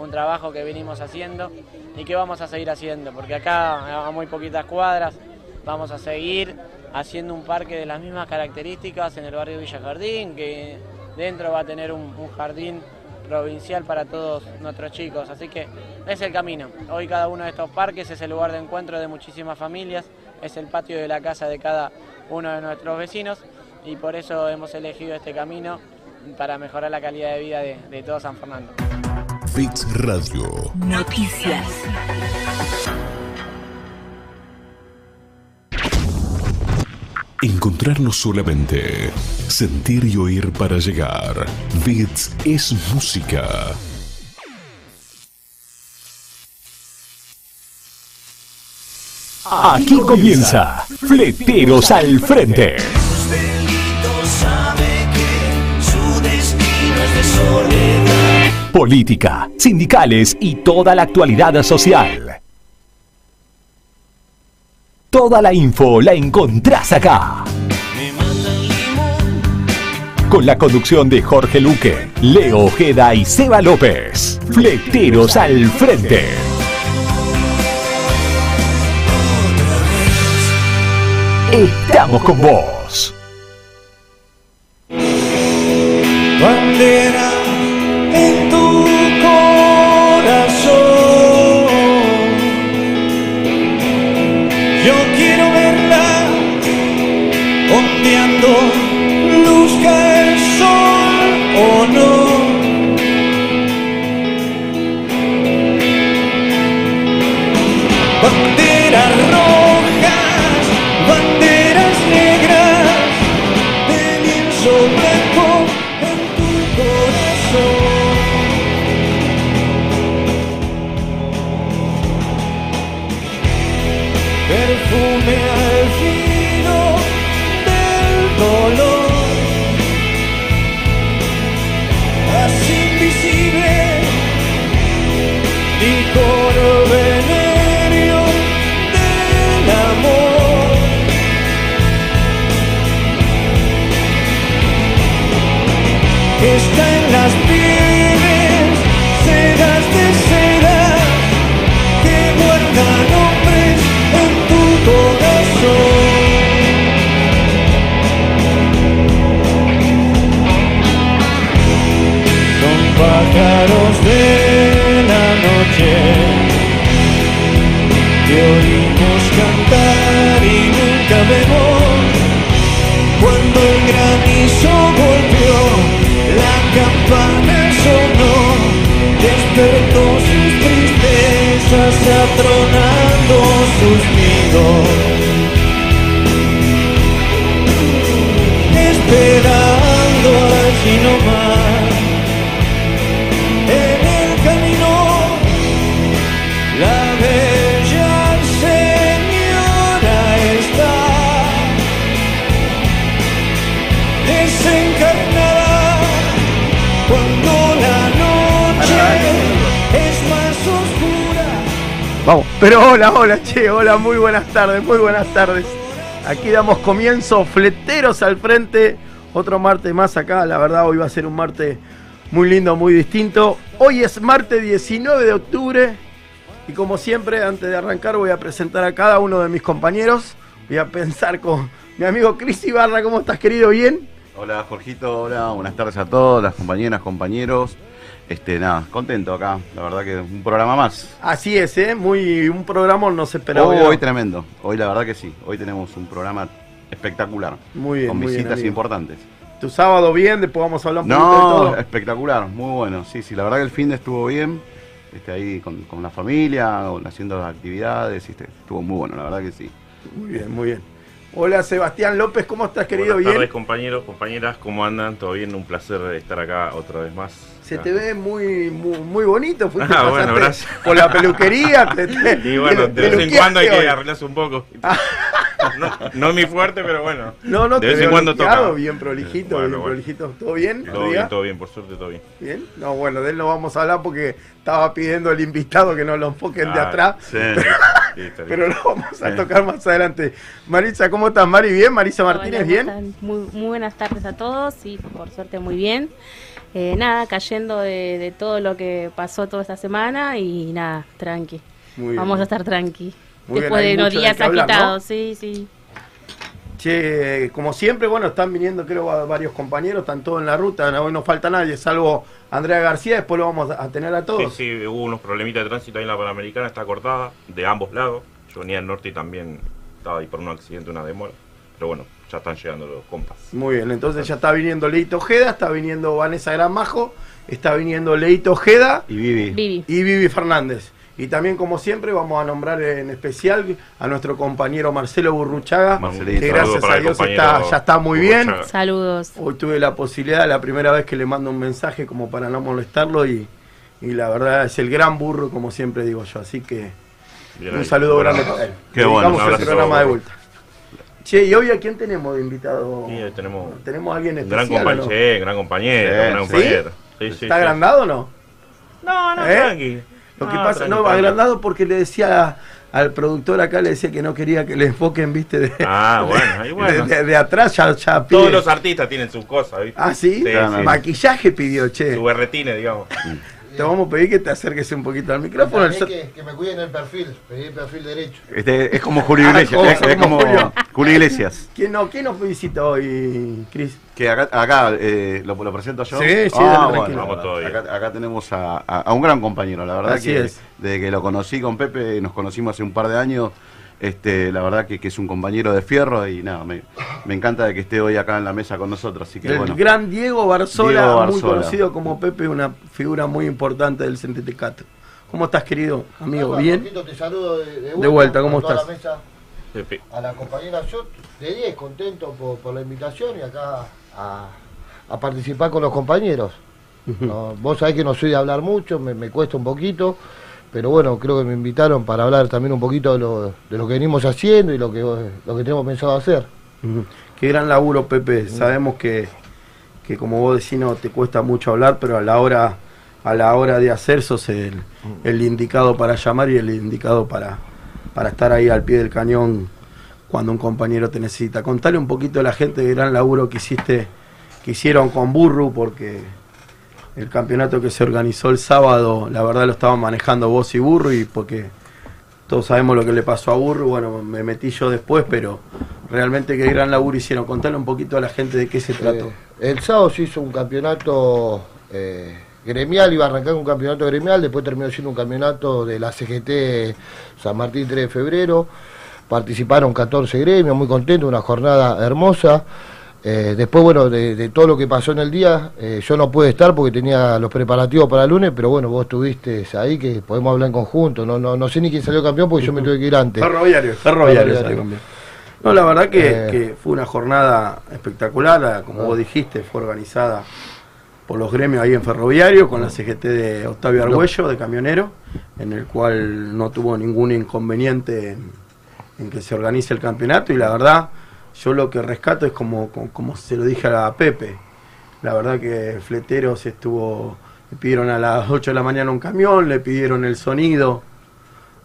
un trabajo que venimos haciendo y que vamos a seguir haciendo, porque acá a muy poquitas cuadras vamos a seguir haciendo un parque de las mismas características en el barrio Villa Jardín, que dentro va a tener un, jardín provincial para todos nuestros chicos, así que es el camino. Hoy cada uno de estos parques es el lugar de encuentro de muchísimas familias, es el patio de la casa de cada uno de nuestros vecinos y por eso hemos elegido este camino para mejorar la calidad de vida de, de todo San Fernando. Fix Radio. Noticias. Encontrarnos solamente. Sentir y oír para llegar. Beats es música. Aquí comienza Fleteros al Frente. Política, sindicales y toda la actualidad social. Toda la info la encontrás acá. Con la conducción de Jorge Luque, Leo Ojeda y Seba López. Fleteros al Frente. Estamos con vos. bandera ondeando, campana sonó, despertó sus tristezas atronando sus nidos. Esperando allí nomás, pero hola, hola, che, hola, muy buenas tardes, muy buenas tardes. Aquí damos comienzo, fleteros al frente, otro martes más acá, la verdad hoy va a ser un martes muy lindo, muy distinto. Hoy es martes 19 de octubre y como siempre, antes de arrancar voy a presentar a cada uno de mis compañeros. Voy a pensar con mi amigo Cris Ibarra, ¿cómo estás querido? ¿Bien? Hola Jorgito, hola, buenas tardes a todos, las compañeras, compañeros. Este, nada, contento acá, la verdad que un programa más. Así es, ¿eh? Muy, un programa no se esperaba. Hoy, hoy tremendo, hoy la verdad que sí, hoy tenemos un programa espectacular. Muy bien, Con muy bien, visitas importantes. Tu sábado bien, después vamos a hablar un poquito de No, todo. espectacular, muy bueno. Sí, sí, la verdad que el fin de estuvo bien. Este, ahí con, con la familia, haciendo las actividades, este, estuvo muy bueno, la verdad que sí. Muy bien, muy bien. Hola Sebastián López, ¿cómo estás querido? Buenas ¿Bien? tardes compañeros, compañeras, ¿cómo andan? ¿Todo bien? Un placer estar acá otra vez más. Se te ve muy, muy, muy bonito. Fuiste, Ah, bueno, gracias. por la peluquería. te- te- Y bueno, de vez en cuando hay que arreglarse un poco. No, no es mi fuerte, pero bueno. No, no, de te vez en cuando toca. bien prolijito, Bueno, bien bueno. prolijito. ¿Todo bien? Todo bien, todo bien, por suerte todo bien. ¿Bien? No, bueno, de él no vamos a hablar porque estaba pidiendo el invitado que nos lo enfoquen de Ah, atrás. sí, sí. Pero lo vamos a Sí. tocar más adelante. Marisa, ¿cómo estás, Mari? ¿Bien? ¿Marisa Martínez, ¿cómo bien? Muy, muy buenas tardes a todos y por suerte muy bien. Eh, nada, cayendo de, de todo lo que pasó toda esta semana y nada, tranqui. Muy bien. Vamos a estar tranqui. Muy Después de unos días agitados, sí, sí. Che, como siempre, bueno, están viniendo creo va- varios compañeros, están todos en la ruta, hoy no falta nadie, salvo Andrea García, después lo vamos a tener a Sí, todos. sí, hubo unos problemitas de tránsito ahí en la Panamericana, está cortada, de ambos lados. Yo venía al norte y también estaba ahí por un accidente, una demora. Pero bueno, ya están llegando los compas. Muy bien, entonces ya está viniendo Leito Ojeda, está viniendo Vanessa Granmajo, está viniendo Leito Ojeda Y Vivi. Vivi. y Vivi Fernández. Y también, como siempre, vamos a nombrar en especial a nuestro compañero Marcelo Burruchaga, Marcelito. que gracias a Dios está, ya está muy bien. Saludos. Hoy tuve la posibilidad, la primera vez que le mando un mensaje como para no molestarlo y, y la verdad es el gran burro, como siempre digo yo. Así que Bien un saludo grande para él. Qué bueno, un el abrazo. programa de vuelta. Che, ¿y hoy a quién tenemos de invitado? Sí, tenemos ¿Tenemos a alguien gran especial o compañero, no? sí, gran compañero, Sí. gran compañero. Sí, ¿Está agrandado o no? No, no, ¿Eh? tranqui. Lo que No, pasa, tranqui, no, tranqui. agrandado porque le decía al productor acá, le decía que no quería que le enfoquen, viste, de, Ah, bueno, ahí bueno. de, de- de atrás ya, ya pide. Todos los artistas tienen sus cosas, ¿viste? Ah, ¿sí? Sí, sí. Maquillaje pidió, che. Su berretines, digamos. Te vamos a pedir que te acerques un poquito al micrófono. El- que, que me cuiden el perfil, pedí el perfil derecho. Este, es como Julio Ah, Iglesias. es, es ¿Como Julio? Julio Iglesias. ¿Quién, no, ¿Quién nos visita hoy, Cris? Que acá, acá eh, lo, lo presento yo. Sí, sí, Ah, tranquilo. bueno, acá, acá tenemos a, a- a un gran compañero, la verdad Así que es. desde que lo conocí con Pepe, nos conocimos hace un par de años, este, la verdad que, que es un compañero de fierro y nada, me, me encanta de que esté hoy acá en la mesa con nosotros, así que El bueno. gran Diego Barzola, Diego muy conocido como Pepe, una figura muy importante del Centetecato. ¿Cómo estás, querido amigo? Alba, ¿Bien? Te saludo de, de De vuelta, ¿cómo estás? la mesa, Pepe. a la compañera, yo de 10, contento por, por la invitación y acá a, a participar con los compañeros. No, vos sabés que no soy de hablar mucho, me, me cuesta un poquito, pero bueno, creo que me invitaron para hablar también un poquito de lo, de lo que venimos haciendo y lo que, lo que tenemos pensado hacer. Qué gran laburo, Pepe. Sabemos que, que como vos decís, no te cuesta mucho hablar, pero a la hora, a la hora de hacer sos el, el indicado para llamar y el indicado para, para estar ahí al pie del cañón cuando un compañero te necesita. Contale un poquito a la gente del gran laburo que hiciste, que hicieron con Burru, porque el campeonato que se organizó el sábado, la verdad lo estaban manejando vos y Burru, y porque todos sabemos lo que le pasó a Burru, bueno, me metí yo después, pero realmente qué gran laburo hicieron. Contale un poquito a la gente de qué se trató. Eh, el sábado se hizo un campeonato eh, gremial, iba a arrancar un campeonato gremial, después terminó siendo un campeonato de la CGT San Martín 3 de febrero. Participaron 14 gremios, muy contentos, una jornada hermosa. Eh, después, bueno, de, de todo lo que pasó en el día, eh, yo no pude estar porque tenía los preparativos para el lunes, pero bueno, vos estuviste ahí que podemos hablar en conjunto. No, no, no sé ni quién salió campeón porque yo me tuve que ir antes. Ferroviario, ferroviario. Ferroviario. salió campeón. No, la verdad que, Eh. que fue una jornada espectacular, la- como vos dijiste, fue organizada por los gremios ahí en Ferroviario, con la CGT de Octavio Argüello, de camionero, en el cual no tuvo ningún inconveniente en, en que se organice el campeonato y la verdad, yo lo que rescato es como, como, como se lo dije a Pepe, la verdad que Fleteros estuvo, le pidieron a las 8 de la mañana un camión, le pidieron el sonido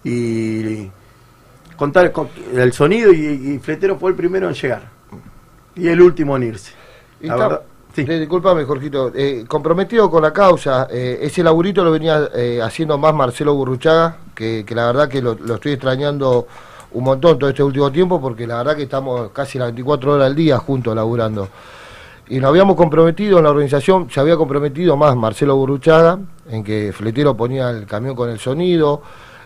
y contar con- el sonido y, y Fletero fue el primero en llegar y el último en irse. Y La está- verdad, sí. Eh, disculpame, Jorgito, eh, comprometido con la causa, eh, ese laburito lo venía eh, haciendo más Marcelo Burruchaga, que, que la verdad que lo, lo estoy extrañando un montón todo este último tiempo, porque la verdad que estamos casi las 24 horas al día juntos laburando. Y nos habíamos comprometido en la organización, se había comprometido más Marcelo Burruchaga, en que Fletero ponía el camión con el sonido,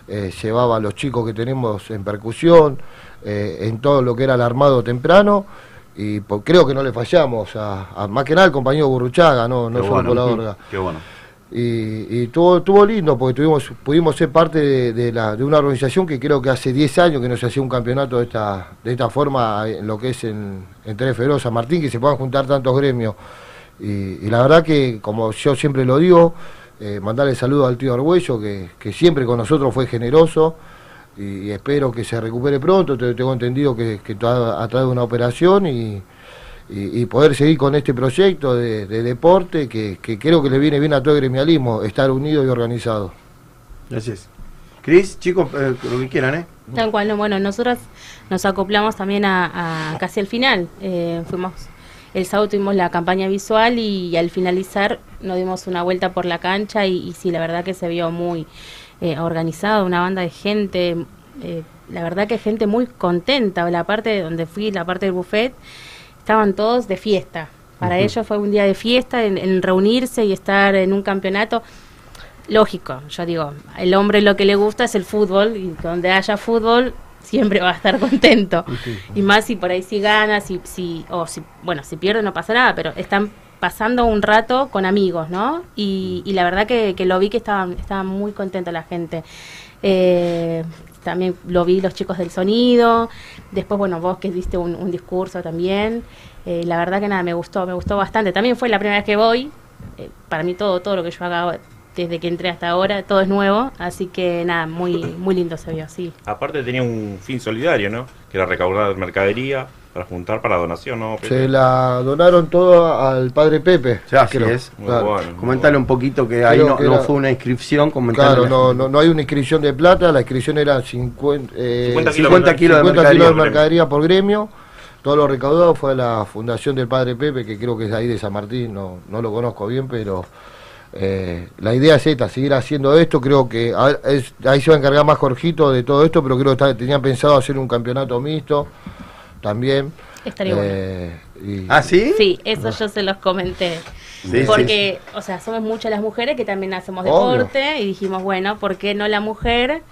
eh, llevaba a los chicos que tenemos en percusión, eh, en todo lo que era el armado temprano, y creo que no le fallamos, a, a- más que nada al compañero Burruchaga, no, no Qué solo bueno. por la orga. Qué bueno. Y, y tuvo, estuvo lindo porque tuvimos, pudimos ser parte de, la, de una organización que creo que hace 10 años que no se hacía un campeonato de esta, de esta forma en lo que es en, en 3 de febrero San Martín, que se puedan juntar tantos gremios. Y, y la verdad que, como yo siempre lo digo, eh, mandarle saludo al tío Argüello, que, que siempre con nosotros fue generoso y, espero que se recupere pronto. Te- Tengo entendido que, que está a través de una operación y, y, y poder seguir con este proyecto de, de deporte que, que creo que le viene bien a todo el gremialismo, estar unido y organizado. Gracias. Cris, chicos, eh, lo que quieran, ¿eh? Tal cual, no, bueno, nosotros nos acoplamos también a, a casi al final. Eh, fuimos el sábado tuvimos la campaña visual y, al finalizar nos dimos una vuelta por la cancha y, y sí, la verdad que se vio muy eh, organizado, una banda de gente, eh, la verdad que gente muy contenta. La parte donde fui, la parte del buffet, estaban todos de fiesta. Para ellos fue un día de fiesta, en, en reunirse y estar en un campeonato. Lógico, yo digo, el hombre lo que le gusta es el fútbol y donde haya fútbol siempre va a estar contento. Y más si por ahí si gana, si, si, o si, bueno, si pierde no pasa nada, pero están pasando un rato con amigos, ¿no? Y, y la verdad que, que lo vi que estaban, estaban muy contenta la gente. Eh, también lo vi los chicos del sonido, después, bueno, vos que diste un, discurso también. Eh, la verdad que nada, me gustó, me gustó bastante. También fue la primera vez que voy. Eh, para mí todo, todo lo que yo haga desde que entré hasta ahora, todo es nuevo. Así que nada, muy, muy lindo se vio, sí. Aparte tenía un fin solidario, ¿no? Que era recaudar mercadería para juntar para donación, ¿no? Se la donaron todo al padre Pepe. Ya, así creo. es. Claro. Comentale un poquito que ahí no, que no era- fue una inscripción. Claro, la no, no, no hay una inscripción de plata, la inscripción era 50, eh, 50 kilos 50 kilos de 50 mercadería kilos de por gremio. mercadería por gremio. Todo lo recaudado fue a la fundación del Padre Pepe, que creo que es ahí de San Martín, no, no lo conozco bien, pero eh, la idea es esta, seguir haciendo esto. Creo que a es- ahí se va a encargar más Jorgito de todo esto, pero creo que está- tenían pensado hacer un campeonato mixto también. Estaría Eh, y- ¿Ah, sí? Sí, eso yo se los comenté. Sí, porque, o sea, somos muchas las mujeres que también hacemos Obvio. deporte y dijimos, bueno, ¿por qué no la mujer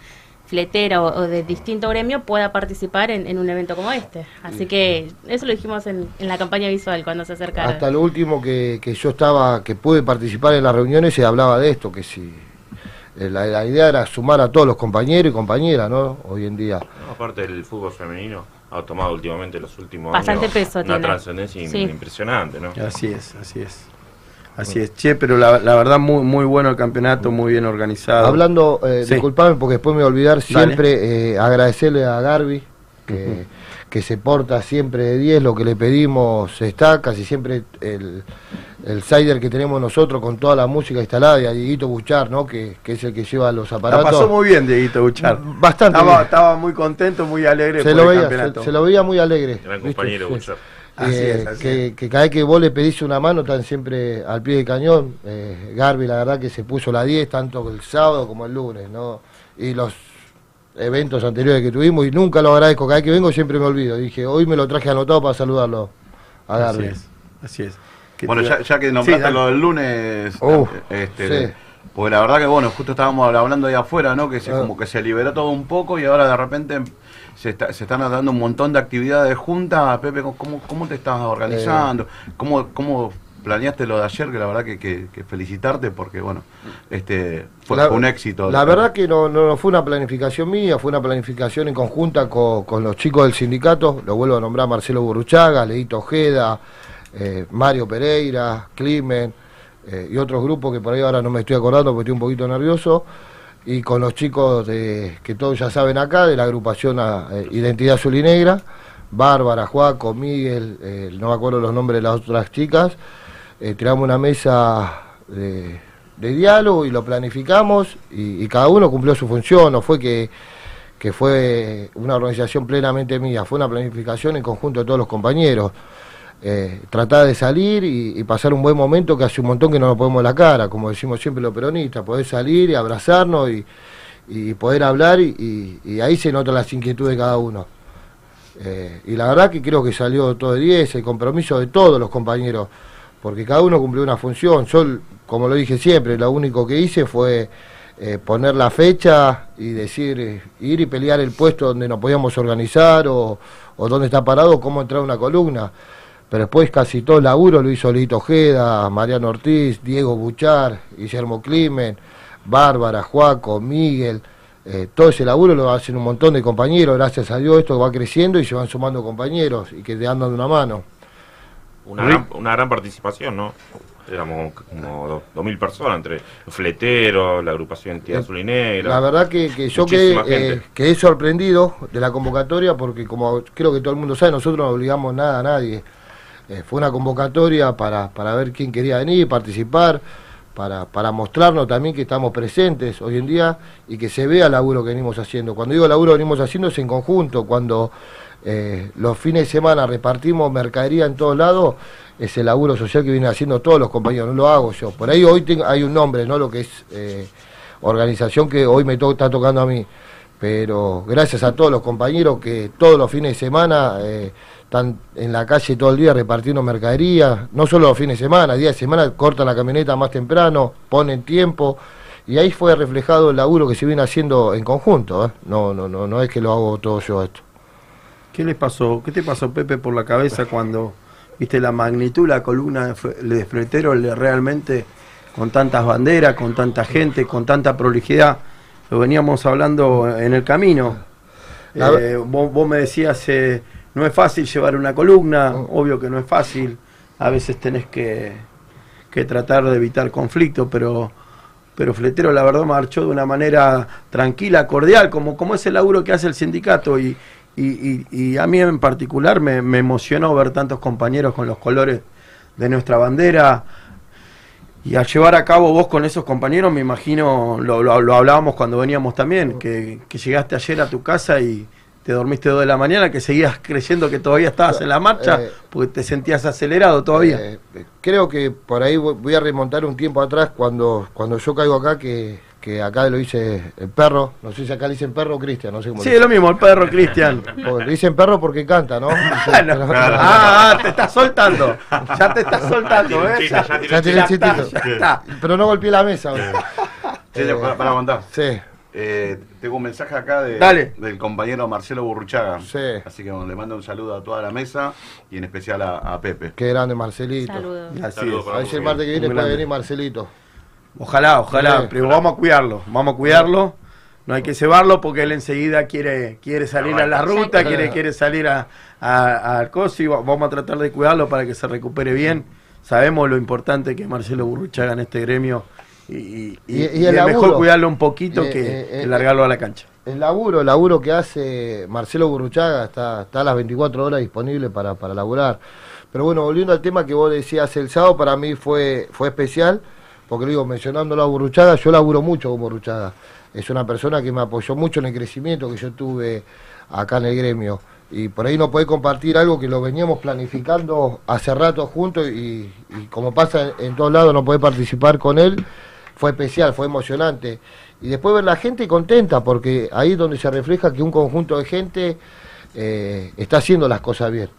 fletera o, o de distinto gremio pueda participar en, en un evento como este? Así que eso lo dijimos en, en la campaña visual cuando se acercaron. Hasta lo último que, que yo estaba, que pude participar en las reuniones, se hablaba de esto, que si eh, la, la idea era sumar a todos los compañeros y compañeras, ¿no? Hoy en día. No, aparte el fútbol femenino ha tomado últimamente los últimos Bastante años peso una trascendencia Sí. impresionante, ¿no? Así es, así es. Así es, che, pero la, la verdad muy muy bueno el campeonato, muy bien organizado. Hablando, eh, Sí. disculpame porque después me voy a olvidar, siempre eh, agradecerle a Garbi, que, que se porta siempre de 10, lo que le pedimos está, casi siempre el, el cider que tenemos nosotros con toda la música instalada y a Dieguito Buchar, ¿no? Que, que es el que lleva los La aparatos. pasó muy bien, Dieguito Buchar. Bastante Estaba, bien. estaba muy contento, muy alegre se por lo, el veía, campeonato. se, se lo veía muy alegre. Gran compañero, Sí. Butcher. Así Eh, es, así que, que cada vez que vos le pedís una mano están siempre al pie del cañón. Eh, Garbi, la verdad que se puso la 10 tanto el sábado como el lunes, ¿no? Y los eventos anteriores que tuvimos y nunca lo agradezco. Cada vez que vengo siempre me olvido. Dije, hoy me lo traje anotado para saludarlo a Así Garbi. es, así es. Que Bueno, ya, ya que Sí, nombraste dale. lo del lunes, Uf, este, sí. porque la verdad que bueno, justo estábamos hablando ahí afuera, ¿no? Que se, Ah. como que se liberó todo un poco y ahora de repente se, está- se están dando un montón de actividades juntas. Pepe, ¿cómo, cómo te estás organizando? Eh. ¿Cómo, ¿Cómo planeaste lo de ayer? Que la verdad que, que- que felicitarte porque bueno, este fue, La- un éxito. La verdad que no, no, no fue una planificación mía, fue una planificación en conjunta con, con los chicos del sindicato. Lo vuelvo a nombrar Marcelo Buruchaga, Leito Ojeda, eh, Mario Pereira, Climen eh, y otros grupos que por ahí ahora no me estoy acordando porque estoy un poquito nervioso. Y con los chicos de, que todos ya saben acá, de la agrupación a, eh, Identidad Azul y Negra, Bárbara, Juaco, Miguel, eh, no me acuerdo los nombres de las otras chicas. Eh, tiramos una mesa de, de diálogo y lo planificamos y, y cada uno cumplió su función, no fue que, que fue una organización plenamente mía, fue una planificación en conjunto de todos los compañeros. Eh, tratar de salir y, pasar un buen momento que hace un montón que no nos ponemos la cara, como decimos siempre los peronistas, poder salir y abrazarnos y, poder hablar y, ahí se notan las inquietudes de cada uno. Eh, y la verdad que creo que salió todo de 10, el compromiso de todos los compañeros, porque cada uno cumplió una función. Yo, como lo dije siempre, lo único que hice fue eh, poner la fecha y decir, eh, ir y pelear el puesto donde nos podíamos organizar o, dónde está parado, cómo entrar una columna. Pero después casi todo el laburo lo hizo Lito Ojeda, Mariano Ortiz, Diego Buchar, Guillermo Climen, Bárbara, Juaco, Miguel. Eh, todo ese laburo lo hacen un montón de compañeros, gracias a Dios esto va creciendo y se van sumando compañeros y que te dan dando una mano. Una gran, una gran participación, ¿no? Éramos como do- dos mil personas entre fleteros, la agrupación Entidad Eh, Azul y Negra. La verdad que, que yo quedé, eh, quedé sorprendido de la convocatoria porque como creo que todo el mundo sabe, nosotros no obligamos nada a nadie. Eh, fue una convocatoria para, para ver quién quería venir, participar, para, para mostrarnos también que estamos presentes hoy en día y que se vea el laburo que venimos haciendo. Cuando digo laburo que venimos haciendo es en conjunto, cuando eh, los fines de semana repartimos mercadería en todos lados, es el laburo social que vienen haciendo todos los compañeros, no lo hago yo. Por ahí hoy hay un nombre, ¿no? Lo que es eh, organización que hoy me está tocando a mí. Pero gracias a todos los compañeros que todos los fines de semana están en la calle todo el día repartiendo mercadería, no solo los fines de semana, día de semana cortan la camioneta más temprano, ponen tiempo. Y ahí fue reflejado el laburo que se viene haciendo en conjunto. ¿eh? No, no, no, no es que lo hago todo yo esto. ¿Qué les pasó? ¿Qué te pasó, Pepe, por la cabeza cuando viste la magnitud, la columna de, fre- de Fletero le- realmente con tantas banderas, con tanta gente, con tanta prolijidad? Lo veníamos hablando en el camino. Eh, vos, vos me decías, eh, no es fácil llevar una columna, obvio que no es fácil. A veces tenés que, que tratar de evitar conflicto, pero pero Fletero la verdad marchó de una manera tranquila, cordial, como, como es el laburo que hace el sindicato. Y, y, y- y a mí en particular me, me emocionó ver tantos compañeros con los colores de nuestra bandera. Y al llevar a cabo vos con esos compañeros me imagino, lo, lo- lo hablábamos cuando veníamos también, que, que llegaste ayer a tu casa y te dormiste dos de la mañana, que seguías creyendo que todavía estabas en la marcha Eh, porque te sentías acelerado todavía. Eh, creo que por ahí voy- a remontar un tiempo atrás cuando, cuando yo caigo acá, que, que acá lo dice el perro, no sé si acá le dicen perro o Cristian, no sé cómo Sí, es lo mismo, el perro Cristian. Le dicen perro porque canta, ¿no? Ah, ah, te estás soltando. Ya te estás soltando, ¿ves? Ya Ya tiene el chistito. Pero no golpeé la mesa. Che, Eh, para, para aguantar. Sí, Eh, tengo un mensaje acá de- Dale. del compañero Marcelo Burruchaga. Sí. Así que bueno, le mando un saludo a toda la mesa y en especial a, a Pepe. qué grande Marcelito. Saludos. Así Saludos es. para A ver si el martes que viene puede venir Marcelito. Ojalá, ojalá, Sí. pero vamos a cuidarlo, vamos a cuidarlo. No hay que cebarlo porque él enseguida quiere, quiere salir a la ruta, quiere, quiere salir a, a- al coso y va- vamos a tratar de cuidarlo para que se recupere bien. Sabemos lo importante que es Marcelo Burruchaga en este gremio y, y- y- el es mejor cuidarlo un poquito Eh, que, eh, que eh, largarlo a la cancha. El laburo, el laburo que hace Marcelo Burruchaga está, está a las 24 horas disponible para, para laburar. Pero bueno, volviendo al tema que vos decías el sábado, para mí fue, fue especial, porque digo, mencionándolo a Burruchaga, yo laburo mucho con Burruchaga. Es una persona que me apoyó mucho en el crecimiento que yo tuve acá en el gremio. Y por ahí no podés compartir algo que lo veníamos planificando hace rato juntos y, y como pasa en, en todos lados no podés participar con él, fue especial, fue emocionante. Y después ver la gente contenta, porque ahí es donde se refleja que un conjunto de gente eh, está haciendo las cosas bien.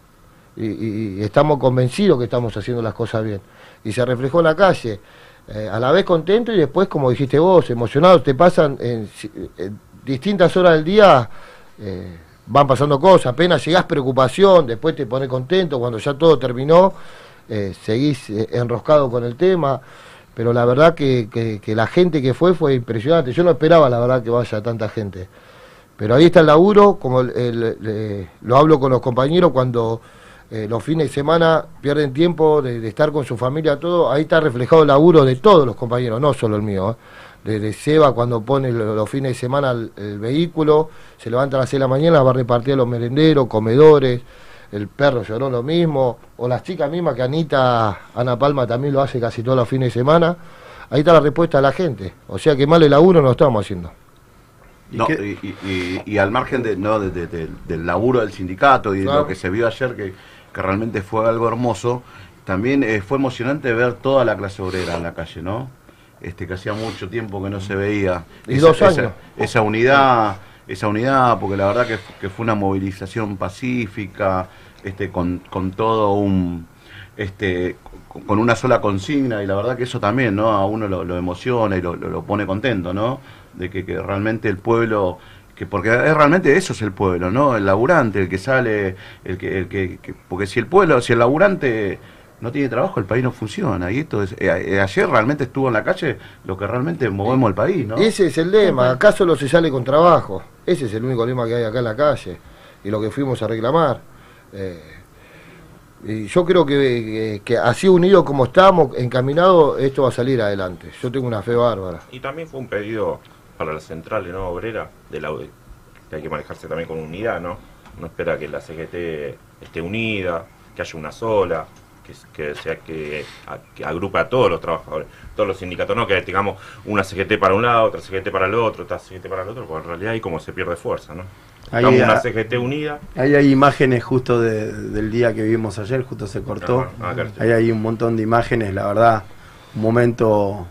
Y, estamos convencidos que estamos haciendo las cosas bien. Y se reflejó en la calle. eh, a la vez contento y después, como dijiste vos, emocionado, te pasan en, distintas horas del día, eh, van pasando cosas, apenas llegás preocupación, después te pones contento, cuando ya todo terminó, seguís enroscado con el tema, pero la verdad que, que- la gente que fue fue impresionante, yo no esperaba la verdad que vaya tanta gente, pero ahí está el laburo, como lo hablo con los compañeros cuando eh, los fines de semana pierden tiempo de, estar con su familia, todo, ahí está reflejado el laburo de todos los compañeros, no solo el mío. ¿eh? De, de Seba cuando pone lo- los fines de semana el, el vehículo, se levanta a las 6 de la mañana, va a repartir a los merenderos, comedores, el perro lloró lo mismo, o las chicas mismas que Anita, Ana Palma también lo hace casi todos los fines de semana. Ahí está la respuesta de la gente. O sea que mal el laburo no lo estamos haciendo. ¿Y No, y, y- y- y al margen de, no, de- de- de- del laburo del sindicato y de lo que se vio ayer, que, que realmente fue algo hermoso, también eh, fue emocionante ver toda la clase obrera en la calle, ¿no? Este, que hacía mucho tiempo que no se veía. Y dos esa, años. esa unidad, esa unidad, porque la verdad que, fu- que fue una movilización pacífica, este, con, con todo un este con, una sola consigna y la verdad que eso también no a uno lo, emociona y lo, lo- pone contento no de que, que realmente el pueblo que porque es realmente eso es el pueblo no el laburante el que sale el que, el que, que- porque si el pueblo si el laburante no tiene trabajo el país no funciona y esto es eh, eh, ayer realmente estuvo en la calle lo que realmente movemos el país no Ese es el lema, acá solo se sale con trabajo. Ese es el único lema que hay acá en la calle y lo que fuimos a reclamar. Eh, y yo creo que, que- que así unidos como estamos, encaminados, esto va a salir adelante. Yo tengo una fe bárbara. Y también fue un pedido para la central ¿no? obrera de la UDE, que hay que manejarse también con unidad, ¿no? No espera que la CGT esté unida, que haya una sola, que, que sea que, a- que agrupe a todos los trabajadores, todos los sindicatos, no que tengamos una CGT para un lado, otra CGT para el otro, otra CGT para el otro, porque en realidad ahí como se pierde fuerza, ¿no? Ahí, Estamos una ah, CGT unida. Ahí hay imágenes justo de- del día que vivimos ayer, justo se cortó. Ah, está. Ahí hay un montón de imágenes, la verdad, un momento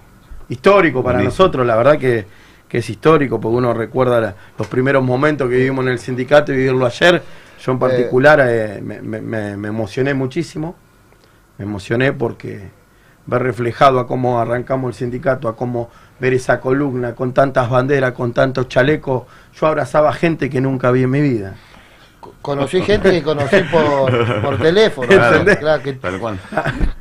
histórico para nosotros, la verdad que, que es histórico, porque uno recuerda la- los primeros momentos que vivimos en el sindicato y vivirlo ayer. Yo en particular eh, me- me- me emocioné muchísimo, me emocioné porque ver reflejado a cómo arrancamos el sindicato, a cómo ver esa columna con tantas banderas, con tantos chalecos, yo abrazaba gente que nunca vi en mi vida. Conocí gente que conocí por, por teléfono. ¿Entendés? claro, que Tal cual.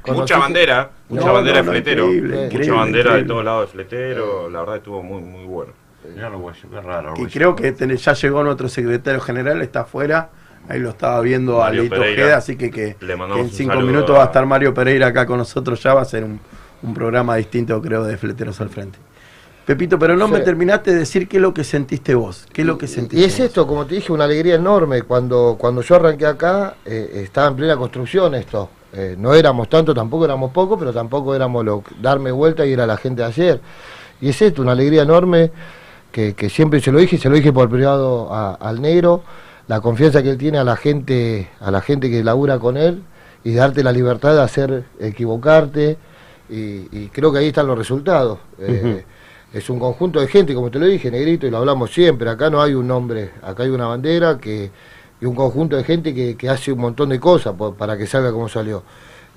conocí Mucha que- bandera, mucha No, bandera no, de fletero. increíble, mucha increíble, bandera de todos lados de fletero. La verdad estuvo muy, muy bueno. Mirá lo orgullo, qué raro. Y creo que ten- ya llegó nuestro secretario general, está afuera. Ahí lo estaba viendo a Lito Pereira. Ojeda, así que, que, Le mandamos que en cinco minutos a- va a estar Mario Pereira acá con nosotros. Ya va a ser un, un programa distinto, creo, de Fleteros al Frente. Pepito, pero no Sí. me terminaste de decir qué es lo que sentiste vos. ¿Qué es lo que sentiste Y es vos? esto, como te dije, una alegría enorme. Cuando, cuando yo arranqué acá, eh, estaba en plena construcción esto. Eh, no éramos tanto, tampoco éramos poco, pero tampoco éramos lo darme vuelta y era la gente de ayer. Y es esto, una alegría enorme que, que siempre se lo dije, se lo dije por privado a- al negro, la confianza que él tiene a la gente, a la gente que labura con él y darte la libertad de hacer equivocarte. Y, y creo que ahí están los resultados. Eh, Es un conjunto de gente, como te lo dije, negrito, y lo hablamos siempre. Acá no hay un nombre, acá hay una bandera que, y un conjunto de gente que, que hace un montón de cosas po- para que salga como salió.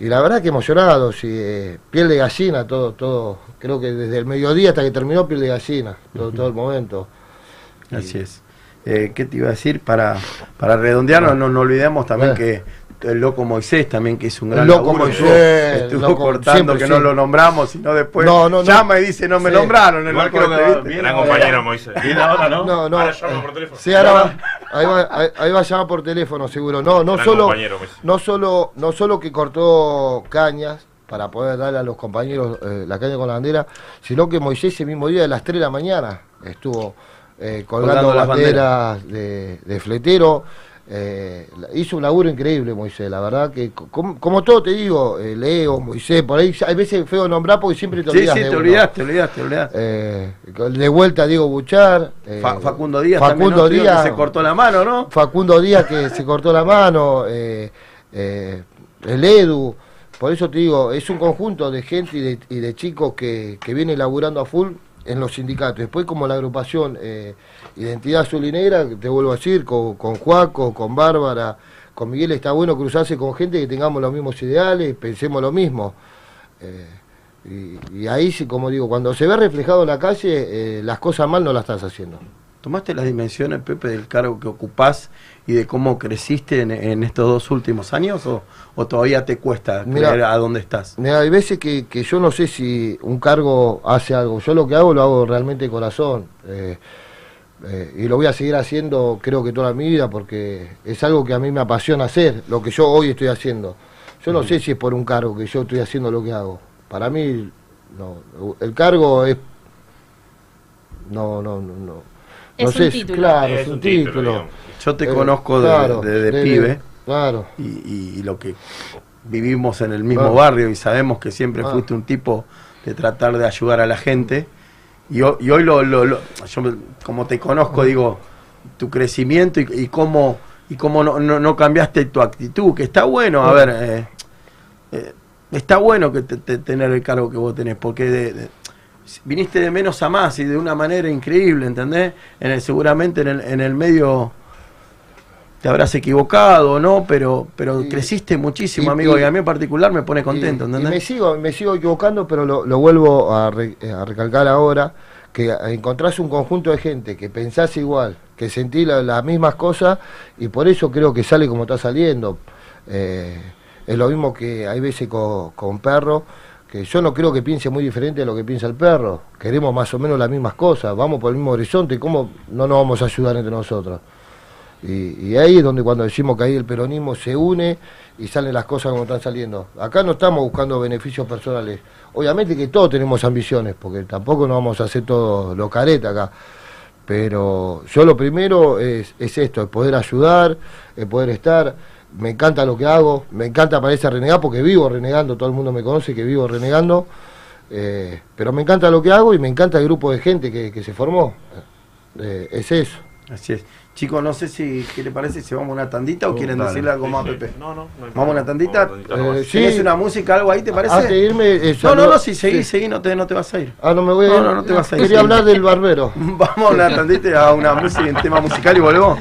Y la verdad que emocionado, sí, eh, piel de gallina, todo, todo. Creo que desde el mediodía hasta que terminó, piel de gallina, todo, todo el momento. Así es. Eh, ¿Qué te iba a decir? Para, para redondearnos, no, no olvidemos también que el loco Moisés también, que es un El gran loco laburo, Moisés, estuvo- loco, cortando siempre, que no lo nombramos, sino después No, no, no. llama y dice no me Sí. nombraron. El loco este. Gran compañero Moisés. Y ahora, ¿no? No, no. Ahora llama por teléfono. Sí, ahora va, ahí, va, ahí, ahí va a llamar por teléfono, seguro. No, no Gran solo, no solo, no solo que cortó cañas para poder darle a los compañeros eh, la caña con la bandera, sino que Moisés ese mismo día de las 3 de la mañana estuvo eh, colgando, Colgando las banderas de, de fletero. eh, hizo un laburo increíble Moisés, la verdad que co- como, como todo te digo, eh, Leo, Moisés, por ahí hay veces feo nombrar porque siempre te Sí, olvidas sí, de te uno. olvidaste, te olvidaste, te olvidaste. Eh, de vuelta Diego Buchar. Fa- Facundo Díaz Facundo también, ¿no? Creo que Díaz. se cortó la mano, ¿no? Facundo Díaz que se cortó la mano, el Edu. Por eso te digo, es un conjunto de gente y de, y de chicos que, que viene laburando a full en los sindicatos. Después como la agrupación eh, Identidad Azul te vuelvo a decir, con, con Juaco, con Bárbara, con Miguel, está bueno cruzarse con gente que tengamos los mismos ideales, pensemos lo mismo. Eh, y, y ahí como digo, cuando se ve reflejado en la calle, eh, las cosas mal no las estás haciendo. ¿Tomaste las dimensiones, Pepe, del cargo que ocupás y de cómo creciste en, en estos dos últimos años o, o todavía te cuesta creer a dónde estás? Mira, hay veces que, que yo no sé si un cargo hace algo. Yo lo que hago lo hago realmente de corazón. eh, eh, y lo voy a seguir haciendo creo que toda mi vida porque es algo que a mí me apasiona hacer, lo que yo hoy estoy haciendo. Yo no sé si es por un cargo que yo estoy haciendo lo que hago. Para mí, no. El cargo es... No, no, no. no. Es no un sé, título. Claro, Es es un un título. Yo te Eh, conozco de, claro, de- de de- pibe Claro. y, y- y lo que vivimos en el mismo Claro. barrio y sabemos que siempre Ah. fuiste un tipo de tratar de ayudar a la gente. Y, ho- y hoy, lo, lo- lo- yo como te conozco, digo, tu crecimiento y, y cómo, y cómo no, no- no cambiaste tu actitud, que está bueno, a ver, eh, eh, está bueno que te- te- tener el cargo que vos tenés, porque de- de- viniste de menos a más y de una manera increíble, ¿entendés? En el, seguramente en el, en el medio te habrás equivocado, ¿no? Pero, pero Y- creciste muchísimo, y- amigo, y, y- a mí en particular me pone contento, ¿entendés? me sigo, me sigo equivocando, pero lo, lo vuelvo a, re- a recalcar ahora, que encontrás un conjunto de gente que pensás igual, que sentís la- las mismas cosas, y por eso creo que sale como está saliendo. Eh, es lo mismo que hay veces con, con perro, que yo no creo que piense muy diferente de lo que piensa el perro. Queremos más o menos las mismas cosas, vamos por el mismo horizonte, ¿cómo no nos vamos a ayudar entre nosotros? Y, ahí es donde cuando decimos que ahí el peronismo se une y salen las cosas como están saliendo. Acá no estamos buscando beneficios personales. Obviamente que todos tenemos ambiciones, porque tampoco nos vamos a hacer todo lo careta acá. Pero yo lo primero es, es esto, es poder ayudar, es poder estar. Me encanta lo que hago, me encanta parecer renegar porque vivo renegando, todo el mundo me conoce que vivo renegando. eh, pero me encanta lo que hago y me encanta el grupo de gente que, que se formó. Eh, es eso. Así es. Chicos, no sé si, ¿qué le parece? Si vamos a una tandita o quieren dale. decirle algo más. Pepe. No, no, no hay ¿Vamos a una tandita? Nomás. Eh, sí. ¿Tienes una música, algo ahí, te parece? Antes de irme, eh, no, no, no, si seguís, sí. seguís, no te, no te vas a ir. Ah, no me voy a No, ir. no, no te vas a ir, Quería sí. hablar del barbero. Vamos a una tandita a una música, un tema musical y volvemos.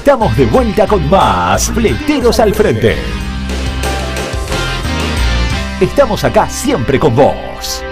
Estamos de vuelta con más Fleteros al Frente. Estamos acá siempre con vos.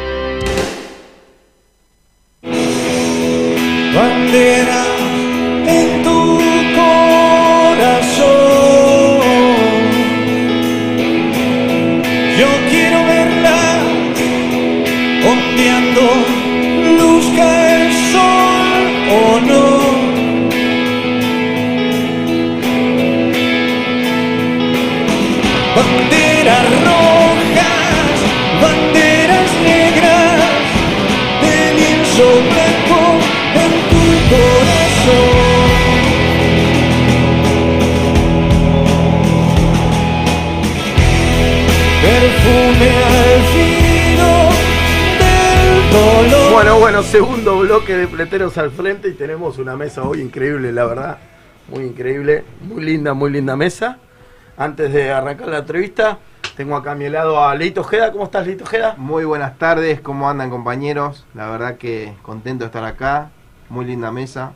De Pleteros al frente y tenemos una mesa hoy increíble, la verdad. Muy increíble, muy linda, muy linda mesa. Antes de arrancar la entrevista, Tengo acá a mi lado a Leito Ojeda. ¿Cómo estás, Leito Ojeda? Muy buenas tardes, ¿cómo andan compañeros? La verdad que contento de estar acá, muy linda mesa.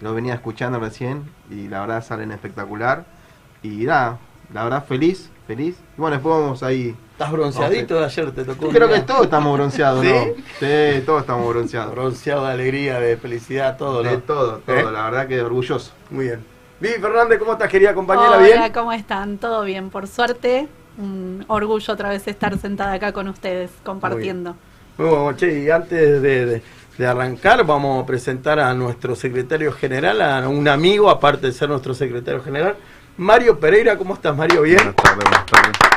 Lo venía escuchando recién y la verdad salen espectacular. Y nada, la verdad feliz, feliz. Y bueno, después vamos ahí. ¿Estás bronceadito de ayer? ¿Te tocó? un Creo que todos estamos bronceados, ¿Sí? ¿no? Sí, todos estamos bronceados. Bronceado de alegría, de felicidad, todo, ¿no? De todo, todo, ¿Eh? la verdad que orgulloso. Muy bien. Vivi Fernández, ¿cómo estás, querida compañera? Hola, ¿Bien? ¿cómo están? ¿Todo bien? Por suerte, un orgullo otra vez estar sentada acá con ustedes, compartiendo. Muy bueno, che, y antes de, de- de arrancar, vamos a presentar a nuestro secretario general, a un amigo, aparte de ser nuestro secretario general, Mario Pereira. ¿Cómo estás, Mario? ¿Bien? Buenas tardes, buenas tardes.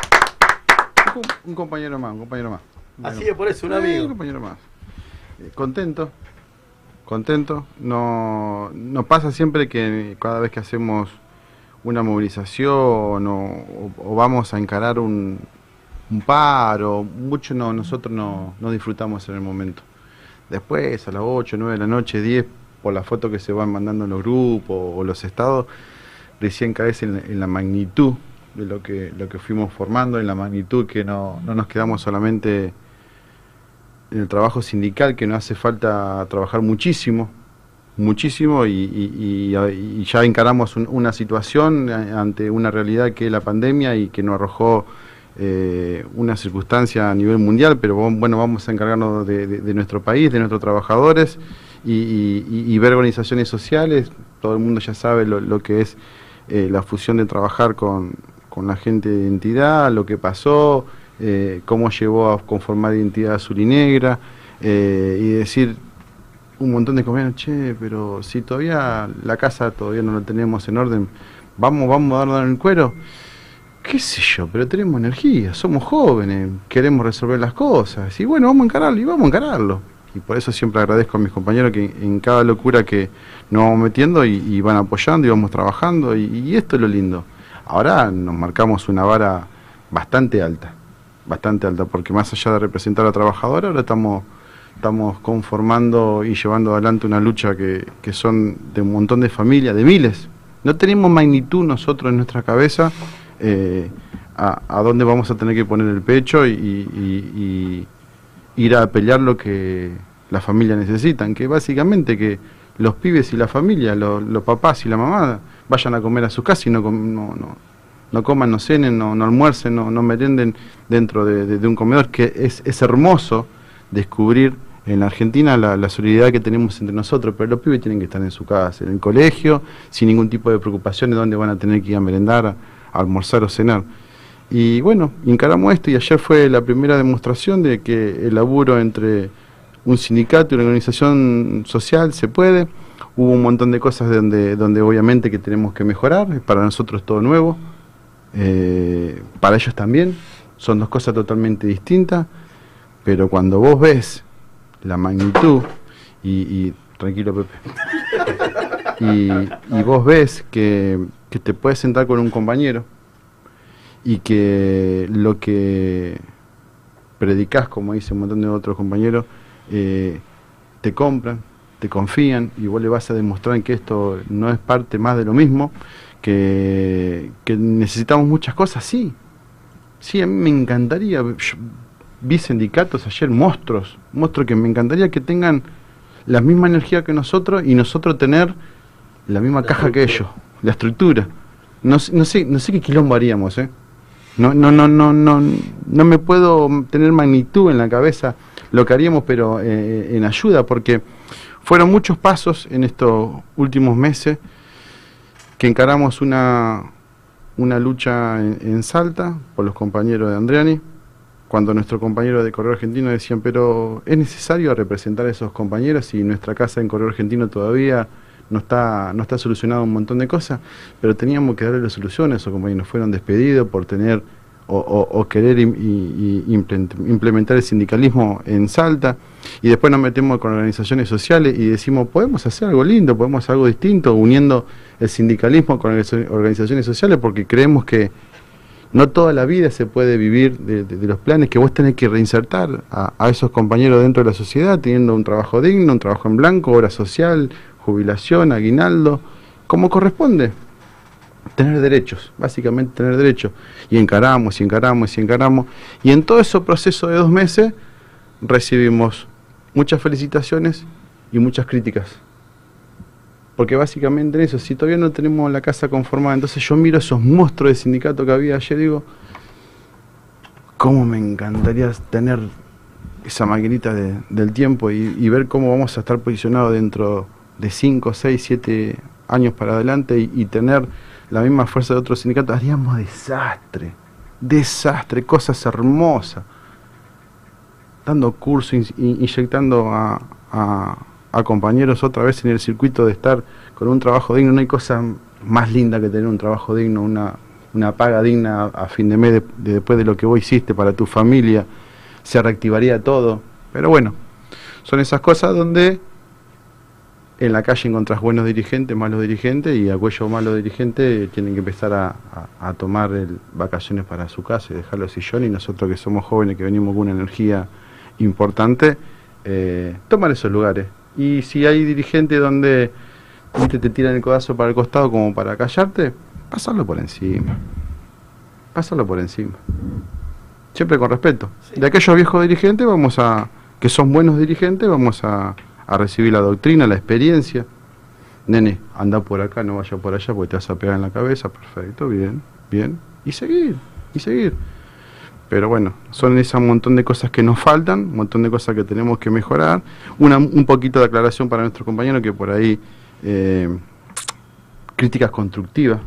Un, un compañero más, un compañero más. Así es, por eso, un Sí, amigo. un compañero más. Eh, contento, contento. No, no pasa siempre que cada vez que hacemos una movilización o, vamos a encarar un, un paro, mucho no, nosotros no, no disfrutamos en el momento. Después, a las 8, 9 de la noche, 10, por la foto que se van mandando en los grupos o los estados, recién caes en, en la magnitud de lo que, lo que fuimos formando, en la magnitud que no, no nos quedamos solamente en el trabajo sindical, que nos hace falta trabajar muchísimo, muchísimo, y, ya encaramos un- una situación eh, ante una realidad que es la pandemia y que nos arrojó eh, una circunstancia a nivel mundial, pero bueno, vamos a encargarnos de, nuestro país, de nuestros trabajadores y, ver organizaciones sociales. Todo el mundo ya sabe lo, lo que es eh, la fusión de trabajar con, con la gente de identidad, lo que pasó, eh, cómo llevó a conformar identidad azul y negra, eh, y decir un montón de compañeros, che, pero si todavía la casa todavía no la tenemos en orden, vamos, vamos a darnos en el cuero qué sé yo, pero tenemos energía, somos jóvenes, queremos resolver las cosas, y bueno, vamos a encararlo, y vamos a encararlo. Y por eso siempre agradezco a mis compañeros que en cada locura que nos vamos metiendo y, y van apoyando y vamos trabajando, y, y esto es lo lindo. Ahora nos marcamos una vara bastante alta, bastante alta, porque más allá de representar a la trabajadora, ahora estamos, estamos conformando y llevando adelante una lucha que, que son de un montón de familias, de miles. No tenemos magnitud nosotros en nuestra cabeza eh, a, dónde vamos a tener que poner el pecho y, ir a pelear lo que las familias necesitan, que básicamente que los pibes y la familia, lo- los papás y la mamá vayan a comer a su casa y no, no, no, no coman, no cenen, no, almuercen, no, no merenden dentro de, un comedor, que es, es hermoso descubrir en la Argentina la, la solidaridad que tenemos entre nosotros, pero los pibes tienen que estar en su casa, en el colegio, sin ningún tipo de preocupación de dónde van a tener que ir a merendar, a almorzar o cenar. Y bueno, encaramos esto y ayer fue la primera demostración de que el laburo entre un sindicato y una organización social se puede. Hubo un montón de cosas donde, donde obviamente que tenemos que mejorar, para nosotros todo nuevo, eh, para ellos también, son dos cosas totalmente distintas, pero cuando vos ves la magnitud y, y- tranquilo Pepe, y, y vos ves que, que te puedes sentar con un compañero y que lo que predicás, como dice un montón de otros compañeros, eh, te compran, te confían y vos le vas a demostrar que esto no es parte más de lo mismo, que, que necesitamos muchas cosas, sí. Sí, a mí me encantaría, yo vi sindicatos ayer, monstruos, monstruos que me encantaría que tengan la misma energía que nosotros y nosotros tener la misma caja que ellos, la estructura. No, sé- no sé, no sé qué quilombo haríamos, ¿eh? No, no, no, no, no, no me puedo tener magnitud en la cabeza lo que haríamos, pero eh, en ayuda, porque fueron muchos pasos en estos últimos meses que encaramos una, una lucha en, Salta por los compañeros de Andriani, cuando nuestro compañero de Correo Argentino decían, pero es necesario representar a esos compañeros y nuestra casa en Correo Argentino todavía no está, no está solucionado un montón de cosas, pero teníamos que darle la solución a esos compañeros. Fueron despedidos por tener o, querer implementar el sindicalismo en Salta y después nos metemos con organizaciones sociales y decimos, podemos hacer algo lindo, podemos hacer algo distinto, uniendo el sindicalismo con organiza- organizaciones sociales porque creemos que no toda la vida se puede vivir de, los planes que vos tenés que reinsertar a, a esos compañeros dentro de la sociedad, teniendo un trabajo digno, un trabajo en blanco, obra social, jubilación, aguinaldo, como corresponde. Tener derechos, básicamente tener derechos. Y encaramos, y encaramos, y encaramos. Y en todo ese proceso de dos meses recibimos muchas felicitaciones y muchas críticas. Porque básicamente en eso, si todavía no tenemos la casa conformada, entonces yo miro esos monstruos de sindicato que había ayer y digo, ¿cómo me encantaría tener esa maquinita de- del tiempo y, ver cómo vamos a estar posicionados dentro de 5, 6, 7 años para adelante y tener la misma fuerza de otros sindicatos? Haríamos desastre, desastre, cosas hermosas dando in- inyectando a, compañeros otra vez en el circuito de estar con un trabajo digno. No hay cosa más linda que tener un trabajo digno, una, una paga digna a fin de mes de después de lo que vos hiciste para tu familia. Se reactivaría todo. Pero bueno, son esas cosas donde en la calle encontrás buenos dirigentes, malos dirigentes y a cuello malos dirigentes tienen que empezar a, a- a tomar el- vacaciones para su casa y dejar los sillones y nosotros que somos jóvenes, que venimos con una energía importante, eh, tomar esos lugares. Y si hay dirigentes donde viste, te tiran el codazo para el costado como para callarte, pasarlo por encima. Pasarlo por encima. Siempre con respeto. De aquellos viejos dirigentes vamos a, que son buenos dirigentes, vamos a, a recibir la doctrina, la experiencia. Nene, anda por acá, no vaya por allá porque te vas a pegar en la cabeza. Perfecto, bien, bien. Y seguir, y seguir. Pero bueno, son ese montón de cosas que nos faltan, un montón de cosas que tenemos que mejorar. Una, un poquito de aclaración para nuestros compañeros que por ahí eh, críticas constructivas,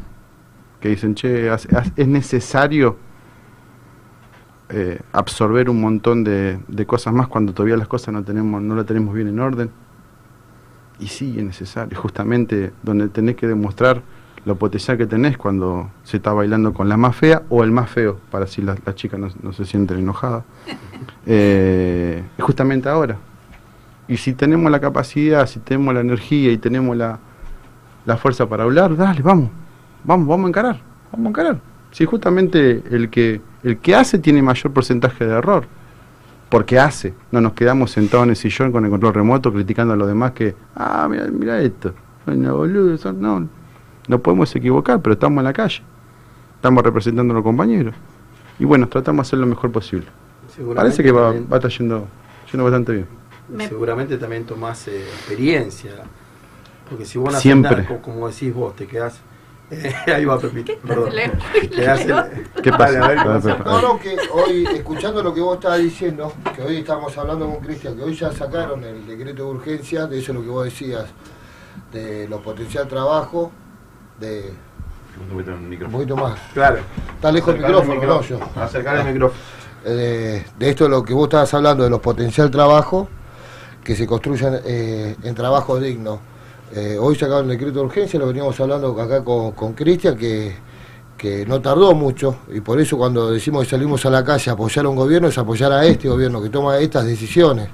que dicen, che, es necesario eh, absorber un montón de, de cosas más cuando todavía las cosas no tenemos no las tenemos bien en orden. Y sí, es necesario, justamente donde tenés que demostrar lo potencial que tenés cuando se está bailando con la más fea o el más feo, para las las chicas no, no se sienten enojadas. Eh, es justamente ahora. Y si tenemos la capacidad, si tenemos la energía y tenemos la, la fuerza para hablar, dale, vamos, vamos, vamos a encarar, vamos a encarar. Si justamente el que, el que hace tiene mayor porcentaje de error, porque hace, no nos quedamos sentados en el sillón con el control remoto criticando a los demás que, ah, mira, mira esto, bueno, boludo, son- no, no podemos equivocar, pero estamos en la calle, estamos representando a los compañeros. Y bueno, tratamos de hacer lo mejor posible. Parece que va, va a estar yendo, yendo bastante bien. Me- Seguramente también tomás eh, experiencia. Porque si vos Siempre. como decís vos, te quedás. ahí va Pepito, perdón. ¿Qué pasa? a ver, ¿qué A ver, pasa? Pepe. No, no, que hoy, escuchando lo que vos estabas diciendo, que hoy estamos hablando con Cristian, que hoy ya sacaron el decreto de urgencia, de eso lo que vos decías, de lo potencial trabajo, de un poquito más. Claro. Está lejos el micrófono, no yo. Acercar el micrófono. Eh, de esto lo que vos estabas hablando, de los potencial trabajo, que se construyan eh, en trabajo digno. Eh, hoy sacaron el decreto de urgencia, lo veníamos hablando acá con con Cristian, que, que no tardó mucho, y por eso cuando decimos que salimos a la calle a apoyar a un gobierno, es apoyar a este gobierno que toma estas decisiones,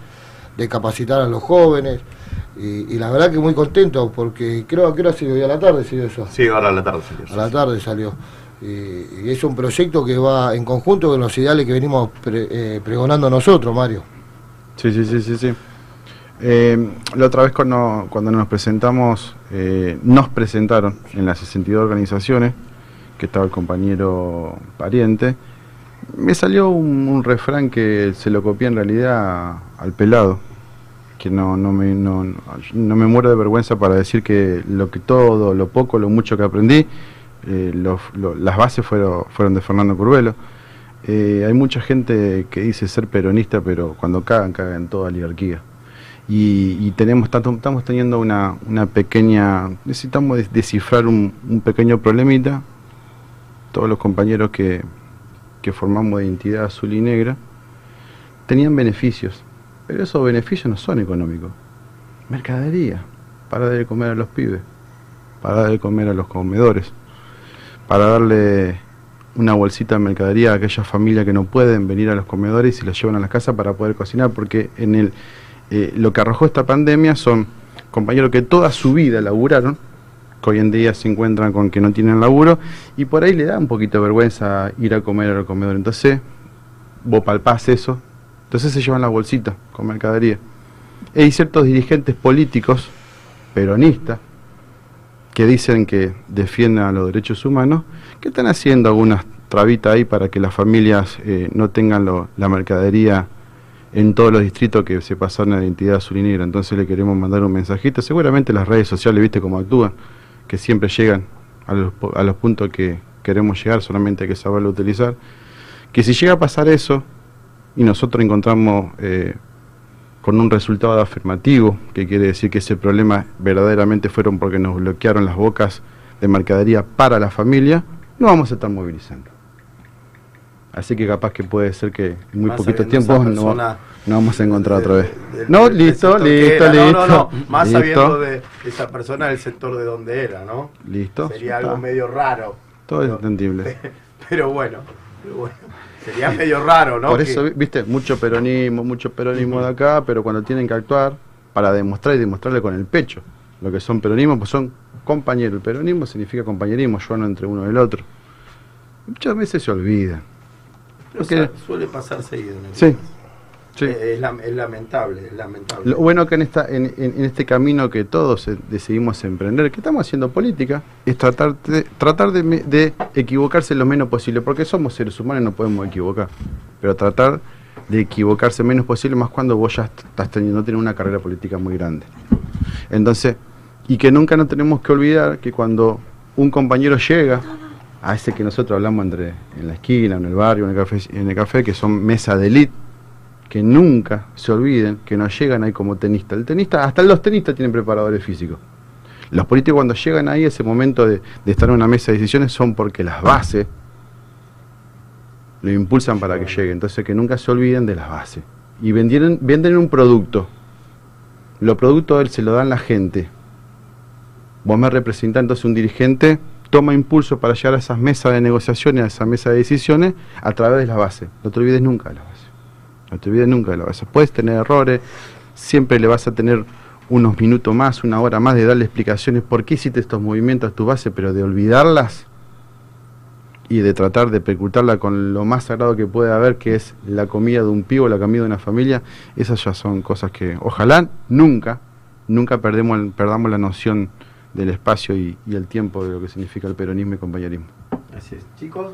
de capacitar a los jóvenes, y, y la verdad que muy contento, porque creo que era hoy a la tarde salió eso. Sí, ahora a la tarde salió. A la tarde salió. Y, y es un proyecto que va en conjunto con los ideales que venimos pre- eh, pregonando nosotros, Mario. Sí, sí, sí, sí, sí. Eh, la otra vez cuando, nos presentamos, eh, nos presentaron en las 62 organizaciones, que estaba el compañero pariente, me salió un, refrán que se lo copié en realidad al pelado, que no, no, me, no, no- me muero de vergüenza para decir que lo que todo, lo poco, lo mucho que aprendí, eh, las bases fueron, fueron de Fernando Curvelo. Eh, hay mucha gente que dice ser peronista, pero cuando cagan, cagan toda oligarquía. Y, tenemos tanto, estamos teniendo una, una pequeña, necesitamos des- descifrar un, un pequeño problemita. Todos los compañeros que, que formamos de identidad azul y negra tenían beneficios, pero esos beneficios no son económicos. Mercadería, para de comer a los pibes, para de comer a los comedores, para darle una bolsita de mercadería a aquellas familias que no pueden venir a los comedores y las llevan a las casas para poder cocinar, porque en el eh, lo que arrojó esta pandemia son compañeros que toda su vida laburaron, que hoy en día se encuentran con que no tienen laburo, y por ahí le da un poquito de vergüenza ir a comer al comedor. Entonces, vos palpás eso, entonces se llevan la bolsita con mercadería. Hay ciertos dirigentes políticos, peronistas, que dicen que defienden los derechos humanos, que están haciendo algunas trabitas ahí para que las familias eh, no tengan la mercadería en todos los distritos que se pasaron a la identidad azul y negra. Entonces le queremos mandar un mensajito. Seguramente las redes sociales, viste cómo actúan, que siempre llegan a los, a los puntos que queremos llegar, solamente hay que saberlo utilizar. Que si llega a pasar eso y nosotros encontramos eh, con un resultado afirmativo, que quiere decir que ese problema verdaderamente fueron porque nos bloquearon las bocas de mercadería para la familia, no vamos a estar movilizando. Así que capaz que puede ser que en muy Más poquito tiempo no, vamos a encontrar otra vez. No, listo, listo, listo. No, no, no. Más listo, sabiendo de esa persona del sector de donde era, ¿no? Listo. Sería algo está. medio raro. Todo es entendible. Pero bueno, pero bueno. Sería medio raro, ¿no? Por eso, vi- viste, mucho peronismo, mucho peronismo de acá, pero cuando tienen que actuar para demostrar y demostrarle con el pecho lo que son peronismo, pues son compañeros. El peronismo significa compañerismo, yo no entre uno y el otro. Muchas veces se olvida. Porque- suele pasar seguido. en el Sí, sí. Eh, Es, lam- es lamentable, es lamentable. Lo bueno que en, esta, en, en- en este camino que todos eh, decidimos emprender, que estamos haciendo política, es tratar de, tratar de, equivocarse lo menos posible, porque somos seres humanos y no podemos equivocar, pero tratar de equivocarse menos posible, más cuando vos ya est- estás teniendo, teniendo una carrera política muy grande. Entonces, y que nunca nos tenemos que olvidar que cuando un compañero llega a ese que nosotros hablamos entre en la esquina, en el barrio, en el café, en el café que son mesa de elite, que nunca se olviden que no llegan ahí como tenista. El tenista, hasta los tenistas tienen preparadores físicos. Los políticos cuando llegan ahí, ese momento de, estar en una mesa de decisiones, son porque las bases lo impulsan para que llegue. Entonces que nunca se olviden de las bases. Y vendieron, venden un producto. Los productos él se lo dan la gente. Vos me representás entonces un dirigente, toma impulso para llegar a esas mesas de negociaciones, a esa mesa de decisiones, a través de las bases. No te olvides nunca de las bases. No te olvides nunca de las bases. Puedes tener errores, siempre le vas a tener unos minutos más, una hora más de darle explicaciones por qué hiciste estos movimientos a tu base, pero de olvidarlas y de tratar de percutarla con lo más sagrado que puede haber, que es la comida de un pivo, la comida de una familia, esas ya son cosas que ojalá nunca, nunca perdemos, perdamos la noción del espacio y, y el tiempo de lo que significa el peronismo y compañerismo. Así es. Chicos,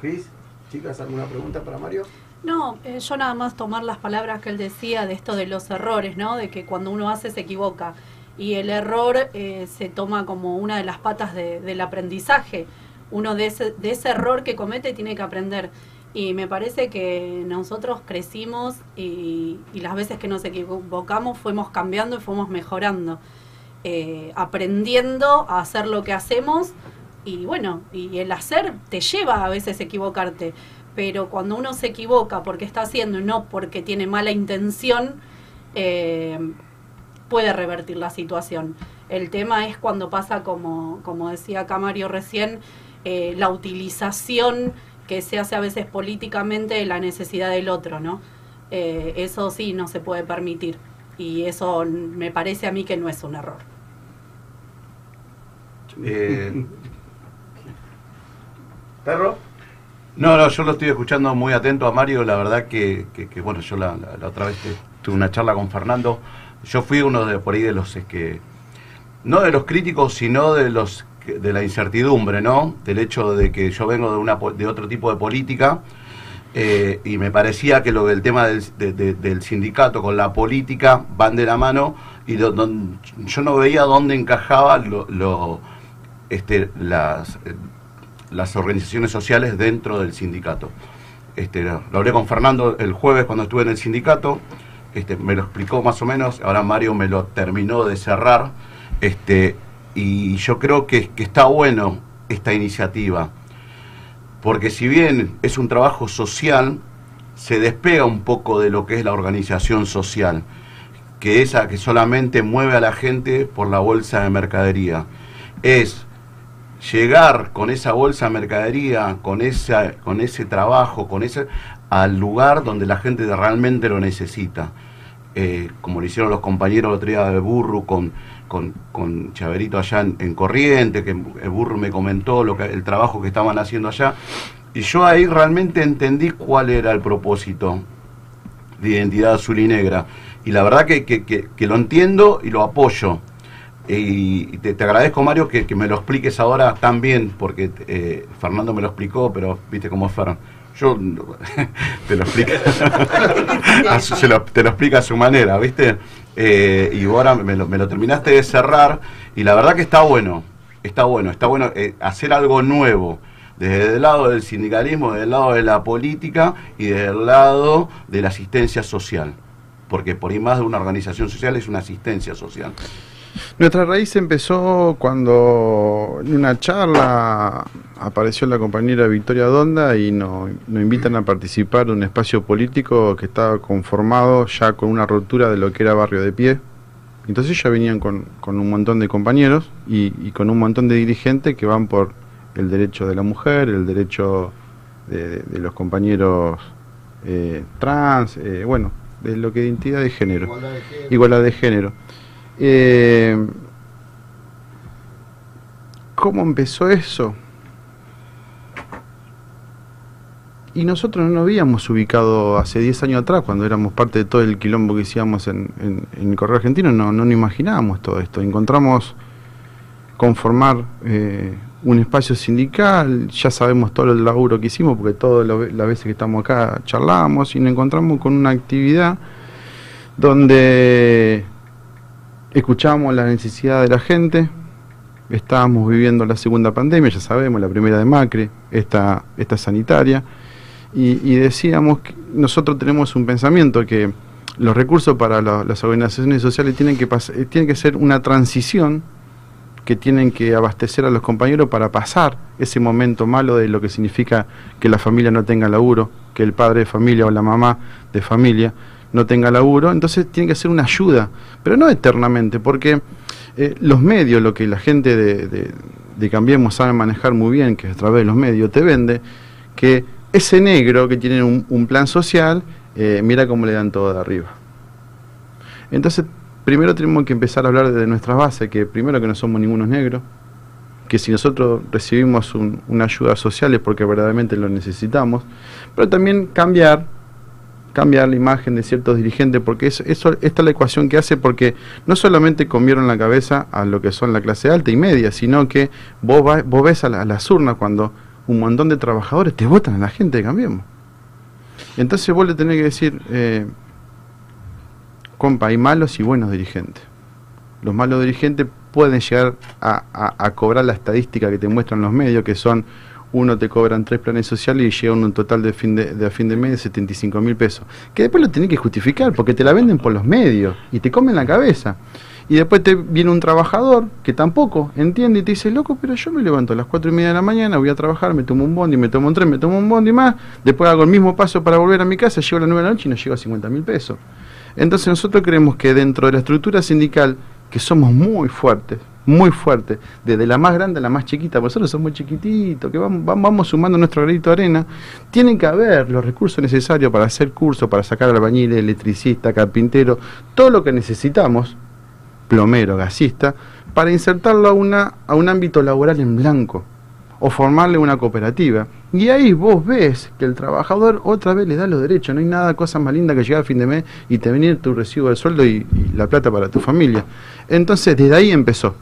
Cris, chicas, ¿alguna pregunta para Mario? No, eh, yo nada más tomar las palabras que él decía de esto de los errores, ¿no? De que cuando uno hace se equivoca. Y el error eh, se toma como una de las patas de- del aprendizaje. Uno de ese, de ese error que comete tiene que aprender. Y me parece que nosotros crecimos y, y las veces que nos equivocamos fuimos cambiando y fuimos mejorando. Eh, aprendiendo a hacer lo que hacemos y bueno, y el hacer te lleva a veces a equivocarte, pero cuando uno se equivoca porque está haciendo y no porque tiene mala intención, eh, puede revertir la situación. El tema es cuando pasa, como, como decía acá Mario recién, eh, la utilización que se hace a veces políticamente de la necesidad del otro, ¿no? Eso sí no se puede permitir y eso me parece a mí que no es un error. Eh, ¿Perro? No, no, yo lo estoy escuchando muy atento a Mario. La verdad que, que- bueno, yo la, otra vez tuve una charla con Fernando. Yo fui uno de por ahí de los que no de los críticos, sino de los de la incertidumbre, ¿no? Del hecho de que yo vengo de una de otro tipo de política eh, y me parecía que lo del tema del, de- de- del sindicato con la política van de la mano y do- yo no veía dónde encajaba lo- este, las las organizaciones sociales dentro del sindicato. Este, lo hablé con Fernando el jueves cuando estuve en el sindicato, este, me lo explicó más o menos, ahora Mario me lo terminó de cerrar, y yo creo que, que está bueno esta iniciativa, porque si bien es un trabajo social, se despega un poco de lo que es la organización social, que esa que solamente mueve a la gente por la bolsa de mercadería. Es llegar con esa bolsa de mercadería, con, esa, con ese trabajo, con ese, al lugar donde la gente realmente lo necesita. Eh, como lo hicieron los compañeros el otro día de Burru con, con, con Chaverito allá en, en Corriente, que Burru me comentó lo que, el trabajo que estaban haciendo allá. Y yo ahí realmente entendí cuál era el propósito de identidad azul y negra. Y la verdad que- que- que lo entiendo y lo apoyo. Y te, te agradezco, Mario, que, que me lo expliques ahora tan bien, porque eh, Fernando me lo explicó, pero viste cómo es Fernando. Yo te lo explico. Se lo- te lo explica a su manera, ¿viste? Eh, y ahora me lo, me lo terminaste de cerrar y la verdad que está bueno, está bueno, está bueno eh, hacer algo nuevo desde el lado del sindicalismo, desde el lado de la política y desde el lado de la asistencia social. Porque por ahí más de una organización social es una asistencia social. Nuestra raíz empezó cuando en una charla apareció la compañera Victoria Donda y nos, nos invitan a participar de un espacio político que estaba conformado ya con una ruptura de lo que era Barrio de Pie. Entonces ya venían con, con un montón de compañeros y, y con un montón de dirigentes que van por el derecho de la mujer, el derecho de, de- de los compañeros eh, trans, eh, bueno, de lo que identidad de género. Igualdad de género. Igualdad de género. Eh, ¿Cómo empezó eso? Y nosotros no nos habíamos ubicado hace 10 años atrás, cuando éramos parte de todo el quilombo que hicimos en, en- Correo Argentino, no, no imaginábamos todo esto. Encontramos conformar eh, un espacio sindical, ya sabemos todo el laburo que hicimos, porque todas las veces que estamos acá charlamos y nos encontramos con una actividad donde escuchábamos la necesidad de la gente, estábamos viviendo la segunda pandemia, ya sabemos, la primera de Macri, esta, esta sanitaria, y, decíamos que nosotros tenemos un pensamiento que los recursos para la- las organizaciones sociales tienen que, eh, tienen que ser una transición que tienen que abastecer a los compañeros para pasar ese momento malo de lo que significa que la familia no tenga laburo, que el padre de familia o la mamá de familia no tenga laburo, entonces tiene que ser una ayuda, pero no eternamente, porque eh, los medios, lo que la gente de, de- de Cambiemos sabe manejar muy bien, que a través de los medios te vende, que ese negro que tiene un, un plan social, eh, mira cómo le dan todo de arriba. Entonces, primero tenemos que empezar a hablar de nuestras bases, que primero que no somos ningunos negros, que si nosotros recibimos un- una ayuda social es porque verdaderamente lo necesitamos, pero también cambiar, cambiar la imagen de ciertos dirigentes, porque eso, esta es la ecuación que hace, porque no solamente comieron la cabeza a lo que son la clase alta y media, sino que vos, va- vos ves a, la- a las urnas cuando un montón de trabajadores te votan a la gente de Cambiemos. Entonces vos le tenés que decir, eh, compa, hay malos y buenos dirigentes. Los malos dirigentes pueden llegar a cobrar la estadística que te muestran los medios, que son, uno te cobran tres planes sociales y llegan a un total de fin de, a fin de mes de 75 mil pesos. Que después lo tenés que justificar, porque te la venden por los medios y te comen la cabeza. Y después te viene un trabajador que tampoco entiende y te dice, loco, pero yo me levanto a las cuatro y media de la mañana, voy a trabajar, me tomo un bondi, me tomo un tren, me tomo un bondi más, después hago el mismo paso para volver a mi casa, llego a las nueve de la noche y no llego a 50 mil pesos. Entonces nosotros creemos que dentro de la estructura sindical, que somos muy fuertes, muy fuertes, desde la más grande a la más chiquita, porque nosotros somos muy chiquititos, que vamos, vamos, sumando nuestro granito de arena, tienen que haber los recursos necesarios para hacer cursos, para sacar albañiles, electricista, carpintero, todo lo que necesitamos, plomero, gasista, para insertarlo a, una, a un ámbito laboral en blanco o formarle una cooperativa. Y ahí vos ves que el trabajador otra vez le da los derechos. No hay nada cosa más linda que llegar a fin de mes y te venir tu recibo de sueldo y, y la plata para tu familia. Entonces, desde ahí empezó.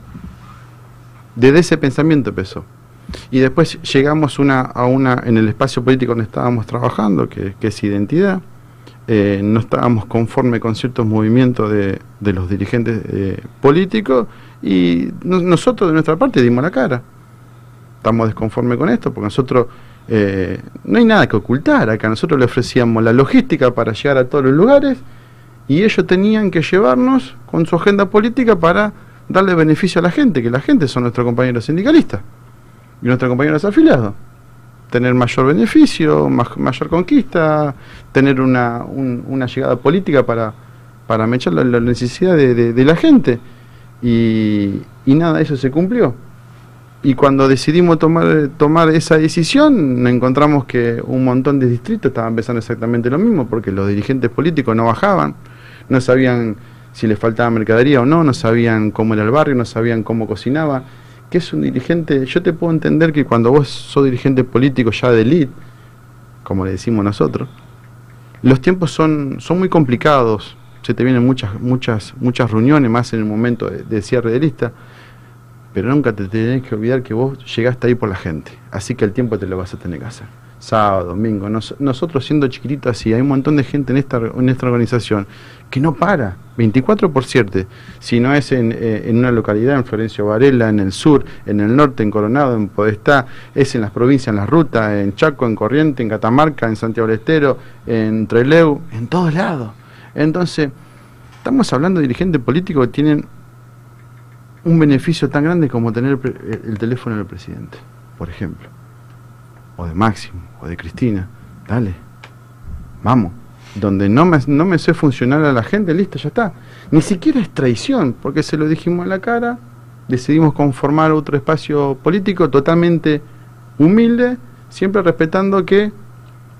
Desde ese pensamiento empezó. Y después llegamos una, a una, en el espacio político donde estábamos trabajando, que, es identidad. Eh, no estábamos conforme con ciertos movimientos de, de los dirigentes eh, políticos y no- nosotros de nuestra parte dimos la cara estamos desconformes con esto, porque nosotros eh, no hay nada que ocultar acá. Nosotros le ofrecíamos la logística para llegar a todos los lugares y ellos tenían que llevarnos con su agenda política para darle beneficio a la gente, que la gente son nuestros compañeros sindicalistas y nuestros compañeros afiliados. Tener mayor beneficio, ma- mayor conquista, tener una, un- una llegada política para, para mechar la, la necesidad de, la gente. Y, y nada, eso se cumplió. Y cuando decidimos tomar, tomar esa decisión, encontramos que un montón de distritos estaban pensando exactamente lo mismo, porque los dirigentes políticos no bajaban, no sabían si les faltaba mercadería o no, no sabían cómo era el barrio, no sabían cómo cocinaba. ¿Qué es un dirigente? Yo te puedo entender que cuando vos sos dirigente político ya de elite, como le decimos nosotros, los tiempos son, son muy complicados. se te vienen muchas, muchas, muchas reuniones más en el momento de, de cierre de lista, pero nunca te tenés que olvidar que vos llegaste ahí por la gente, así que el tiempo te lo vas a tener que hacer. Sábado, domingo, nos- nosotros siendo chiquititos así, hay un montón de gente en esta, en esta organización que no para, 24 por 7, si no es en, eh, en una localidad, en Florencio Varela, en el sur, en el norte, en Coronado, en Podestá, es en las provincias, en las rutas, en Chaco, en Corriente, en Catamarca, en Santiago del Estero, en Treleu, en todos lados. Entonces, estamos hablando de dirigentes políticos que tienen un beneficio tan grande como tener el, teléfono del presidente, por ejemplo, o de Máximo, o de Cristina. Dale, vamos. Donde no me, no me sé funcionar a la gente, listo, ya está. Ni siquiera es traición, porque se lo dijimos en la cara, decidimos conformar otro espacio político totalmente humilde, siempre respetando que,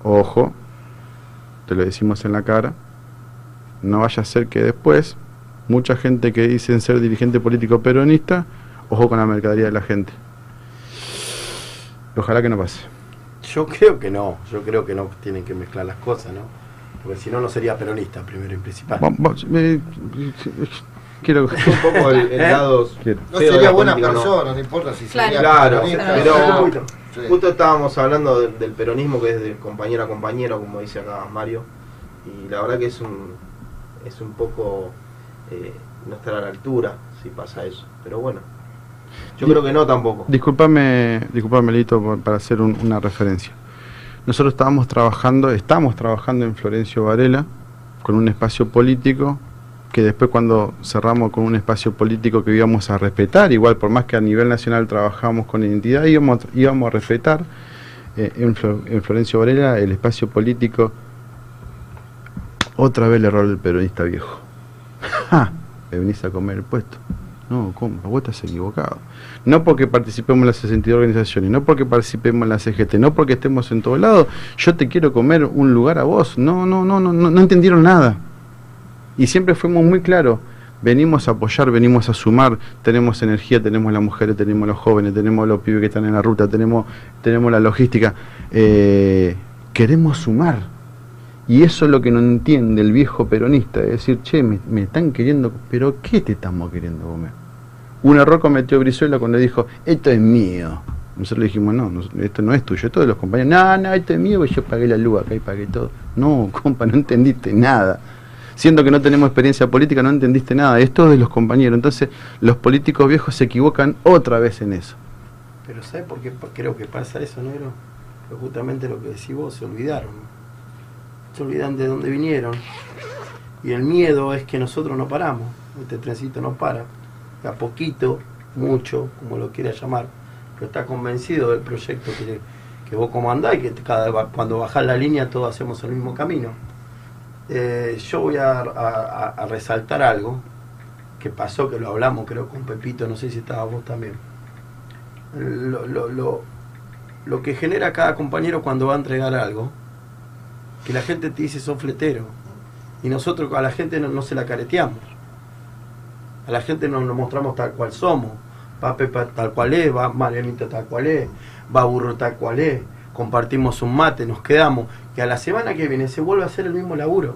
ojo, te lo decimos en la cara, no vaya a ser que después mucha gente que dicen ser dirigente político peronista, ojo con la mercadería de la gente. Ojalá que no pase. Yo creo que no, yo creo que no tienen que mezclar las cosas, ¿no? Porque si no, no sería peronista, primero y principal. Quiero un poco el, el ¿Eh? lado no sería buena no. persona, no, importa si Claro. sería Claro, pero Sí. justo estábamos hablando de- del peronismo que es de compañero a compañero, como dice acá Mario, y la verdad que es un es un poco eh, no estar a la altura si pasa eso, pero bueno, yo creo que no tampoco. Disculpame, disculpame Lito, para hacer un- una referencia. Nosotros estábamos trabajando, estamos trabajando en Florencio Varela con un espacio político que después cuando cerramos con un espacio político que íbamos a respetar, igual por más que a nivel nacional trabajamos con identidad, íbamos, íbamos a respetar eh, en, Flo- en Florencio Varela el espacio político. Otra vez el error del peronista viejo. Me venís a comer el puesto. No, compa, vos estás equivocado. No porque participemos en las 62 organizaciones, no porque participemos en la CGT, no porque estemos en todos lados, yo te quiero comer un lugar a vos. No, no, no, no, no, no entendieron nada. Y siempre fuimos muy claros. Venimos a apoyar, venimos a sumar, tenemos energía, tenemos las mujeres, tenemos los jóvenes, tenemos los pibes que están en la ruta, tenemos, tenemos la logística. Eh, queremos sumar. Y eso es lo que no entiende el viejo peronista, es decir, che, me, me están queriendo, pero ¿qué te estamos queriendo comer? Un error cometió Brizuela cuando dijo, esto es mío. Nosotros le dijimos, no, esto no es tuyo, esto es de los compañeros. No, no, esto es mío, porque yo pagué la luz acá y pagué todo. No, compa, no entendiste nada. Siendo que no tenemos experiencia política, no entendiste nada. Esto es de los compañeros. Entonces, los políticos viejos se equivocan otra vez en eso. Pero ¿sabes por qué creo que pasa eso, negro? Justamente lo que decís vos, se olvidaron. Se olvidan de dónde vinieron. Y el miedo es que nosotros no paramos. Este trencito no para. A poquito, mucho, como lo quieras llamar. Pero está convencido del proyecto que, que vos comandás y que cada, cuando bajás la línea todos hacemos el mismo camino. Eh, yo voy a resaltar algo que pasó, que lo hablamos creo con Pepito, no sé si estabas vos también lo, lo, lo, lo que genera cada compañero cuando va a entregar algo, que la gente te dice sos fletero, y nosotros a la gente no, no se la careteamos, a la gente nos, nos mostramos tal cual somos, va Pepa tal cual es, va Marianita tal cual es, va Burro tal cual es, compartimos un mate, nos quedamos, y a la semana que viene se vuelve a hacer el mismo laburo.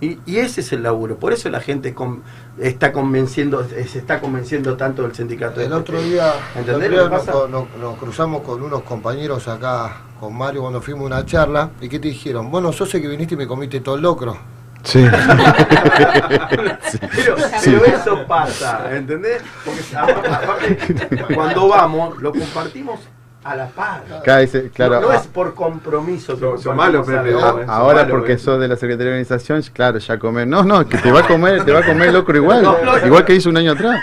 Y, y ese es el laburo, por eso la gente con- está convenciendo, se está convenciendo tanto del sindicato. de El otro fleteros. día, el ¿Entendés otro día que nos, pasa? co- nos- nos cruzamos con unos compañeros acá, con Mario, cuando fuimos a una charla, y que te dijeron, bueno, sos el que viniste y me comiste todo el locro. Sí. Pero, pero eso pasa, ¿entendés? Porque aparte, cuando vamos, lo compartimos a la par. Claro, no, no ah, es por compromiso. Ahora malo, porque sos de la Secretaría de Organización, claro, ya comer. No, no, que te va a comer, te va a comer locro igual. No, no, igual que hizo un año atrás.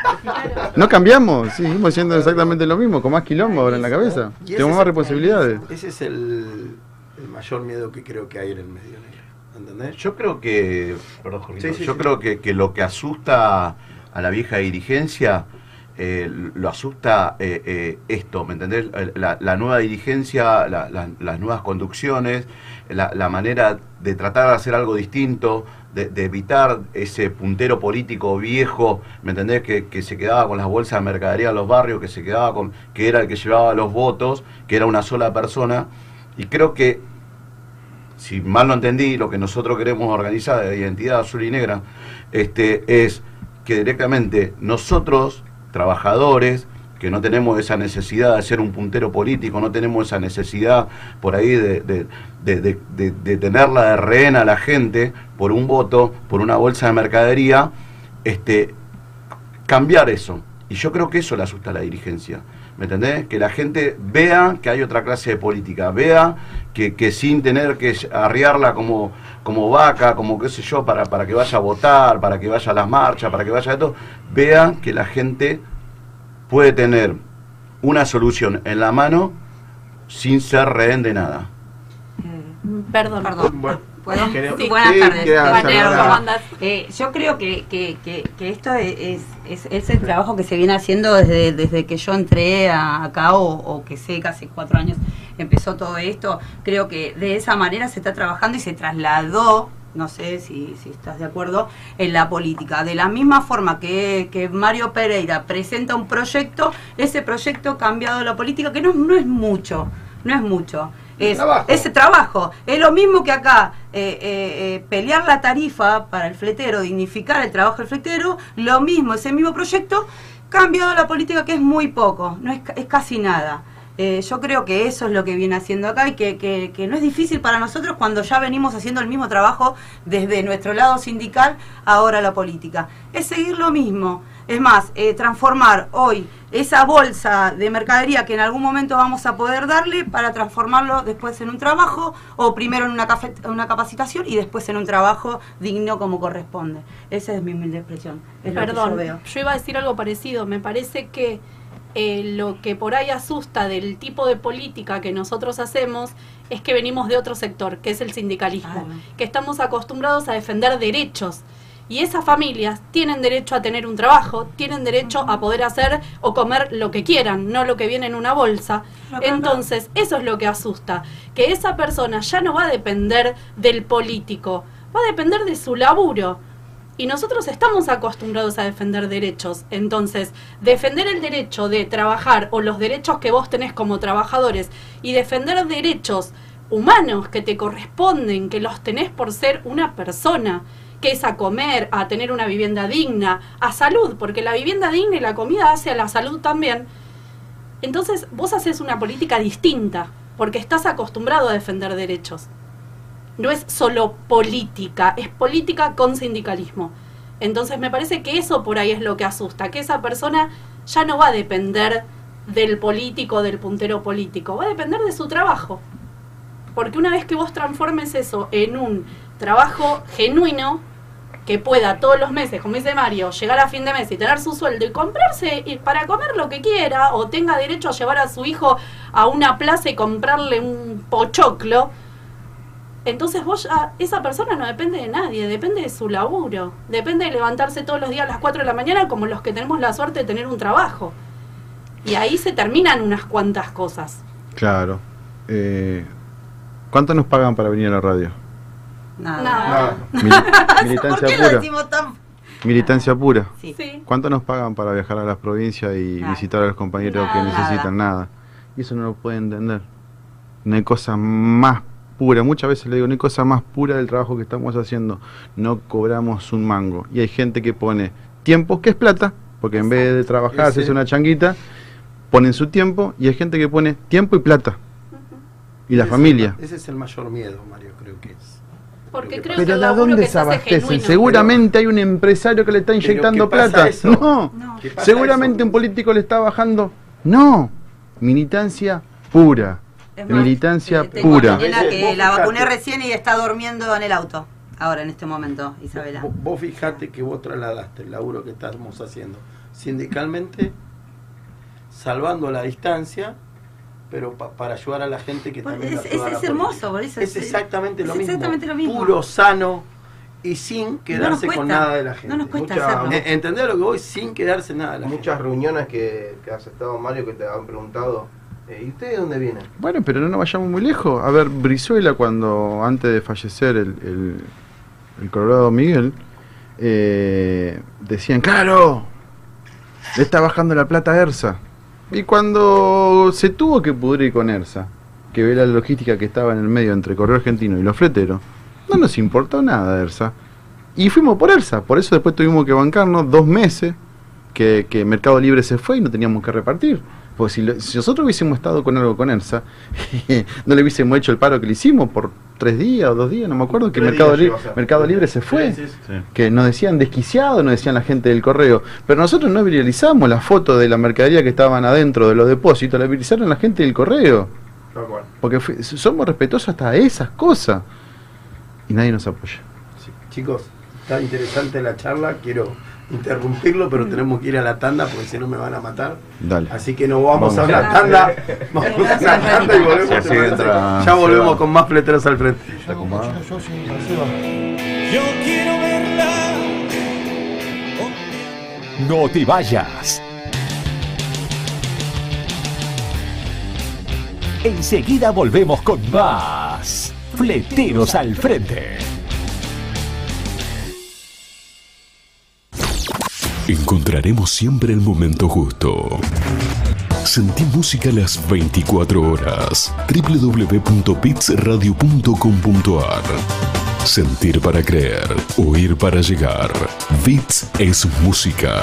No cambiamos, sí, seguimos siendo exactamente lo mismo, con más quilombo ahora en la cabeza. Tenemos es más responsabilidades. Ese es el, el mayor miedo que creo que hay en el medio negro. ¿Entendés? Yo creo que, perdón, Jorgito, Sí, sí, yo sí. creo que, que lo que asusta a la vieja dirigencia, eh, lo asusta eh, eh, esto, ¿me entendés? La, la nueva dirigencia, la- la- las nuevas conducciones, la, la manera de tratar de hacer algo distinto, de, de evitar ese puntero político viejo, ¿me entendés? Que, que se quedaba con las bolsas de mercadería en los barrios, que se quedaba con, que era el que llevaba los votos, que era una sola persona. Y creo que si mal no entendí, lo que nosotros queremos organizar de Identidad Azul y Negra, este, es que directamente nosotros, trabajadores, que no tenemos esa necesidad de ser un puntero político, no tenemos esa necesidad por ahí de, de, de, tenerla de rehén a la gente por un voto, por una bolsa de mercadería, este, cambiar eso. Y yo creo que eso le asusta a la dirigencia. ¿Me entendés? Que la gente vea que hay otra clase de política, vea que, que sin tener que arriarla como, como vaca, como qué sé yo, para, para que vaya a votar, para que vaya a las marchas, para que vaya a esto, vea que la gente puede tener una solución en la mano sin ser rehén de nada. Perdón, perdón. ¿Puedo? Creo- Sí. Buenas Sí, tardes. Eh, yo creo que, que, que, que esto es, es, es el trabajo que se viene haciendo desde, desde que yo entré a- acá o, o que sé que hace cuatro años empezó todo esto. Creo que de esa manera se está trabajando y se trasladó, no sé si, si estás de acuerdo, en la política. De la misma forma que, que Mario Pereira presenta un proyecto, ese proyecto ha cambiado la política, que no, no es mucho, no es mucho. Es, trabajo. ese trabajo. Es lo mismo que acá, eh, eh, eh, pelear la tarifa para el fletero, dignificar el trabajo del fletero, lo mismo, ese mismo proyecto, cambiado la política que es muy poco, no es, es casi nada. Eh, yo creo que eso es lo que viene haciendo acá y que, que- que no es difícil para nosotros cuando ya venimos haciendo el mismo trabajo desde nuestro lado sindical, ahora la política. Es seguir lo mismo. Es más, eh, transformar hoy esa bolsa de mercadería que en algún momento vamos a poder darle para transformarlo después en un trabajo o primero en una, una capacitación y después en un trabajo digno como corresponde. Esa es mi humilde expresión. Es lo que Perdón, yo veo. yo iba a decir algo parecido. Me parece que eh, lo que por ahí asusta del tipo de política que nosotros hacemos es que venimos de otro sector, que es el sindicalismo, que estamos acostumbrados a defender derechos. Y esas familias tienen derecho a tener un trabajo, tienen derecho a poder hacer o comer lo que quieran, no lo que viene en una bolsa. Entonces, eso es lo que asusta, que esa persona ya no va a depender del político, va a depender de su laburo. Y nosotros estamos acostumbrados a defender derechos. Entonces, defender el derecho de trabajar o los derechos que vos tenés como trabajadores y defender derechos humanos que te corresponden, que los tenés por ser una persona, que es a comer, a tener una vivienda digna, a salud, porque la vivienda digna y la comida hace a la salud también. Entonces, vos haces una política distinta, porque estás acostumbrado a defender derechos no es solo política, es política con sindicalismo. Entonces me parece que eso por ahí es lo que asusta, que esa persona ya no va a depender del político, del puntero político, va a depender de su trabajo. Porque una vez que vos transformes eso en un trabajo genuino, que pueda todos los meses, como dice Mario, llegar a fin de mes y tener su sueldo y comprarse y para comer lo que quiera, o tenga derecho a llevar a su hijo a una plaza y comprarle un pochoclo, entonces vos ya, esa persona no depende de nadie, depende de su laburo, depende de levantarse todos los días a las 4 de la mañana como los que tenemos la suerte de tener un trabajo. Y ahí se terminan unas cuantas cosas. Claro. Eh, ¿Cuánto nos pagan para venir a la radio? Nada. Mil- ¿Por militancia qué lo pura. decimos tan Militancia pura. Sí. ¿Cuánto nos pagan para viajar a las provincias y Nada. visitar a los compañeros que Nada. necesitan? Nada. Y eso no lo puede entender. No hay cosa más pura. Muchas veces le digo, no hay cosa más pura del trabajo que estamos haciendo. No cobramos un mango. Y hay gente que pone tiempo, que es plata, porque en vez de trabajar, Ese. hacerse una changuita, ponen su tiempo. Y hay gente que pone tiempo y plata. Y la Ese es familia. el- ese es el mayor miedo, Mario, creo que es. Porque creo Pero que el ¿de laburo dónde que se abastecen? Seguramente hay un empresario que le está inyectando ¿qué pasa plata. eso? No. ¿Qué pasa Seguramente un político le está bajando. No. Militancia pura. Militancia Tengo pura. una que la fijate. vacuné recién y está durmiendo en el auto. Ahora, en este momento, Isabela. Vos, vos fijate que vos trasladaste el laburo que estamos haciendo sindicalmente, salvando la distancia, pero pa- para ayudar a la gente que Pues también es- la ayuda es- es hermoso, por eso es es- exactamente, es lo, mismo, exactamente lo mismo. Puro, sano y sin quedarse cuesta, con nada de la gente. no nos cuesta Mucha- hacerlo. Eh, ¿Entendés lo que voy? Sin quedarse nada de la Muchas reuniones que, que has estado, Mario, que te han preguntado, eh, ¿y ustedes de dónde vienen? Bueno, pero no nos vayamos muy lejos. A ver, Brizuela, cuando antes de fallecer el, el, el Colorado Miguel, eh, decían, claro, le está bajando la plata a ERSA. Y cuando se tuvo que pudrir con ERSA, que ve la logística que estaba en el medio entre Correo Argentino y los fleteros, no nos importó nada ERSA. Y fuimos por ERSA, por eso después tuvimos que bancarnos dos meses que, que Mercado Libre se fue y no teníamos que repartir. Porque si, lo- si nosotros hubiésemos estado con algo con ERSA, no le hubiésemos hecho el paro que le hicimos por tres días o dos días, no me acuerdo, que Mercado, días Li- llegó a ser. Mercado Libre se fue. Sí, sí, sí. Que nos decían desquiciado, nos decían la gente del correo. Pero nosotros no viralizamos la foto de la mercadería que estaban adentro de los depósitos, la viralizaron la gente del correo. Porque fue- somos respetuosos hasta esas cosas. Y nadie nos apoya. Chicos, está interesante la charla, quiero interrumpirlo, pero tenemos que ir a la tanda porque si no me van a matar. Dale. Así que nos vamos, Vamos. a una tanda. Vamos a una tanda y volvemos. Ya volvemos con más fleteros al frente. Yo quiero verla. No te vayas. Enseguida volvemos con más. Fleteros al frente. Encontraremos siempre el momento justo. Sentí música las 24 horas. www.bitsradio.com.ar Sentir para creer, oír para llegar. Bits es música.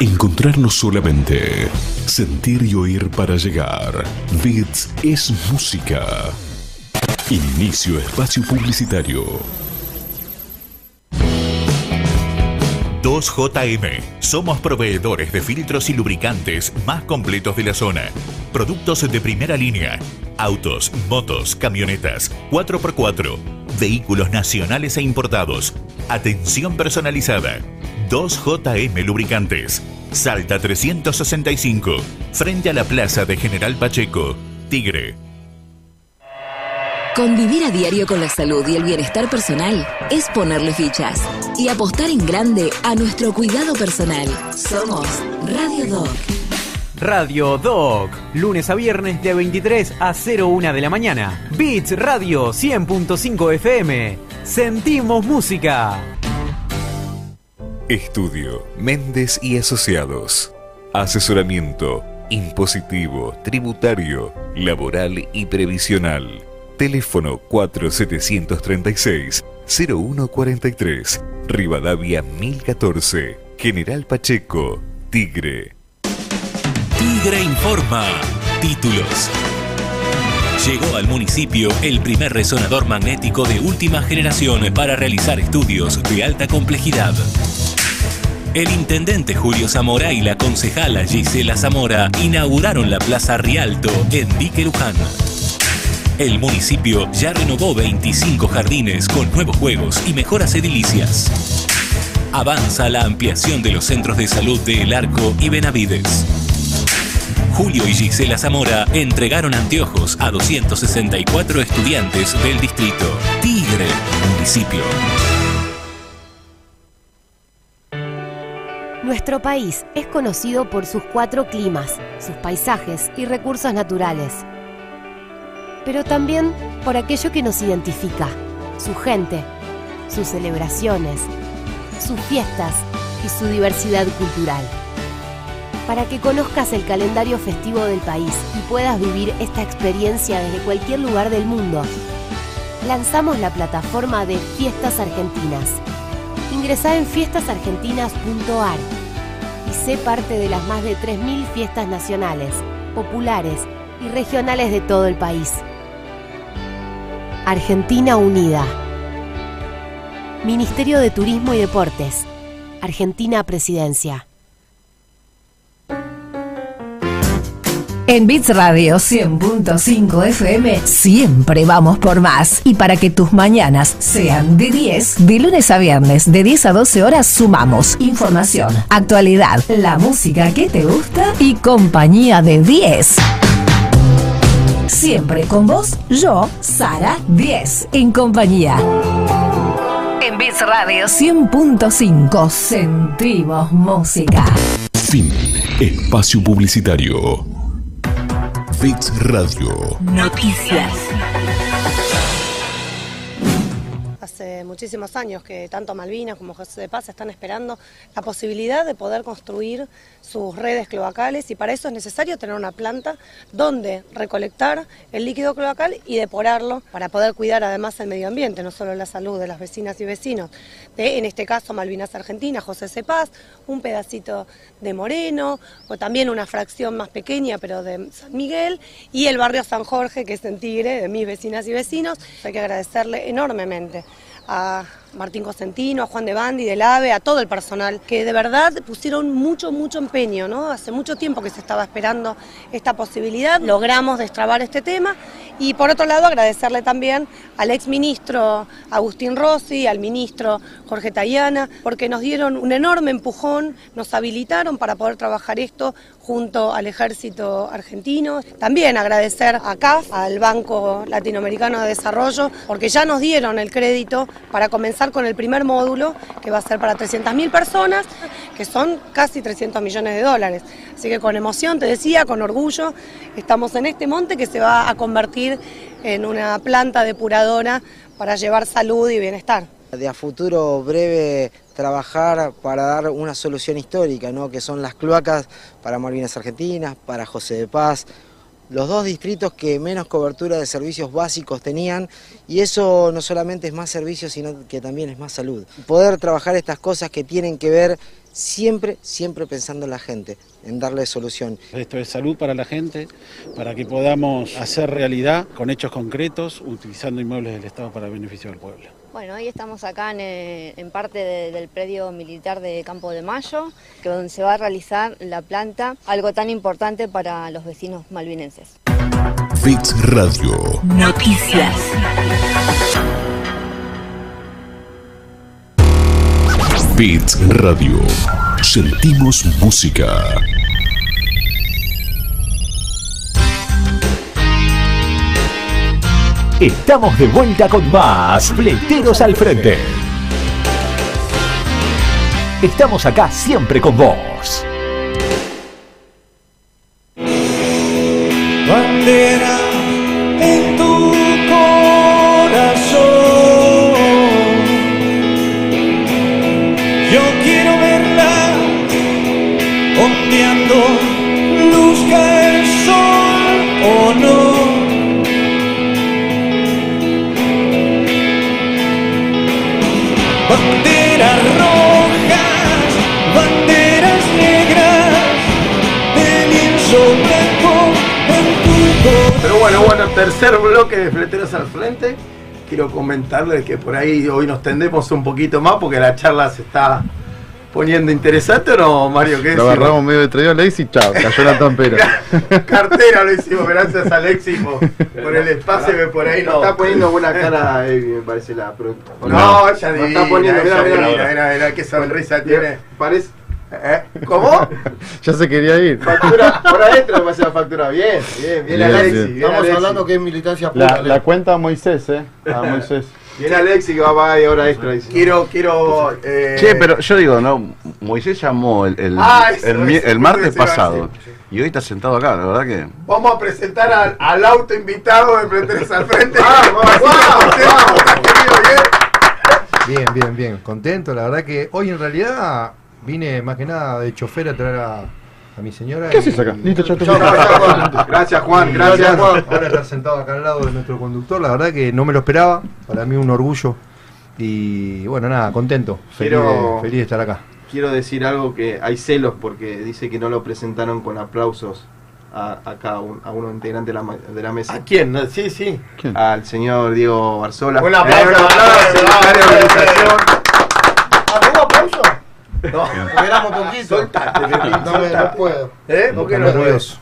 Encontrarnos solamente. Sentir y oír para llegar. Bits es música. Inicio espacio publicitario. 2JM. Somos proveedores de filtros y lubricantes más completos de la zona. Productos de primera línea. Autos, motos, camionetas, 4x4. Vehículos nacionales e importados. Atención personalizada. 2JM Lubricantes. Salta 365. Frente a la plaza de General Pacheco. Tigre. Convivir a diario con la salud y el bienestar personal es ponerle fichas y apostar en grande a nuestro cuidado personal. Somos Radio Doc. Radio Doc, lunes a viernes de 23 a 01 de la mañana. Beats Radio 100.5 FM. Sentimos música. Estudio Méndez y Asociados. Asesoramiento impositivo, tributario, laboral y previsional. Teléfono 4736-0143. Rivadavia 1014. General Pacheco. Tigre. Tigre informa. Títulos. Llegó al municipio el primer resonador magnético de última generación para realizar estudios de alta complejidad. El intendente Julio Zamora y la concejala Gisela Zamora inauguraron la Plaza Rialto en Dique Luján. El municipio ya renovó 25 jardines con nuevos juegos y mejoras edilicias. Avanza la ampliación de los centros de salud de El Arco y Benavides. Julio y Gisela Zamora entregaron anteojos a 264 estudiantes del distrito. Tigre, municipio. Nuestro país es conocido por sus cuatro climas, sus paisajes y recursos naturales. Pero también por aquello que nos identifica, su gente, sus celebraciones, sus fiestas y su diversidad cultural. Para que conozcas el calendario festivo del país y puedas vivir esta experiencia desde cualquier lugar del mundo, lanzamos la plataforma de Fiestas Argentinas. Ingresá en fiestasargentinas.ar y sé parte de las más de 3.000 fiestas nacionales, populares y regionales de todo el país. Argentina Unida. Ministerio de Turismo y Deportes. Argentina Presidencia. En Bits Radio 100.5 FM siempre vamos por más. Y para que tus mañanas sean de 10, de lunes a viernes, de 10 a 12 horas, sumamos información, actualidad, la música que te gusta y compañía de 10. Siempre con vos, yo, Sara 10, en compañía. En Bits Radio 100.5 sentimos música. Fin. Espacio publicitario. Bits Radio. Noticias. Hace muchísimos años que tanto Malvinas como José de Paz están esperando la posibilidad de poder construir sus redes cloacales y para eso es necesario tener una planta donde recolectar el líquido cloacal y depurarlo para poder cuidar además el medio ambiente, no solo la salud de las vecinas y vecinos de, en este caso, Malvinas Argentina, José C. Paz, un pedacito de Moreno, o también una fracción más pequeña, pero de San Miguel, y el barrio San Jorge, que es en Tigre, de mis vecinas y vecinos. Hay que agradecerle enormemente a Martín Cosentino, a Juan de Bandi, del AVE, a todo el personal, que de verdad pusieron mucho, mucho empeño, ¿no? Hace mucho tiempo que se estaba esperando esta posibilidad, logramos destrabar este tema y por otro lado agradecerle también al ex ministro Agustín Rossi, al ministro Jorge Tayana, porque nos dieron un enorme empujón, nos habilitaron para poder trabajar esto junto al ejército argentino. También agradecer a CAF, al Banco Latinoamericano de Desarrollo, porque ya nos dieron el crédito para comenzar con el primer módulo, que va a ser para 300.000 personas, que son casi 300 millones de dólares. Así que con emoción, te decía, con orgullo, estamos en este monte que se va a convertir en una planta depuradora para llevar salud y bienestar. De a futuro breve trabajar para dar una solución histórica, ¿no? que son las cloacas para Malvinas Argentinas, para José de Paz, los dos distritos que menos cobertura de servicios básicos tenían y eso no solamente es más servicios, sino que también es más salud. Poder trabajar estas cosas que tienen que ver siempre, siempre pensando en la gente, en darle solución. Esto es salud para la gente, para que podamos hacer realidad con hechos concretos, utilizando inmuebles del Estado para beneficio del pueblo. Bueno, hoy estamos acá en, eh, en parte de- del predio militar de Campo de Mayo, que donde se va a realizar la planta, algo tan importante para los vecinos malvinenses. Bits Radio. Noticias. Radio. Sentimos música. Estamos de vuelta con más Fleteros al Frente. Estamos acá siempre con vos. bandera bueno, bueno, tercer bloque de Fleteros al Frente. Quiero comentarles que por ahí hoy nos tendemos un poquito más porque la charla se está poniendo interesante o no, Mario? ¿Qué Lo agarramos medio distraído a Alexis y chao, cayó la tampera. Cartera lo hicimos, gracias a Alexis por, por el espacio que por ahí no. no. está poniendo buena cara, Evi, me parece la productora. No, ella No divina, está poniendo, ella mira, mira, divina, mira, mira qué sonrisa tiene. Parece. ¿Eh? ¿Cómo? ya se quería ir. Factura, por adentro me factura. Bien, bien, bien, Bien, Alexis. bien. bien, Estamos hablando que es militancia pura. La, la cuenta a Moisés, ¿eh? A Moisés. Bien, Alexis, que va a pagar ahí hora extra. dice. Quiero, quiero. eh, Che, pero yo digo, no, Moisés llamó el, el, Ah, eso, el mi- eso, el martes pasado y hoy está sentado acá, la verdad que... Vamos a presentar al, al auto invitado de Fleteros al Frente. Vamos, vamos, vamos. Bien, bien, bien. Contento. La verdad que hoy en realidad vine más que nada de chofer a traer a, a mi señora. ¿Qué y- haces acá? Listo, chao, Chao, gracias, Juan. Gracias, Juan, Y gracias. Juan. Ahora estar sentado acá al lado de nuestro conductor. La verdad que no me lo esperaba. Para mí un orgullo. Y bueno, nada, contento. Feliz, Quiero- feliz de estar acá. Quiero decir algo que hay celos porque dice que no lo presentaron con aplausos a, acá a, un, a uno integrante de la, ma- de la mesa. ¿A quién? No, Sí, sí. Al señor Diego Barzola. Un aplauso, Eh, un aplauso, secretario de vamos, organización. ¿Algún aplauso? No, Esperamos un poquito. soltate, No, me- no puedo. ¿Eh? ¿Por qué no nervioso.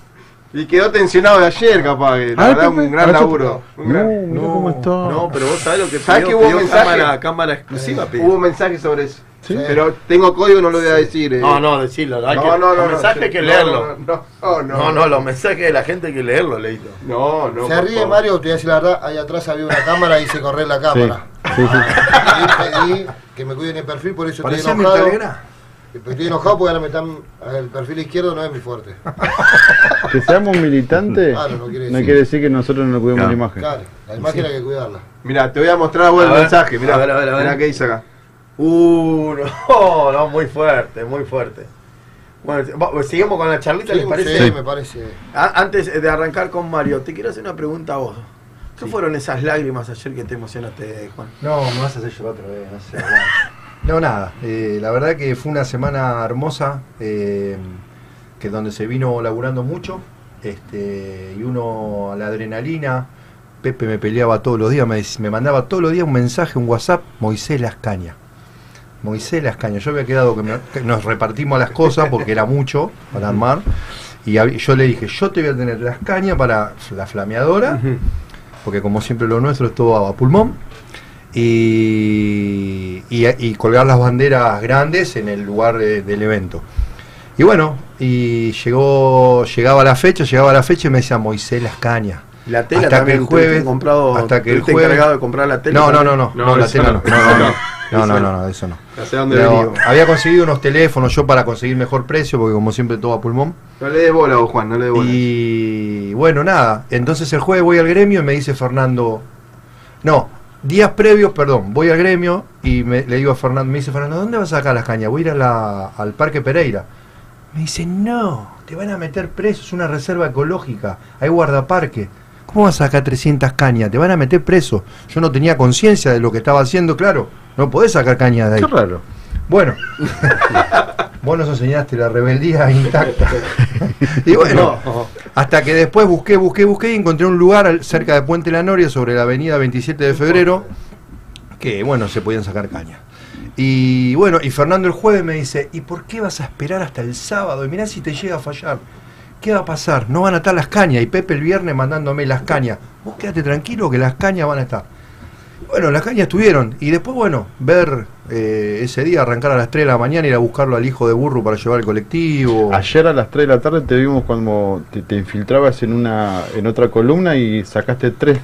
Y quedó tensionado de ayer, capaz. que La verdad, Pepe, un gran laburo. Un No, gran- mira cómo está. No, pero vos sabés lo que ¿Sabés pidió, que hubo pidió mensaje? cámara, cámara exclusiva, pidió. Hubo mensaje sobre eso. ¿Sí? Pero tengo código, no lo voy a decir. eh. No, no, decirlo. Hay No, que, no, no, los no, mensajes hay que No, leerlo. No, no, no. No, no, los mensajes de la gente hay que leerlo, Leito. No, no. Se ríe favor. Mario, te voy a decir la verdad, ahí atrás había una cámara y hice correr la cámara. Sí, sí. Y pedí que me cuiden el perfil, por eso estoy enojado. Legrand. Estoy enojado porque ahora me están. El perfil izquierdo no es mi fuerte. Que seamos militantes Claro, no quiere no decir- quiere decir que nosotros no cuidemos Claro. la imagen. Claro, la imagen hay que cuidarla. Mira, te voy a mostrar vos el A ver, mensaje. Mira, a ver, a ver, a ver. Mirá qué dice acá. Uh, no, no, muy fuerte, muy fuerte. Bueno, va- seguimos con la charlita, ¿les Sí, parece? sí, me parece. A- Antes de arrancar con Mario, te quiero hacer una pregunta a vos. ¿Qué fueron esas lágrimas ayer que te emocionaste, Juan? No, me vas a hacer llorar otra vez, no sé. No, nada. eh, la verdad que fue una semana hermosa, eh, que donde se vino laburando mucho, este, y uno a la adrenalina. Pepe me peleaba todos los días, me, me mandaba todos los días un mensaje, un WhatsApp, Moisés Las Cañas. Moisés Las Cañas. Yo había quedado que, me- que nos repartimos las cosas porque era mucho para armar. Y yo le dije, yo te voy a tener las cañas para la flameadora, porque como siempre lo nuestro es todo a pulmón y, y- y colgar las banderas grandes en el lugar del evento. Y bueno, y llegó, llegaba la fecha, llegaba la fecha y me decía Moisés Las Cañas. La tela hasta que el jueves, comprado, hasta que el ¿tuviste jueves, encargado de comprar la tela no, no, no, no, No, no, la tela no. no, no, no, no, Eso no, no, no. no, eso no. Pero había conseguido unos teléfonos yo para conseguir mejor precio, porque como siempre todo a pulmón. No le des bola vos, Juan, no le des bola. Y bueno, nada. Entonces el jueves voy al gremio y me dice Fernando. No, días previos, perdón, voy al gremio y me, le digo a Fernando, me dice Fernando, ¿dónde vas a sacar las cañas? Voy a ir al Parque Pereira. Me dice, no, te van a meter preso, es una reserva ecológica, hay guardaparque. ¿Cómo vas a sacar 300 cañas? Te van a meter preso. Yo no tenía conciencia de lo que estaba haciendo, claro. No podés sacar cañas de ahí. Qué raro. Bueno, vos nos enseñaste la rebeldía intacta. y bueno, hasta que después busqué, busqué, busqué y encontré un lugar cerca de Puente La Noria, sobre la avenida 27 de febrero, que bueno, se podían sacar cañas. Y bueno, y Fernando el jueves me dice, ¿y por qué vas a esperar hasta el sábado? Y mirá si te llega a fallar. ¿Qué va a pasar? No van a estar las cañas. Y Pepe el viernes mandándome las cañas. Vos quédate tranquilo que las cañas van a estar. Bueno, las cañas estuvieron. Y después, bueno, ver eh, ese día arrancar a las 3 de la mañana, ir a buscarlo al hijo de burro para llevar el colectivo. Ayer a las 3 de la tarde te vimos cuando te, te infiltrabas en una en otra columna y sacaste tres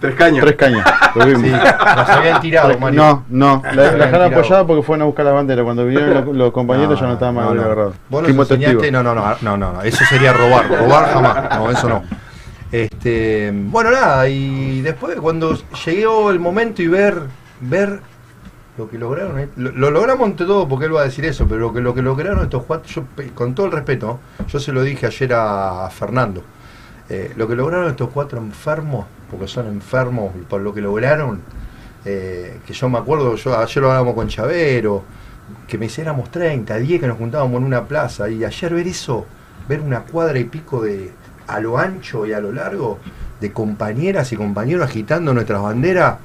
Tres cañas. Tres cañas. Lo vimos. Sí, las habían tirado, Tres- Mario. No, no. Las La, la dejaron tirado. apoyada porque fueron a buscar la bandera. Cuando vinieron los, los compañeros ya no estaban más no, no. agarrados. Vos nos Fuimos enseñaste, testigos. no, no, no, no, no, no, eso sería robar, robar jamás, no, eso no. Este, bueno, nada, y después cuando llegó el momento y ver, ver lo que lograron, eh, lo, lo logramos entre todos porque él va a decir eso, pero lo que, lo que lograron estos cuatro, yo, con todo el respeto, yo se lo dije ayer a Fernando, eh, lo que lograron estos cuatro enfermos, porque son enfermos y por lo que lograron, eh, que yo me acuerdo, yo ayer lo hablábamos con Chavero, que me dice éramos 30, 10 que nos juntábamos en una plaza, y ayer ver eso, ver una cuadra y pico de a lo ancho y a lo largo, de compañeras y compañeros agitando nuestras banderas,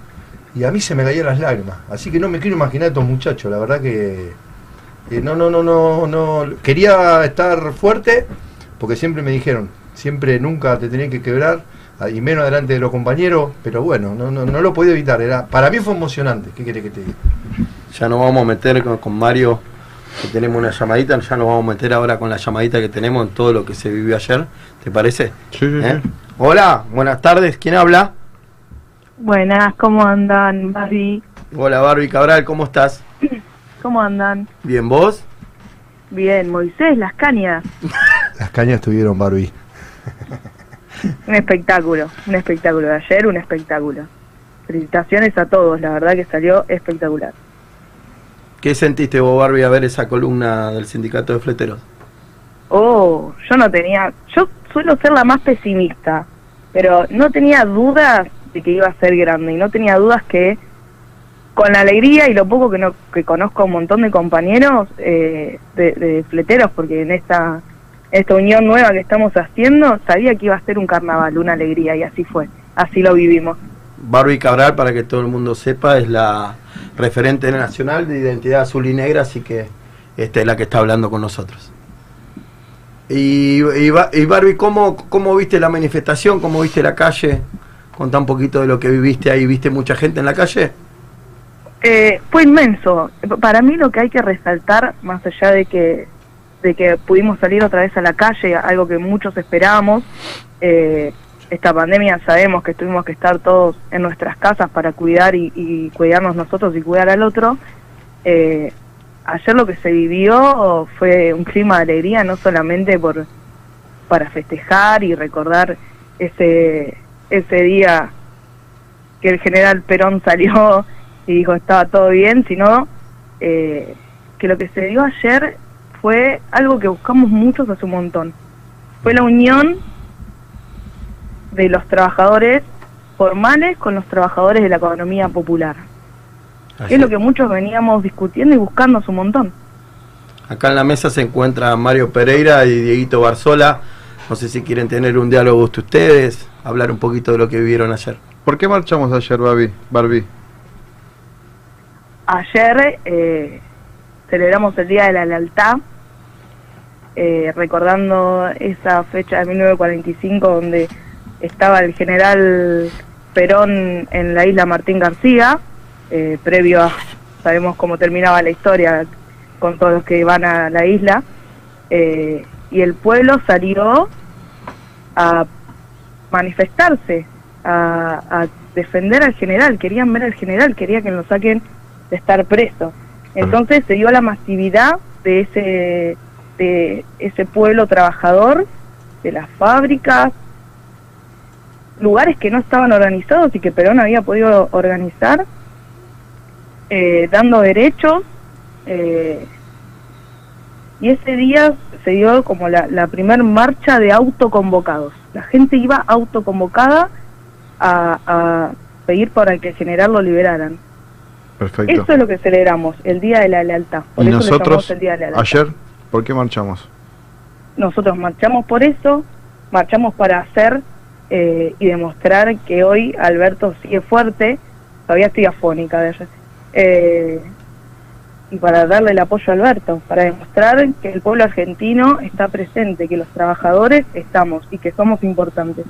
y a mí se me caían las lágrimas. Así que no me quiero imaginar a estos muchachos, la verdad que eh, no, no, no, no, no. Quería estar fuerte, porque siempre me dijeron, siempre nunca te tenés que quebrar, ah, y menos delante de los compañeros, pero bueno, no, no, no lo podía evitar. Era, para mí fue emocionante, ¿qué querés que te diga? Ya nos vamos a meter con, con Mario, que tenemos una llamadita, ya nos vamos a meter ahora con la llamadita que tenemos en todo lo que se vivió ayer, ¿te parece? Sí, sí, ¿Eh? sí. Hola, buenas tardes, ¿quién habla? Buenas, ¿cómo andan, Barbie? Hola Barbie Cabral, ¿cómo estás? ¿Cómo andan? Bien, ¿vos? Bien, Moisés, las cañas. Las cañas estuvieron, Barbie. Un espectáculo, un espectáculo de ayer, un espectáculo. Felicitaciones a todos, la verdad que salió espectacular. ¿Qué sentiste vos, Barbie, a ver esa columna del sindicato de fleteros? Oh, yo no tenía, yo suelo ser la más pesimista, pero no tenía dudas de que iba a ser grande y no tenía dudas que con la alegría y lo poco que no que conozco a un montón de compañeros eh, de, de fleteros, porque en esta esta unión nueva que estamos haciendo sabía que iba a ser un carnaval, una alegría y así fue, así lo vivimos. Barbie Cabral, para que todo el mundo sepa, es la referente nacional de identidad azul y negra, así que esta es la que está hablando con nosotros. Y, y, Ba- y Barbie, ¿cómo, ¿cómo viste la manifestación? ¿Cómo viste la calle? Contá un poquito de lo que viviste ahí. ¿Viste mucha gente en la calle? Eh, fue inmenso. Para mí lo que hay que resaltar, más allá de que de que pudimos salir otra vez a la calle, algo que muchos esperábamos, eh, esta pandemia sabemos que tuvimos que estar todos en nuestras casas para cuidar y, cuidarnos nosotros y cuidar al otro. eh, ayer lo que se vivió fue un clima de alegría, no solamente por para festejar y recordar ese ese día que el general Perón salió y dijo estaba todo bien, sino eh, que lo que se dio ayer fue algo que buscamos muchos hace un montón. Fue la unión de los trabajadores formales con los trabajadores de la economía popular. Es lo que muchos veníamos discutiendo y buscando hace un montón. Acá en la mesa se encuentra Mario Pereira y Dieguito Barzola. No sé si quieren tener un diálogo ustedes, hablar un poquito de lo que vivieron ayer. ¿Por qué marchamos ayer, Barbie? Barbie? Ayer eh, celebramos el Día de la Lealtad, eh, recordando esa fecha de 1945 donde estaba el general Perón en la isla Martín García, eh, previo a, sabemos cómo terminaba la historia con todos los que van a la isla, eh, y el pueblo salió a manifestarse, a, a, defender al general, querían ver al general, quería que lo saquen de estar preso. Entonces se dio la masividad de ese, de ese pueblo trabajador, de las fábricas, lugares que no estaban organizados y que Perón había podido organizar, eh, dando derechos. Eh, y ese día se dio como la, la primer marcha de autoconvocados. La gente iba autoconvocada a, a pedir para que el general lo liberaran. Perfecto. Eso es lo que celebramos, el Día de la Lealtad. Por ¿Y eso nosotros, llamamos el Día de la Lealtad. ayer, por qué marchamos? Nosotros marchamos por eso, marchamos para hacer eh, y demostrar que hoy Alberto sigue fuerte, todavía estoy afónica de eso, eh, y para darle el apoyo a Alberto, para demostrar que el pueblo argentino está presente, que los trabajadores estamos y que somos importantes.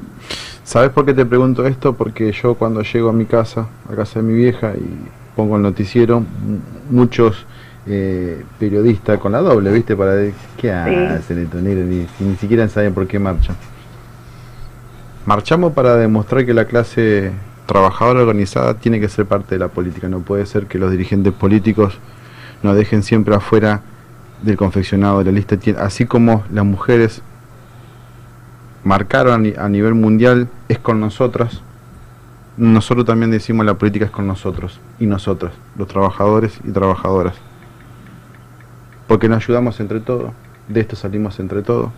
¿Sabes por qué te pregunto esto? Porque yo cuando llego a mi casa, a casa de mi vieja, y pongo el noticiero, muchos eh, periodistas con la doble, ¿viste? Para decir, ¿qué hacen estos negros? Ni, ni siquiera saben por qué marchan. Marchamos para demostrar que la clase trabajadora organizada tiene que ser parte de la política. No puede ser que los dirigentes políticos nos dejen siempre afuera del confeccionado de la lista. Así como las mujeres marcaron a nivel mundial es con nosotras, nosotros también decimos la política es con nosotros y nosotras, los trabajadores y trabajadoras. Porque nos ayudamos entre todos, de esto salimos entre todos.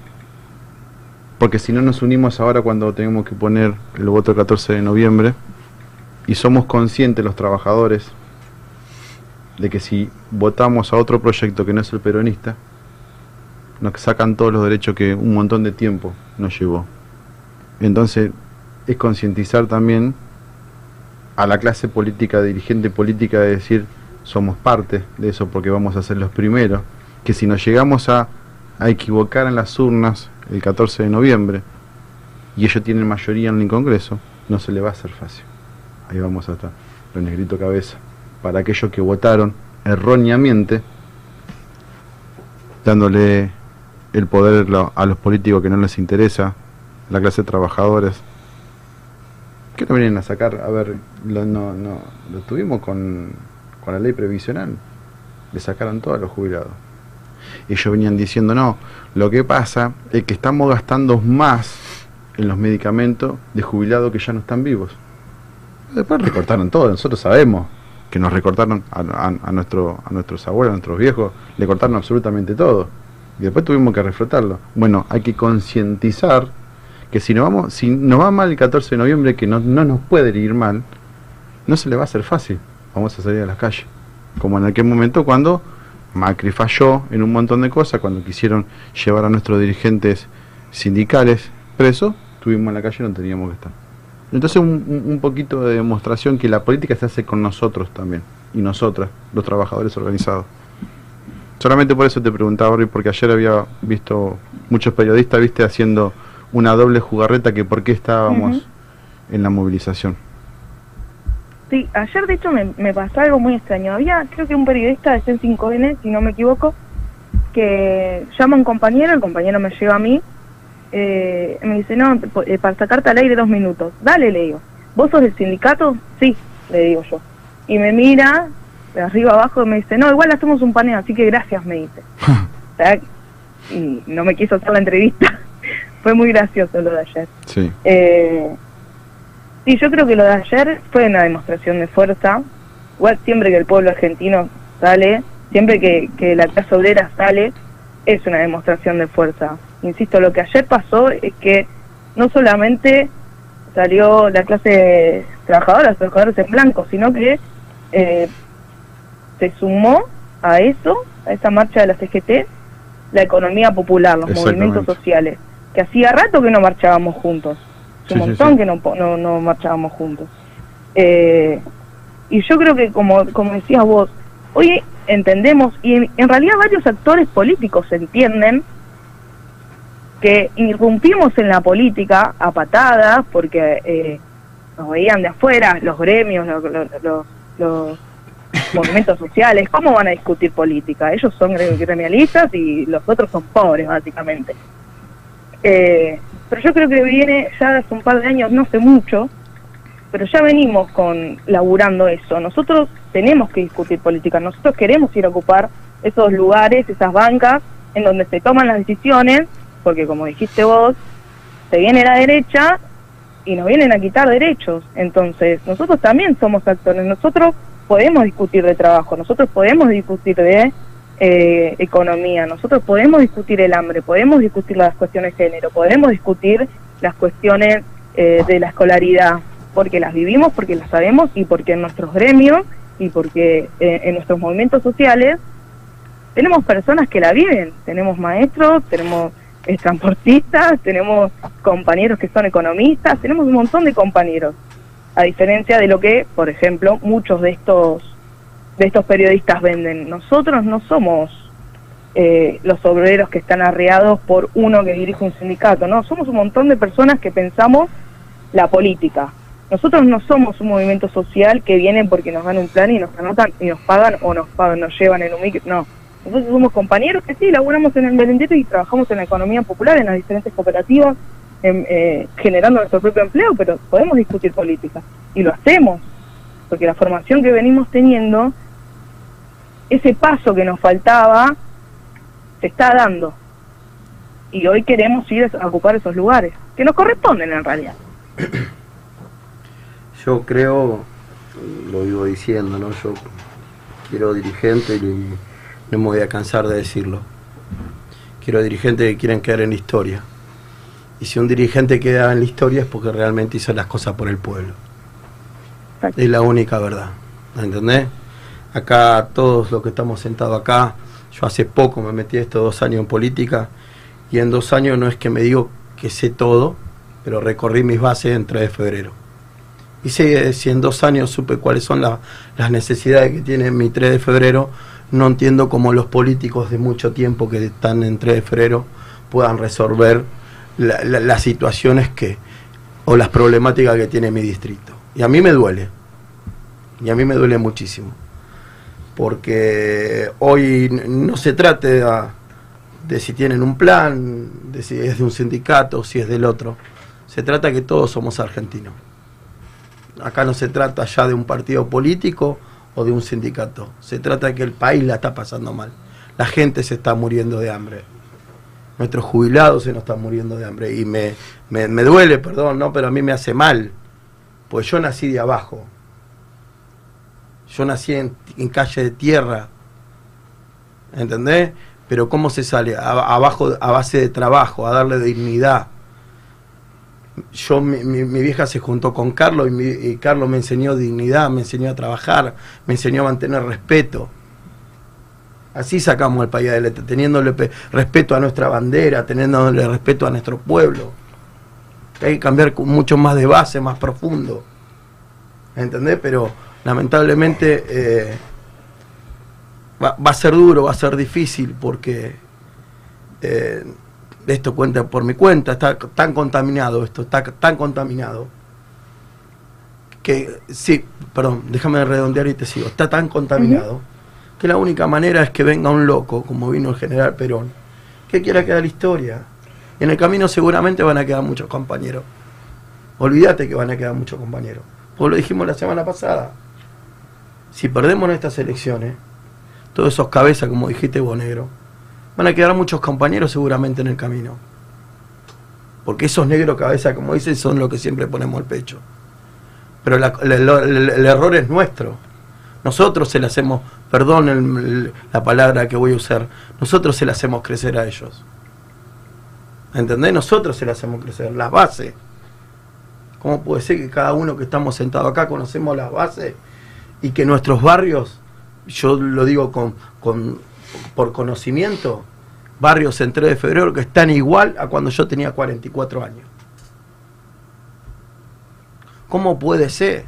Porque si no nos unimos ahora cuando tenemos que poner el voto el 14 de noviembre y somos conscientes los trabajadores de que si votamos a otro proyecto que no es el peronista, nos sacan todos los derechos que un montón de tiempo nos llevó. Entonces, es concientizar también a la clase política, dirigente política, de decir, somos parte de eso porque vamos a ser los primeros, que si nos llegamos a, a equivocar en las urnas el 14 de noviembre, y ellos tienen mayoría en el Congreso, no se le va a hacer fácil. Ahí vamos a estar, los negrito cabeza, para aquellos que votaron erróneamente, dándole el poder lo- a los políticos que no les interesa, la clase de trabajadores. ¿Qué no vienen a sacar? A ver, lo, no, no, lo tuvimos con, con la ley previsional. Le sacaron todos a los jubilados. Ellos venían diciendo, no, lo que pasa es que estamos gastando más en los medicamentos de jubilados que ya no están vivos. Después recortaron todo, nosotros sabemos que nos recortaron a, nuestro, a nuestros abuelos, a nuestros viejos, le cortaron absolutamente todo. Y después tuvimos que reflotarlo. Bueno, hay que concientizar que si nos vamos, si nos va mal el 14 de noviembre, que no, no nos puede ir mal, no se le va a hacer fácil. Vamos a salir a las calles. Como en aquel momento cuando Macri falló en un montón de cosas, cuando quisieron llevar a nuestros dirigentes sindicales presos, estuvimos en la calle y no teníamos que estar. Entonces un, un- poquito de demostración que la política se hace con nosotros también, y nosotras, los trabajadores organizados. Solamente por eso te preguntaba, Rory, porque ayer había visto muchos periodistas, viste, haciendo una doble jugarreta que por qué estábamos en la movilización. Sí, ayer de hecho me, me pasó algo muy extraño. Había, creo que un periodista de CEN5N, si no me equivoco, que llama a un compañero, el compañero me lleva a mí, eh, me dice, no, eh, para sacarte al aire dos minutos. Dale, le digo. ¿Vos sos del sindicato? Sí, le digo yo. Y me mira, de arriba abajo y me dice, no, igual hacemos un paneo, así que gracias, me dice. O sea, y no me quiso hacer la entrevista. fue muy gracioso lo de ayer. Sí. Eh, sí, yo creo que lo de ayer fue una demostración de fuerza. Igual siempre que el pueblo argentino sale, siempre que, que la clase obrera sale, es una demostración de fuerza. Insisto, lo que ayer pasó es que no solamente salió la clase trabajadora, los trabajadores en blanco, sino que eh, se sumó a eso, a esa marcha de la CGT, la economía popular, los movimientos sociales, que hacía rato que no marchábamos juntos, Un sí, montón sí. que no, no, no marchábamos juntos. Eh, y yo creo que, como, como decías vos, hoy entendemos, y en, en realidad varios actores políticos entienden que irrumpimos en la política a patadas porque eh, nos veían de afuera, los gremios, los, los- los- movimientos sociales, ¿cómo van a discutir política? Ellos son gre- gremialistas y los otros son pobres, básicamente. Eh, pero yo creo que viene ya hace un par de años, no sé mucho, pero ya venimos con laburando eso. Nosotros tenemos que discutir política, nosotros queremos ir a ocupar esos lugares, esas bancas en donde se toman las decisiones, porque como dijiste vos, se viene la derecha y nos vienen a quitar derechos. Entonces, nosotros también somos actores, nosotros podemos discutir de trabajo, nosotros podemos discutir de eh, economía, nosotros podemos discutir el hambre, podemos discutir las cuestiones de género, podemos discutir las cuestiones eh, de la escolaridad, porque las vivimos, porque las sabemos y porque en nuestros gremios y porque eh, en nuestros movimientos sociales tenemos personas que la viven, tenemos maestros, tenemos transportistas, tenemos compañeros que son economistas, tenemos un montón de compañeros, a diferencia de lo que, por ejemplo, muchos de estos de estos periodistas venden. Nosotros no somos eh, los obreros que están arreados por uno que dirige un sindicato, no, somos un montón de personas que pensamos la política. Nosotros no somos un movimiento social que viene porque nos dan un plan y nos anotan y nos pagan o nos pagan, nos llevan en un micro, no. Nosotros somos compañeros que sí, laburamos en el merendero y trabajamos en la economía popular, en las diferentes cooperativas, en, eh, generando nuestro propio empleo, pero podemos discutir política. Y lo hacemos, porque la formación que venimos teniendo, ese paso que nos faltaba, se está dando. Y hoy queremos ir a ocupar esos lugares, que nos corresponden en realidad. Yo creo, lo vivo diciendo, ¿no? Yo quiero dirigentes y no me voy a cansar de decirlo. Quiero dirigentes que quieran quedar en la historia. Y si un dirigente queda en la historia es porque realmente hizo las cosas por el pueblo. Es la única verdad. ¿Entendés? Acá, todos los que estamos sentados acá, yo hace poco me metí estos dos años en política y en dos años no es que me digo que sé todo, pero recorrí mis bases en 3 de febrero. Y si, si en dos años supe cuáles son la- las necesidades que tiene mi 3 de febrero, no entiendo cómo los políticos de mucho tiempo que están en 3 de febrero puedan resolver la- la- las situaciones que o las problemáticas que tiene mi distrito. Y a mí me duele. Y a mí me duele muchísimo. Porque hoy no se trata de, si tienen un plan, de si es de un sindicato, si es del otro. Se trata que todos somos argentinos. Acá no se trata ya de un partido político o de un sindicato. Se trata de que el país la está pasando mal. La gente se está muriendo de hambre. Nuestros jubilados se nos están muriendo de hambre. Y me, me, me duele, perdón, ¿no? pero a mí me hace mal. Pues yo nací de abajo. Yo nací en, calle de tierra. ¿Entendés? Pero ¿cómo se sale? A- abajo, a base de trabajo, a darle dignidad. Yo, mi, mi- mi vieja se juntó con Carlos y, Carlos me enseñó dignidad, me enseñó a trabajar, me enseñó a mantener respeto. Así sacamos al país adelante, teniéndole pe- respeto a nuestra bandera, teniéndole respeto a nuestro pueblo. Hay que cambiar mucho más de base, más profundo. ¿Entendés? Pero lamentablemente eh, va, va a ser duro, va a ser difícil porque eh, esto cuenta por mi cuenta, está tan contaminado esto, está tan contaminado que sí, perdón, déjame redondear y te sigo, está tan contaminado que la única manera es que venga un loco, como vino el general Perón, que quiera quedar la historia. En el camino seguramente van a quedar muchos compañeros. Olvídate que van a quedar muchos compañeros. Porque lo dijimos la semana pasada. Si perdemos en estas elecciones, todos esos cabezas, como dijiste vos, negro, van a quedar muchos compañeros seguramente en el camino. Porque esos negros cabezas, como dicen, son los que siempre ponemos el pecho. Pero la- el, error es nuestro. Nosotros se le hacemos, perdón la palabra que voy a usar, nosotros se le hacemos crecer a ellos. ¿Entendés? Nosotros se le hacemos crecer, las bases. ¿Cómo puede ser que cada uno que estamos sentados acá conocemos las bases y que nuestros barrios, yo lo digo con, con- por conocimiento, barrios en 3 de febrero que están igual a cuando yo tenía 44 años? ¿Cómo puede ser?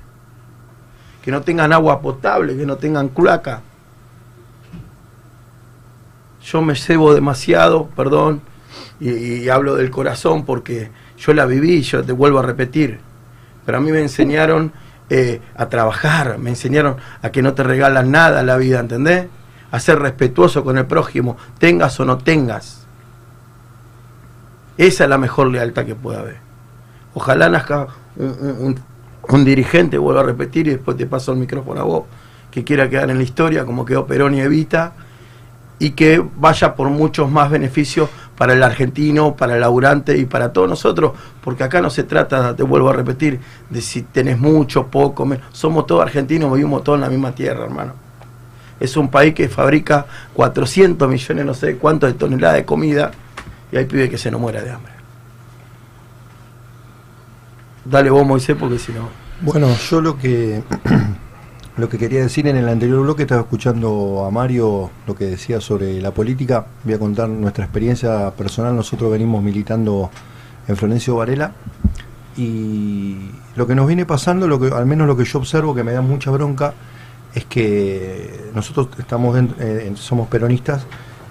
Que no tengan agua potable, que no tengan cloaca. Yo me cebo demasiado, perdón, y, y hablo del corazón porque yo la viví, yo te vuelvo a repetir. Pero a mí me enseñaron eh, a trabajar, me enseñaron a que no te regalan nada la vida, ¿entendés? A ser respetuoso con el prójimo, tengas o no tengas. Esa es la mejor lealtad que puede haber. Ojalá nazca un, un- un- un dirigente, vuelvo a repetir, y después te paso el micrófono a vos, que quiera quedar en la historia como quedó Perón y Evita, y que vaya por muchos más beneficios para el argentino, para el laburante y para todos nosotros, porque acá no se trata, te vuelvo a repetir, de si tenés mucho, poco, menos. somos todos argentinos, vivimos todos en la misma tierra, hermano. Es un país que fabrica 400 millones, no sé cuántos de toneladas de comida, y hay pibe que se nos muera de hambre. Dale vos, Moisés, porque si no... Bueno, yo lo que lo que quería decir en el anterior bloque estaba escuchando a Mario lo que decía sobre la política. Voy a contar nuestra experiencia personal. Nosotros venimos militando en Florencio Varela y lo que nos viene pasando, lo que al menos lo que yo observo que me da mucha bronca es que nosotros estamos en- eh, somos peronistas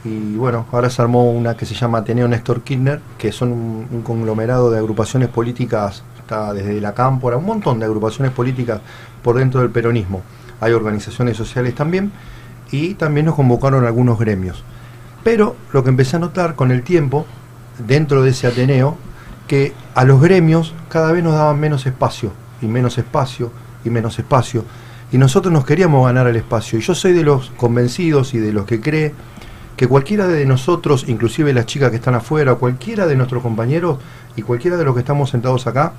y bueno, ahora se armó una que se llama Ateneo Néstor Kirchner, que son un, un conglomerado de agrupaciones políticas, está desde la Cámpora, un montón de agrupaciones políticas por dentro del peronismo. Hay organizaciones sociales también y también nos convocaron algunos gremios. Pero lo que empecé a notar con el tiempo, dentro de ese Ateneo, que a los gremios cada vez nos daban menos espacio, y menos espacio, y menos espacio. Y nosotros nos queríamos ganar el espacio. Y yo soy de los convencidos y de los que cree que cualquiera de nosotros, inclusive las chicas que están afuera, cualquiera de nuestros compañeros y cualquiera de los que estamos sentados acá,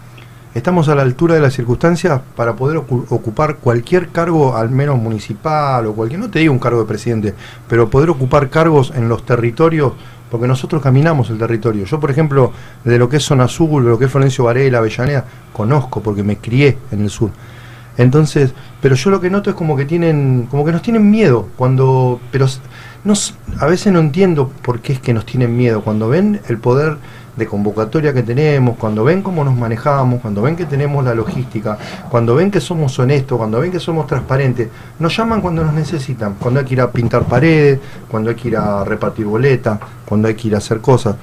estamos a la altura de las circunstancias para poder ocu- ocupar cualquier cargo, al menos municipal o cualquier, no te digo un cargo de presidente, pero poder ocupar cargos en los territorios, porque nosotros caminamos el territorio. Yo, por ejemplo, de lo que es zona sur, de lo que es Florencio Varela, Avellaneda, conozco porque me crié en el sur. Entonces, pero yo lo que noto es como que tienen, como que nos tienen miedo cuando, pero no, a veces no entiendo por qué es que nos tienen miedo cuando ven el poder de convocatoria que tenemos, cuando ven cómo nos manejamos, cuando ven que tenemos la logística, cuando ven que somos honestos, cuando ven que somos transparentes, nos llaman cuando nos necesitan, cuando hay que ir a pintar paredes, cuando hay que ir a repartir boletas, cuando hay que ir a hacer cosas.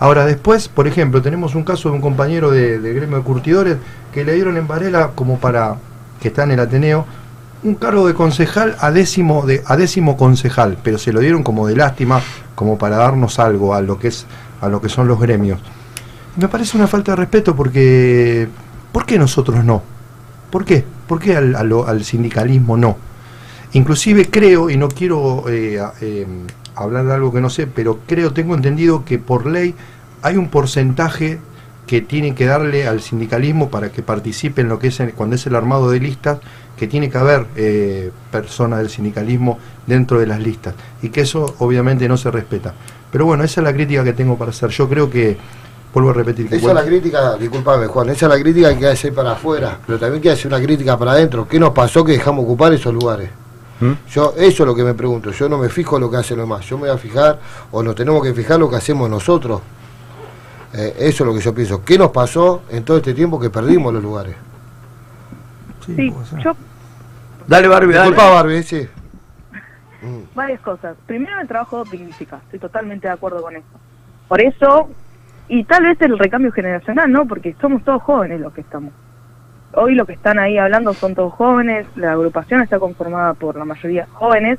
Ahora después, por ejemplo, tenemos un caso de un compañero de, gremio de curtidores que le dieron en Varela como para que está en el Ateneo un cargo de concejal a décimo de a décimo concejal, pero se lo dieron como de lástima, como para darnos algo a lo que es a lo que son los gremios. Me parece una falta de respeto porque ¿por qué nosotros no? ¿Por qué? ¿Por qué al, al- al sindicalismo no? Inclusive creo, y no quiero eh, eh, hablar de algo que no sé, pero creo, tengo entendido que por ley hay un porcentaje que tiene que darle al sindicalismo para que participe en lo que es el- cuando es el armado de listas, que tiene que haber eh, personas del sindicalismo dentro de las listas y que eso obviamente no se respeta. Pero bueno, esa es la crítica que tengo para hacer. Yo creo que, vuelvo a repetir, que Esa es la crítica, disculpame Juan, esa es la crítica que hay que hacer para afuera, pero también hay que hacer una crítica para adentro. ¿Qué nos pasó que dejamos ocupar esos lugares? Yo, eso es lo que me pregunto, yo no me fijo en lo que hacen los demás, yo me voy a fijar, o nos tenemos que fijar lo que hacemos nosotros. Eh, eso es lo que yo pienso. ¿Qué nos pasó en todo este tiempo que perdimos los lugares? Sí, yo Dale, Barbie, dale. Disculpa, Barbie, sí. Varias cosas. Primero, el trabajo dignifica. Estoy totalmente de acuerdo con eso. Por eso, y tal vez el recambio generacional, ¿no? Porque somos todos jóvenes los que estamos. Hoy lo que están ahí hablando son todos jóvenes, la agrupación está conformada por la mayoría jóvenes,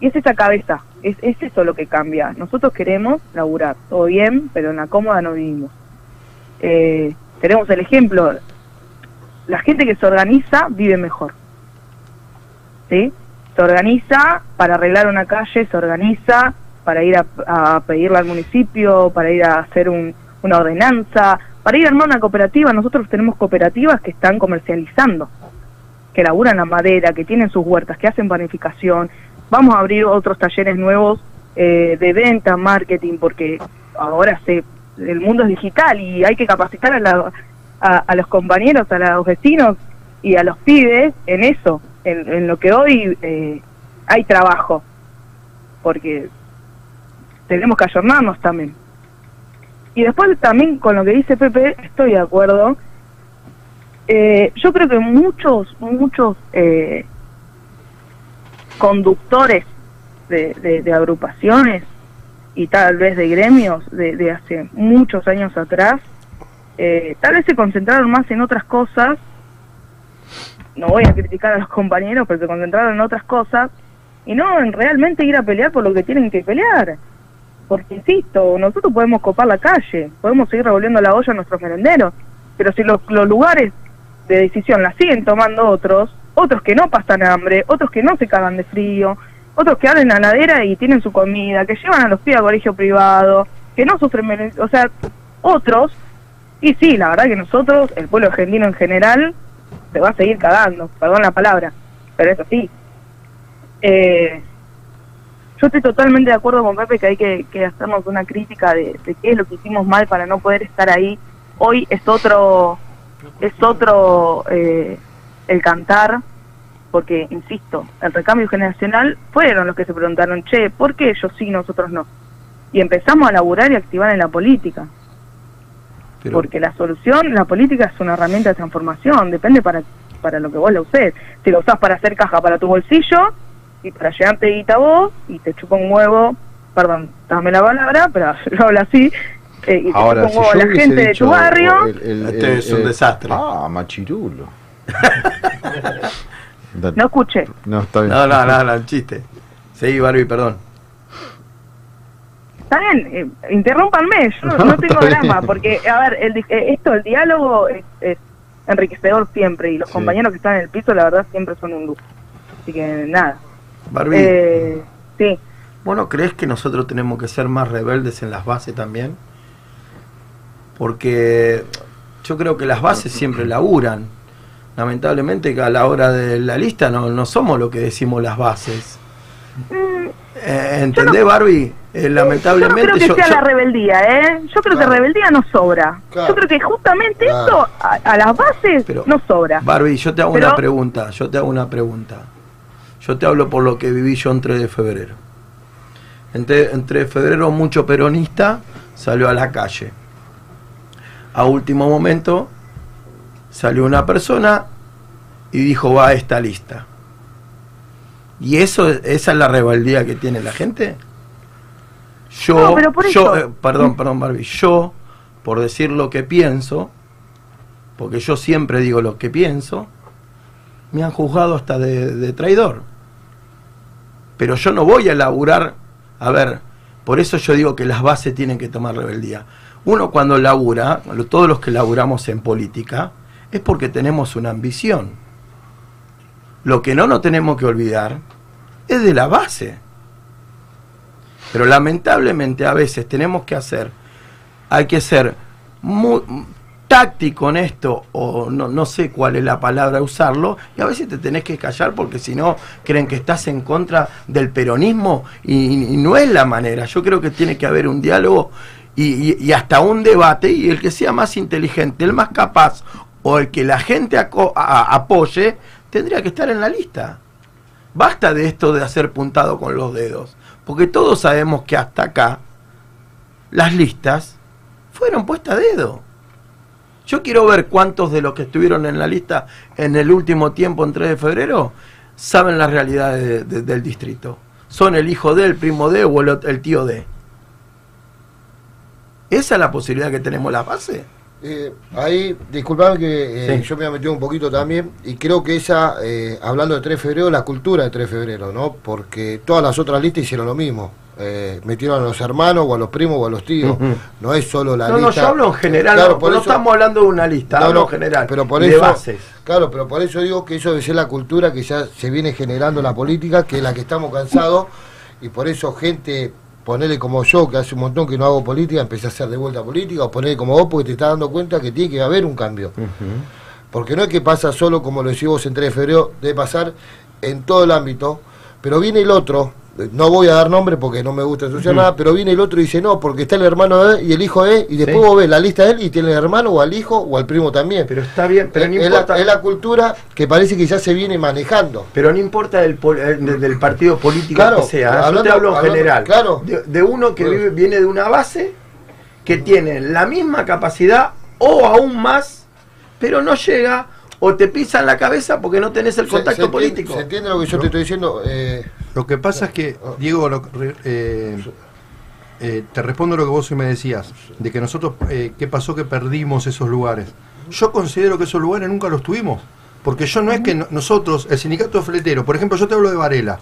y es esa cabeza, es, es eso lo que cambia. Nosotros queremos laburar, todo bien, pero en la cómoda no vivimos. Eh, tenemos el ejemplo, la gente que se organiza vive mejor. ¿sí? Se organiza para arreglar una calle, se organiza para ir a, a al municipio, para ir a hacer un- una ordenanza, para ir a armar una cooperativa. Nosotros tenemos cooperativas que están comercializando, que laburan la madera, que tienen sus huertas, que hacen panificación. Vamos a abrir otros talleres nuevos eh, de venta, marketing, porque ahora se, el mundo es digital y hay que capacitar a, la- a los compañeros, a los vecinos y a los pibes en eso, en, lo que hoy eh, hay trabajo, porque tenemos que ayornarnos también. Y después también con lo que dice Pepe, estoy de acuerdo. Eh, yo creo que muchos, muchos eh, conductores de, de- de agrupaciones y tal vez de gremios de, de hace muchos años atrás, eh, tal vez se concentraron más en otras cosas. No voy a criticar a los compañeros, pero se concentraron en otras cosas y no en realmente ir a pelear por lo que tienen que pelear. Porque, insisto, nosotros podemos copar la calle, podemos seguir revolviendo la olla a nuestros merenderos, pero si los, los lugares de decisión la siguen tomando otros, otros que no pasan hambre, otros que no se cagan de frío, otros que abren la ladera y tienen su comida, que llevan a los pibes a colegio privado, que no sufren, o sea, otros, y sí, la verdad que nosotros, el pueblo argentino en general, se va a seguir cagando, perdón la palabra, pero es así. Eh, yo estoy totalmente de acuerdo con Pepe que hay que, que hacernos una crítica de, de qué es lo que hicimos mal para no poder estar ahí. Hoy es otro, es otro eh, el cantar, porque, insisto, el recambio generacional fueron los que se preguntaron, che, ¿por qué ellos sí nosotros no? Y empezamos a laburar y activar en la política. Porque la solución, la política es una herramienta de transformación, depende para, para lo que vos la uses. Si lo usás para hacer caja para tu bolsillo y para llevarte guita vos y te chupa un huevo, perdón, dame la palabra, pero yo hablo así, eh, y te Ahora, si yo la gente de tu barrio, el- el- Este el- es un el- desastre. Ah, machirulo. no escuché. No, está bien. No, no, no, no, el chiste. Seguí, Barbie, perdón. Está bien, eh, interrúmpanme, yo no, tengo drama, porque, a ver, el, eh, esto, el diálogo es, es enriquecedor siempre, y los Sí. compañeros que están en el piso, la verdad, siempre son un lujo. Así que, nada. Barbie. Eh, sí. Bueno, ¿crees que nosotros tenemos que ser más rebeldes en las bases también? Porque yo creo que las bases siempre laburan. Lamentablemente a la hora de la lista no, no somos lo que decimos las bases. Eh, ¿Entendés, Barbie? Eh, Yo no lamentablemente creo que yo- sea yo- la rebeldía, ¿eh? Yo creo que rebeldía no sobra. Yo creo que justamente esto a, a las bases no sobra. Barbie, yo te hago Pero- una pregunta, yo te hago una pregunta. Yo te hablo por lo que viví yo en 3 de febrero. En 3 en 3 de febrero mucho peronista salió a la calle. A último momento salió una persona y dijo va a esta lista. ¿Y eso esa es la rebeldía que tiene la gente? Yo, No, por yo eh, perdón, perdón, Barbie, yo, por decir lo que pienso, porque yo siempre digo lo que pienso, me han juzgado hasta de, de traidor. Pero yo no voy a laburar, a ver, por eso yo digo que las bases tienen que tomar rebeldía. Uno cuando labura, todos los que laburamos en política, es porque tenemos una ambición. Lo que no nos tenemos que olvidar es de la base. Pero lamentablemente a veces tenemos que hacer, hay que ser muy táctico en esto, o no, no sé cuál es la palabra usarlo, y a veces te tenés que callar porque si no creen que estás en contra del peronismo y, no es la manera. Yo creo que tiene que haber un diálogo y, y- hasta un debate y el que sea más inteligente, el más capaz o el que la gente apoye, tendría que estar en la lista. Basta de esto de hacer puntado con los dedos, porque todos sabemos que hasta acá las listas fueron puestas a dedo. Yo quiero ver cuántos de los que estuvieron en la lista en el último tiempo, en 3 de febrero, saben la realidad de- de- del distrito. Son el hijo de, el primo de o el, el tío de. ¿Esa es la posibilidad que tenemos la base? Eh, ahí, disculpame que eh, Sí. yo me he metido un poquito también, y creo que esa, eh, hablando de 3 de febrero, la cultura de 3 de febrero, ¿no? Porque todas las otras listas hicieron lo mismo. eh, metieron a los hermanos o a los primos o a los tíos. No es solo la no, no, lista. yo hablo en general, Claro, no, por no eso- estamos hablando de una lista, No, hablo no, en general. Pero por de eso, bases. Claro, pero por eso digo que eso debe ser la cultura que ya se viene generando en la política, que es la que estamos cansados, y por eso gente, ponele como yo, que hace un montón que no hago política, empecé a hacer de vuelta política, o ponele como vos, porque te estás dando cuenta que tiene que haber un cambio. Porque no es que pasa solo, como lo decís vos, en 3 de febrero, debe pasar en todo el ámbito, pero viene el otro, no voy a dar nombre porque no me gusta ensuciar nada, pero viene el otro y dice, no, porque está el hermano de él y el hijo de él, y después Sí. vos ves la lista de él y tiene el hermano o al hijo o al primo también. Pero está bien, pero no es. La, es la cultura que parece que ya se viene manejando. Pero no importa del, eh, de- del partido político Claro, que sea, ¿eh? yo te hablo en hablando- general. claro. De, de uno que vive- viene de una base que tiene la misma capacidad o aún más, pero no llega o te pisan la cabeza porque no tenés el contacto se entiende- político. ¿Se entiende lo que yo te estoy diciendo? Eh, Lo que pasa es que, Diego, lo- eh, eh, te respondo lo que vos hoy me decías, de que nosotros, eh, ¿qué pasó que perdimos esos lugares? Yo considero que esos lugares nunca los tuvimos, porque yo no es que no- nosotros, el sindicato de fletero, por ejemplo, yo te hablo de Varela,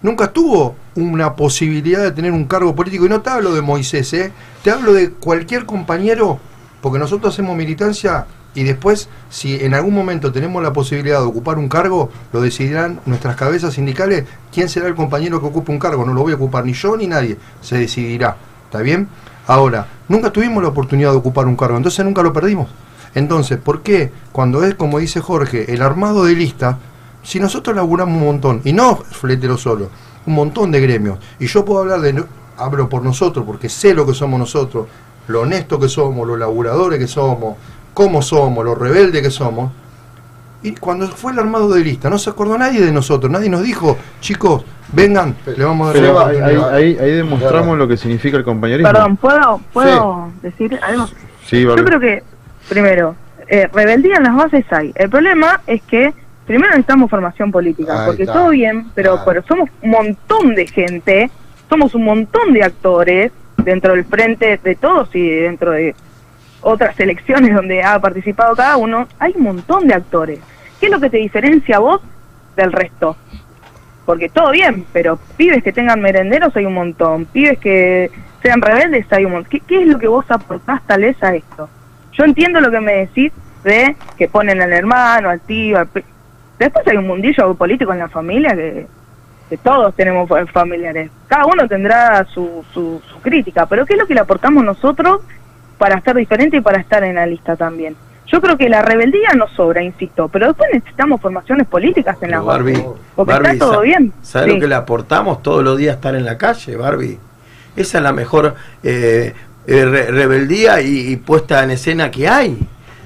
nunca tuvo una posibilidad de tener un cargo político, y no te hablo de Moisés, ¿eh? te hablo de cualquier compañero, porque nosotros hacemos militancia y después, si en algún momento tenemos la posibilidad de ocupar un cargo, lo decidirán nuestras cabezas sindicales quién será el compañero que ocupe un cargo. No lo voy a ocupar ni yo ni nadie, se decidirá. ¿Está bien? Ahora, nunca tuvimos la oportunidad de ocupar un cargo, entonces nunca lo perdimos. Entonces, ¿por qué cuando es, como dice Jorge, el armado de lista, si nosotros laburamos un montón, y no fletero solo, un montón de gremios, y yo puedo hablar de, hablo por nosotros, porque sé lo que somos nosotros, lo honesto que somos, los laburadores que somos, cómo somos, los rebeldes que somos, y cuando fue el armado de lista, no se acordó nadie de nosotros, nadie nos dijo, chicos, vengan, le vamos a dar Pero ahí, oportunidad". ahí- ahí- demostramos lo que significa el compañerismo. Perdón, ¿puedo, puedo decir algo? Sí, Yo creo que, primero, eh, rebeldía en las bases hay. El problema es que primero necesitamos formación política, Ahí porque está. todo bien, pero, pero somos un montón de gente, somos un montón de actores dentro del frente de todos y dentro de otras elecciones donde ha participado cada uno, hay un montón de actores. ¿Qué es lo que te diferencia a vos del resto? Porque todo bien, pero pibes que tengan merenderos hay un montón, pibes que sean rebeldes hay un montón. ¿Qué, qué es lo que vos aportás tal vez a esto? Yo entiendo lo que me decís de que ponen al hermano, al tío, al Después hay un mundillo político en la familia que, todos tenemos fa- familiares. Cada uno tendrá su, su, su crítica, pero ¿qué es lo que le aportamos nosotros para ser diferente y para estar en la lista también? Yo creo que la rebeldía nos sobra, insisto, pero después necesitamos formaciones políticas en la Barbie, porque Barbie, está todo bien. ¿Sabes Sí. lo que le aportamos todos los días estar en la calle, Barbie? Esa es la mejor eh, eh, re- rebeldía y, y puesta en escena que hay.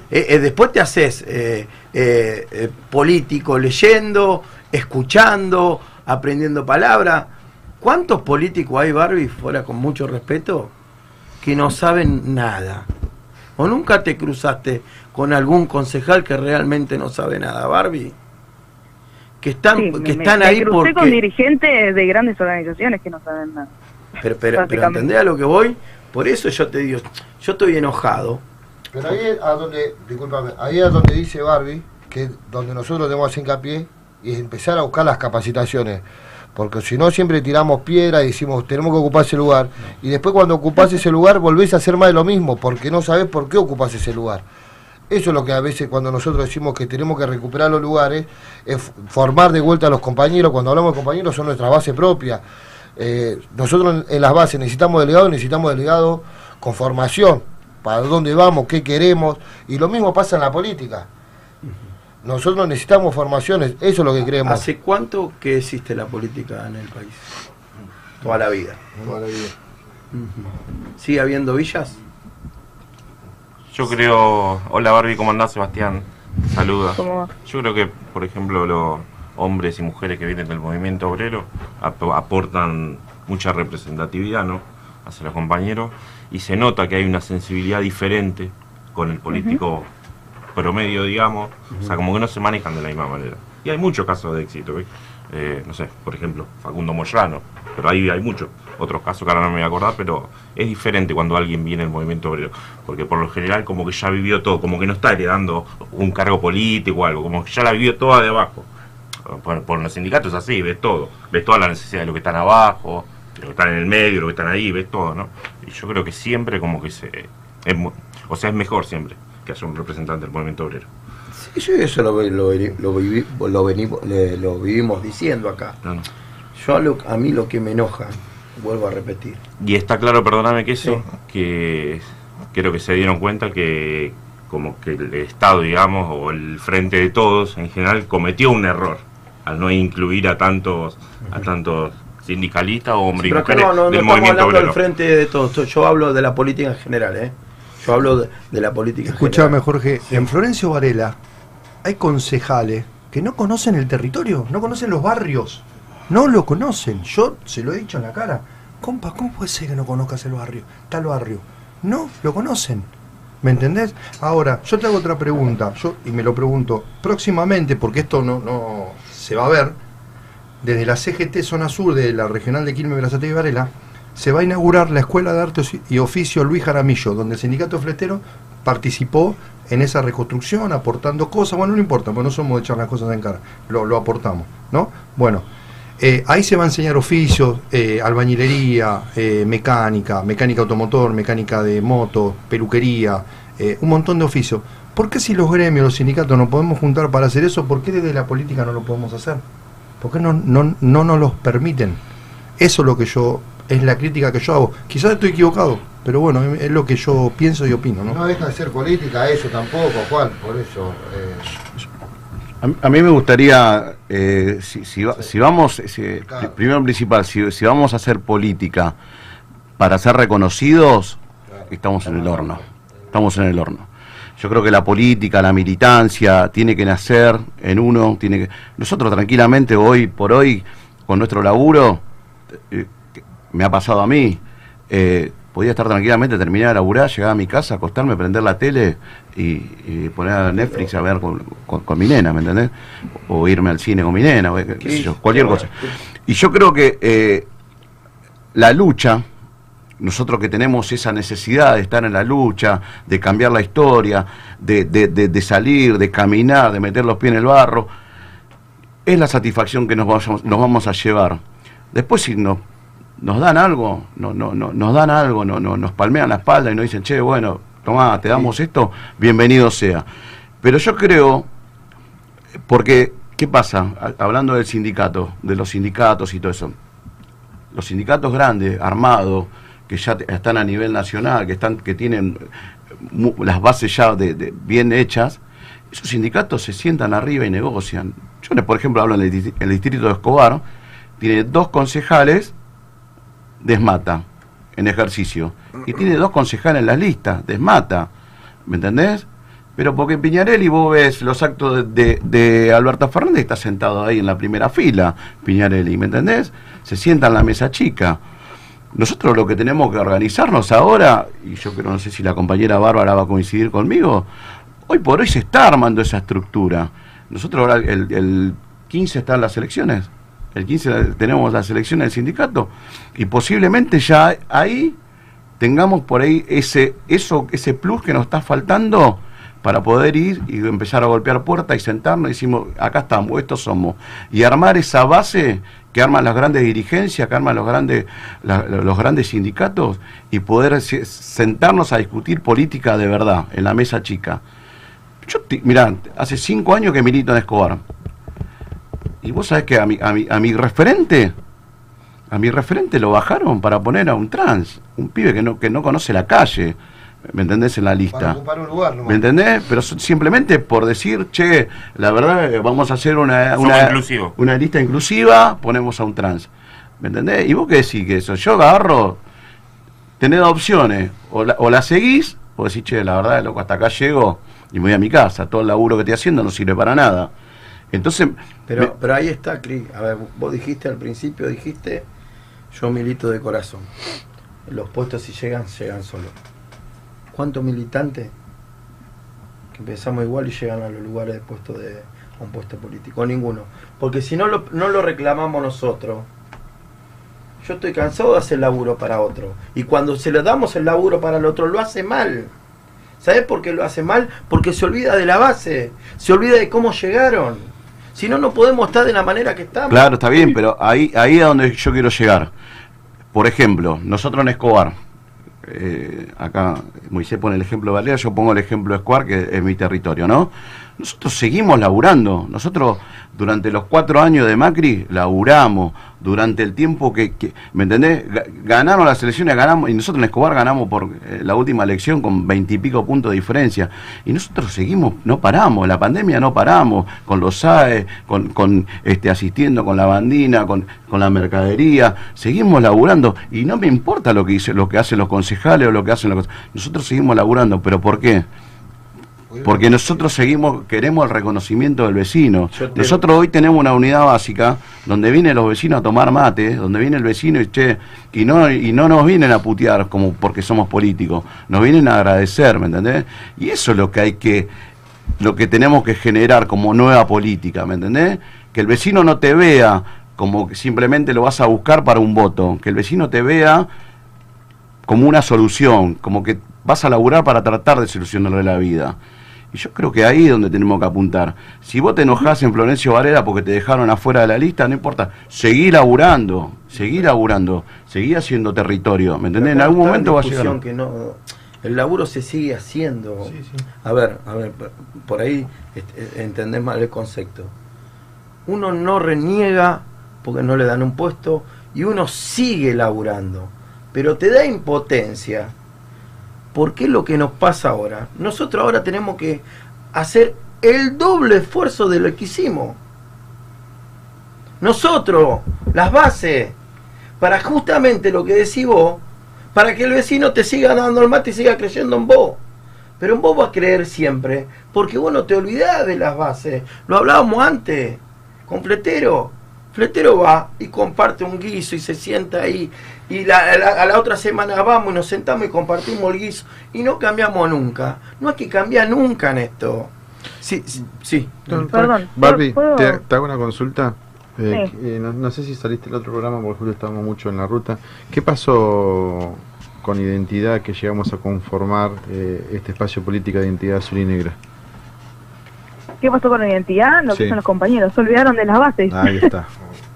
Eh, eh, después te haces eh, eh, eh, político leyendo, escuchando, aprendiendo palabras. ¿Cuántos políticos hay, Barbie, fuera con mucho respeto, que no saben nada? ¿O nunca te cruzaste con algún concejal que realmente no sabe nada, Barbie? Que están, Sí, que están me, ahí me porque... con dirigentes de grandes organizaciones que no saben nada. Pero, pero, pero. ¿entendés a lo que voy? Por eso yo te digo, yo estoy enojado. Pero ahí es a donde, discúlpame, ahí es donde dice Barbie, que es donde nosotros tenemos hincapié, y es empezar a buscar las capacitaciones. Porque si no, siempre tiramos piedra y decimos, tenemos que ocupar ese lugar. Y después cuando ocupás ese lugar, volvés a hacer más de lo mismo, porque no sabés por qué ocupás ese lugar. Eso es lo que a veces cuando nosotros decimos que tenemos que recuperar los lugares, es formar de vuelta a los compañeros. Cuando hablamos de compañeros son nuestra base propia. Eh, nosotros en, en las bases necesitamos delegados, necesitamos delegados con formación, para dónde vamos, qué queremos. Y lo mismo pasa en la política. Nosotros necesitamos formaciones, eso es lo que creemos. ¿Hace cuánto que existe la política en el país? Toda la vida. Toda la vida. ¿Sigue habiendo villas? Yo creo. Hola Barbie, ¿cómo andás, Sebastián? Saluda. ¿Cómo va? Yo creo que, por ejemplo, los hombres y mujeres que vienen del movimiento obrero ap- aportan mucha representatividad, ¿no? Hacia los compañeros. Y se nota que hay una sensibilidad diferente con el político promedio, digamos. O sea, como que no se manejan de la misma manera. Y hay muchos casos de éxito, ¿ves? Eh, no sé, por ejemplo, Facundo Moyano. Pero ahí hay muchos otros casos que ahora no me voy a acordar, pero es diferente cuando alguien viene del movimiento obrero. Porque por lo general como que ya vivió todo, como que no está heredando un cargo político o algo, como que ya la vivió toda de abajo. Por, por los sindicatos así, ves todo, ves toda la necesidad de los que están abajo, los que están en el medio, los que están ahí, ves todo, ¿no? Y yo creo que siempre como que se... es o sea, es mejor siempre que haya un representante del movimiento obrero. Sí, yo eso lo, lo, lo vivi- lo venimos- lo vivimos diciendo acá. Yo a, lo- a mí lo que me enoja, vuelvo a repetir, Y está claro, perdóname que eso, que creo que se dieron cuenta que como que el Estado, digamos, o el Frente de Todos en general cometió un error al no incluir a tantos a tantos sindicalistas o hombres y Pero acá mujeres no, no, no del estamos movimiento hablando del obrero. frente de todos. Yo hablo de la política en general, ¿eh? Yo hablo de, de la política Escuchame, general. Jorge, en Florencio Varela hay concejales que no conocen el territorio, no conocen los barrios, no lo conocen. Yo se lo he dicho en la cara. Compa, ¿cómo puede ser que no conozcas el barrio? Tal barrio. No, lo conocen. ¿Me entendés? Ahora, yo te hago otra pregunta, yo, y me lo pregunto próximamente, porque esto no, no se va a ver, desde la CGT Zona Sur de la Regional de Quilmes, Brazate y Varela, se va a inaugurar la Escuela de Arte y Oficio Luis Jaramillo, donde el sindicato fletero participó en esa reconstrucción, aportando cosas, bueno, no importa, pues no somos de echar las cosas en cara, lo, lo aportamos, ¿no? Bueno, eh, ahí se va a enseñar oficios, eh, albañilería, eh, mecánica, mecánica automotor, mecánica de moto, peluquería, un montón de oficios. ¿Por qué si los gremios, los sindicatos nos podemos juntar para hacer eso, por qué desde la política no lo podemos hacer? ¿Por qué no, no, no nos los permiten? Eso es lo que yo, es la crítica que yo hago. Quizás estoy equivocado, pero bueno, es lo que yo pienso y opino, ¿no? No deja de ser política eso tampoco, Juan, por eso. eh, A, a mí me gustaría, eh, si, si va- si vamos, si- pri- primero en principal, si, si vamos a hacer política para ser reconocidos, estamos en el horno. Estamos en el horno. Yo creo que la política, la militancia, tiene que nacer en uno. Tiene que... Nosotros tranquilamente, hoy por hoy, con nuestro laburo, eh, me ha pasado a mí, eh, podía estar tranquilamente, terminar de laburar, llegar a mi casa, acostarme, prender la tele y, y poner a Netflix a ver con, con- con mi nena, ¿me entendés? O irme al cine con mi nena, o qué sé yo, cualquier cosa. Y yo creo que eh, la lucha, nosotros que tenemos esa necesidad de estar en la lucha, de cambiar la historia, de, de- de- de salir, de caminar, de meter los pies en el barro, es la satisfacción que nos vamos, nos vamos a llevar. Después si nos, nos dan algo, no, no, no, nos dan algo, no, no, nos palmean la espalda y nos dicen, che, bueno, tomá, te damos esto, bienvenido sea. Pero yo creo, porque, ¿qué pasa? Ha- Hablando del sindicato, de los sindicatos y todo eso. Los sindicatos grandes, armados, que ya están a nivel nacional, que están, que tienen las bases ya de- de- bien hechas, esos sindicatos se sientan arriba y negocian. Yo, por ejemplo, hablo en el, distri- el distrito de Escobar, tiene dos concejales de Esmata en ejercicio, y tiene dos concejales en las listas de Esmata, ¿me entendés? Pero porque Piñarelli vos ves los actos de, de- de Alberto Fernández, está sentado ahí en la primera fila, Piñarelli, ¿me entendés? Se sienta en la mesa chica. Nosotros lo que tenemos que organizarnos ahora, y yo creo, no sé si la compañera Bárbara va a coincidir conmigo, hoy por hoy se está armando esa estructura. Nosotros ahora el, el 15 están las elecciones, el 15 la- tenemos las elecciones del sindicato, y posiblemente ya ahí tengamos por ahí ese, eso, ese plus que nos está faltando para poder ir y empezar a golpear puertas y sentarnos y decimos, acá estamos, estos somos. Y armar esa base que arman las grandes dirigencias, que arman los grandes, los grandes sindicatos y poder se- sentarnos a discutir política de verdad en la mesa chica. Yo, mirá, hace cinco años que milito en Escobar. Y vos sabés que a mi, a mi, a mi referente, a mi referente lo bajaron para poner a un trans, un pibe que no, que no conoce la calle, ¿me entendés? En la para lista. ocupar un lugar nomás. ¿Me entendés? Pero simplemente por decir, che, la verdad, eh, vamos a hacer una, una, una lista inclusiva, ponemos a un trans. ¿Me entendés? ¿Y vos qué decís que eso? Yo agarro, tenés dos opciones, o la, o la seguís, o decís, che, la verdad, loco, hasta acá llego y me voy a mi casa, todo el laburo que estoy haciendo no sirve para nada. Entonces, Pero, me- pero ahí está, Cris. A ver, vos dijiste al principio, dijiste, yo milito de corazón. Los puestos si llegan, llegan solos. ¿Cuántos militantes que empezamos igual y llegan a los lugares de puesto de a un puesto político? Ninguno. Porque si no lo, no lo reclamamos nosotros, yo estoy cansado de hacer laburo para otro. Y cuando se le damos el laburo para el otro, lo hace mal. ¿Sabes por qué lo hace mal? Porque se olvida de la base, se olvida de cómo llegaron. Si no, no podemos estar de la manera que estamos. Claro, está bien, pero ahí, ahí es donde yo quiero llegar. por ejemplo, nosotros en Escobar, eh, acá Moisés pone el ejemplo de Valera, yo pongo el ejemplo de Escobar, que es mi territorio, ¿no? Nosotros seguimos laburando, nosotros durante los cuatro años de Macri laburamos, durante el tiempo que, ¿me entendés? Ga- Ganaron las elecciones, ganamos, y nosotros en Escobar ganamos por eh, la última elección con veintipico puntos de diferencia, y nosotros seguimos, no paramos, la pandemia no paramos, con los SAE, con, este, asistiendo con la bandina, con, con la mercadería, seguimos laburando, y no me importa lo que, dice, lo que hacen los concejales o lo que hacen los... Nosotros seguimos laburando, pero ¿por qué? Porque nosotros seguimos, queremos el reconocimiento del vecino. Nosotros hoy tenemos una unidad básica donde vienen los vecinos a tomar mate, donde viene el vecino y che, y no, y no nos vienen a putear como porque somos políticos, nos vienen a agradecer, ¿me entendés? Y eso es lo que hay que, lo que tenemos que generar como nueva política, ¿me entendés? Que el vecino no te vea como que simplemente lo vas a buscar para un voto, que el vecino te vea como una solución, como que vas a laburar para tratar de solucionarle la vida. Y yo creo que ahí es donde tenemos que apuntar. Si vos te enojás en Florencio Varela porque te dejaron afuera de la lista, no importa. Seguí laburando, seguí laburando, seguí haciendo territorio. ¿Me entendés? En algún momento va a llegar. que no, el laburo se sigue haciendo. A ver, a ver, por ahí este, entendés mal el concepto. Uno no reniega porque no le dan un puesto y uno sigue laburando, pero te da impotencia. Porque es lo que nos pasa ahora? Nosotros ahora tenemos que hacer el doble esfuerzo de lo que hicimos. Nosotros, las bases, para justamente lo que decís vos, para que el vecino te siga dando el mate y siga creyendo en vos. Pero en vos vas a creer siempre, porque vos no te olvidás de las bases. Lo hablábamos antes, con Fletero. Fletero va y comparte un guiso y se sienta ahí. Y la- la- a la otra semana vamos y nos sentamos y compartimos el guiso. Y no cambiamos nunca. No hay que cambiar nunca en esto. Sí, sí. sí. Perdón, Barbie, ¿puedo- te, te hago una consulta. Eh, Sí. eh, no, no sé si saliste el otro programa porque justo estábamos mucho en la ruta. ¿Qué pasó con identidad que llegamos a conformar eh, este espacio política de identidad azul y negra? ¿Qué pasó con la identidad? Lo que Sí. son los compañeros. Se olvidaron de las bases. Ahí está.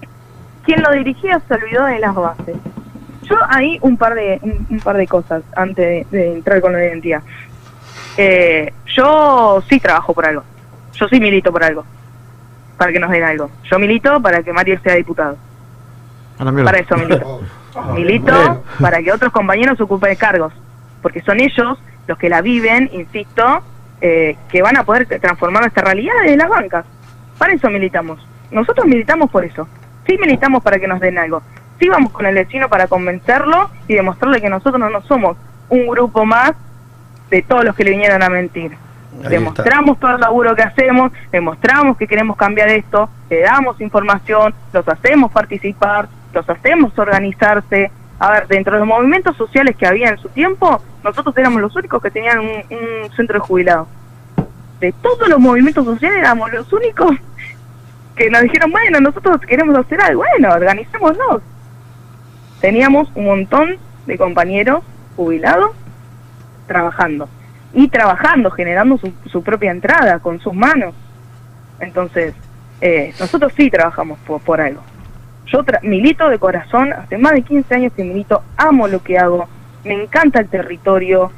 Quien lo dirigía se olvidó de las bases. Yo ahí un par de un, un par de cosas antes de, de entrar con la identidad. Eh, yo sí trabajo por algo. Yo sí milito por algo. Para que nos den algo. Yo milito para que Mario sea diputado. A la mierda. Para eso milito. Milito para que otros compañeros ocupen cargos. Porque son ellos los que la viven, insisto, eh, que van a poder transformar nuestra realidad desde las bancas. Para eso militamos. Nosotros militamos por eso. Sí militamos para que nos den algo. Sí vamos con el vecino para convencerlo y demostrarle que nosotros no somos un grupo más de todos los que le vinieron a mentir. Ahí demostramos todo el laburo que hacemos, demostramos que queremos cambiar esto, le damos información, los hacemos participar, los hacemos organizarse. A ver, dentro de los movimientos sociales que había en su tiempo, nosotros éramos los únicos que tenían un, un centro de jubilados. De todos los movimientos sociales éramos los únicos que nos dijeron, bueno, nosotros queremos hacer algo, bueno, organicémonos. Teníamos un montón de compañeros jubilados trabajando y trabajando, generando su, su propia entrada con sus manos. Entonces, eh, nosotros sí trabajamos por, por algo. Yo tra- milito de corazón, hace más de 15 años que milito, amo lo que hago, me encanta el territorio,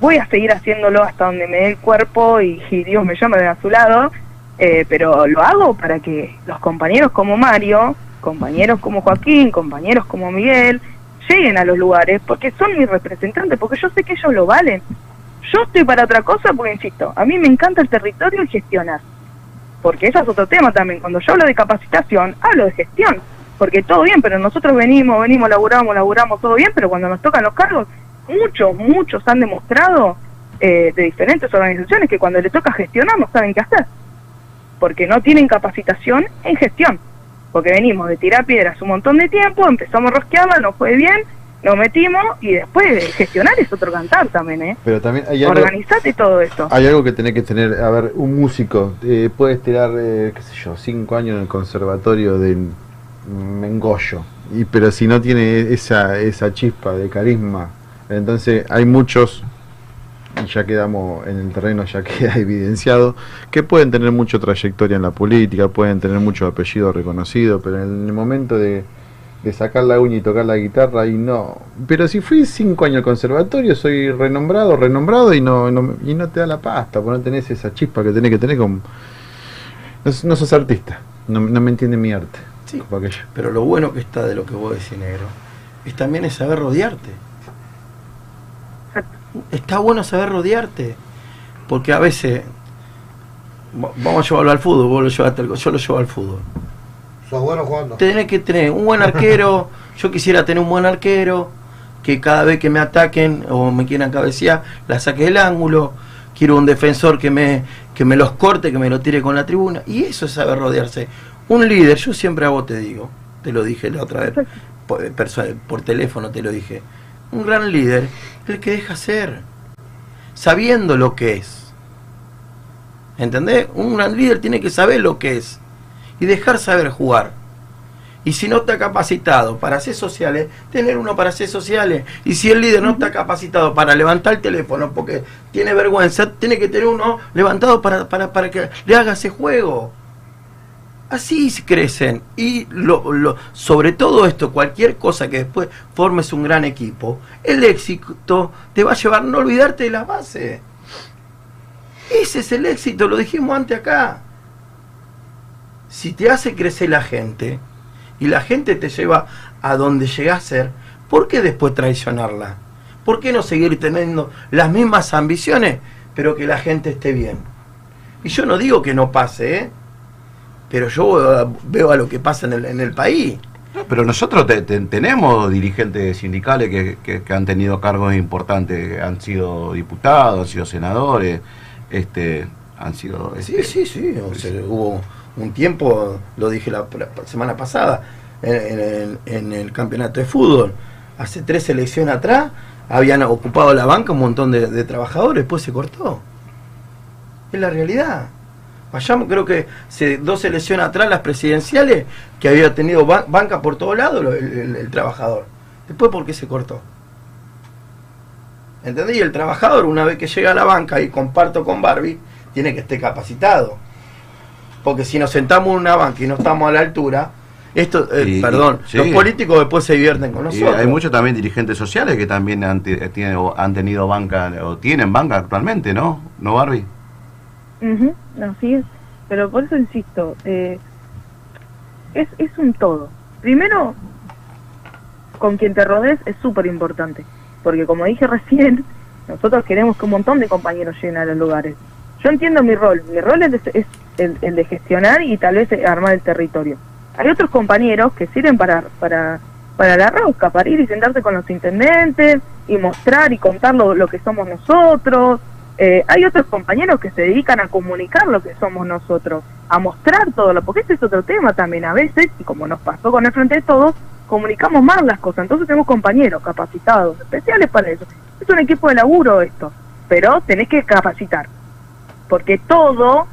voy a seguir haciéndolo hasta donde me dé el cuerpo y, y Dios me llame de a su lado, eh, pero lo hago para que los compañeros como Mario, compañeros como Joaquín, compañeros como Miguel, lleguen a los lugares porque son mis representantes, porque yo sé que ellos lo valen. Yo estoy para otra cosa porque, insisto, a mí me encanta el territorio y gestionar. Porque eso es otro tema también. Cuando yo hablo de capacitación, hablo de gestión. Porque todo bien, pero nosotros venimos, venimos, laburamos, laburamos, todo bien, pero cuando nos tocan los cargos, muchos, muchos han demostrado eh, de diferentes organizaciones que cuando les toca gestionar no saben qué hacer. Porque no tienen capacitación en gestión. Porque venimos de tirar piedras un montón de tiempo, empezamos a rosquearla, no fue bien, nos metimos y después de gestionar es otro cantar también, ¿eh? Pero también hay algo, Organizate todo esto. hay algo que tenés que tener. A ver, un músico eh, puede estirar, eh, qué sé yo, cinco años en el conservatorio de Mengollo. Y, pero si no tiene esa, esa chispa de carisma, entonces hay muchos, y ya quedamos en el terreno, ya queda evidenciado, que pueden tener mucha trayectoria en la política, pueden tener mucho apellido reconocido, pero en el momento de, de sacar la uña y tocar la guitarra y no. Pero si fui cinco años al conservatorio, soy renombrado, renombrado y no, no- y no te da la pasta, porque no tenés esa chispa que tenés que tener con... No, no sos artista, no, no me entiende mi arte. Sí, pero lo bueno que está de lo que vos decís, negro, es también es saber rodearte. Está bueno saber rodearte, porque a veces, va- vamos a llevarlo al fútbol, vos lo llevaste al- yo lo llevo al fútbol. ¿Sos bueno jugando? Tenés que tener un buen arquero, yo quisiera tener un buen arquero, que cada vez que me ataquen o me quieran cabecear, la saque del ángulo, quiero un defensor que me, que me los corte, que me lo tire con la tribuna, y eso es saber rodearse. Un líder, yo siempre a vos te digo, te lo dije la otra vez, por, perso- por teléfono te lo dije, un gran líder es el que deja ser, sabiendo lo que es. ¿Entendés? Un gran líder tiene que saber lo que es y dejar saber jugar. Y si no está capacitado para hacer sociales, tener uno para hacer sociales. Y si el líder no está capacitado para levantar el teléfono porque tiene vergüenza, tiene que tener uno levantado para, para, para que le haga ese juego. Así crecen. Y lo, lo- sobre todo esto, cualquier cosa que después formes un gran equipo, el éxito te va a llevar a no olvidarte de la base. Ese es el éxito, lo dijimos antes acá. Si te hace crecer la gente y la gente te lleva a donde llegás a ser, ¿por qué después traicionarla? ¿Por qué no seguir teniendo las mismas ambiciones, pero que la gente esté bien? Y yo no digo que no pase, ¿eh? Pero yo eh, veo a lo que pasa en el, en el país. Pero nosotros te- te- tenemos dirigentes sindicales que, que- que han tenido cargos importantes, han sido diputados, han sido senadores, este, han sido... Sí, este, sí, sí. o sea, hubo un tiempo, lo dije la, la semana pasada, en, en el, en el campeonato de fútbol. Hace tres elecciones atrás habían ocupado la banca un montón de, de trabajadores, después se cortó. Es la realidad. Vayamos, creo que hace dos elecciones atrás, las presidenciales, que había tenido ba- banca por todos lados el, el- el trabajador. Después, ¿por qué se cortó? ¿Entendés? Y el trabajador, una vez que llega a la banca y comparto con Barbie, tiene que estar capacitado. Porque si nos sentamos en una banca y no estamos a la altura, esto, eh, Y- perdón, sí. los políticos después se divierten con y nosotros. hay muchos también dirigentes sociales que también han, ti- tiene- o han tenido banca o tienen banca actualmente, ¿no? ¿No, Barbie? Ujú, así es. Pero por eso insisto, eh, es, es un todo. Primero, con quien te rodees es súper importante. Porque como dije recién, nosotros queremos que un montón de compañeros lleguen a los lugares. Yo entiendo mi rol. Mi rol es, de- es el, el de gestionar y tal vez armar el territorio. Hay otros compañeros que sirven para, para, para la rosca, para ir y sentarse con los intendentes y mostrar y contar lo, lo que somos nosotros. Eh, hay otros compañeros que se dedican a comunicar lo que somos nosotros, a mostrar todo lo, porque este es otro tema también a veces, y como nos pasó con el Frente de Todos, comunicamos mal las cosas, entonces tenemos compañeros capacitados, especiales para eso. Es un equipo de laburo esto, pero tenés que capacitar, porque todo,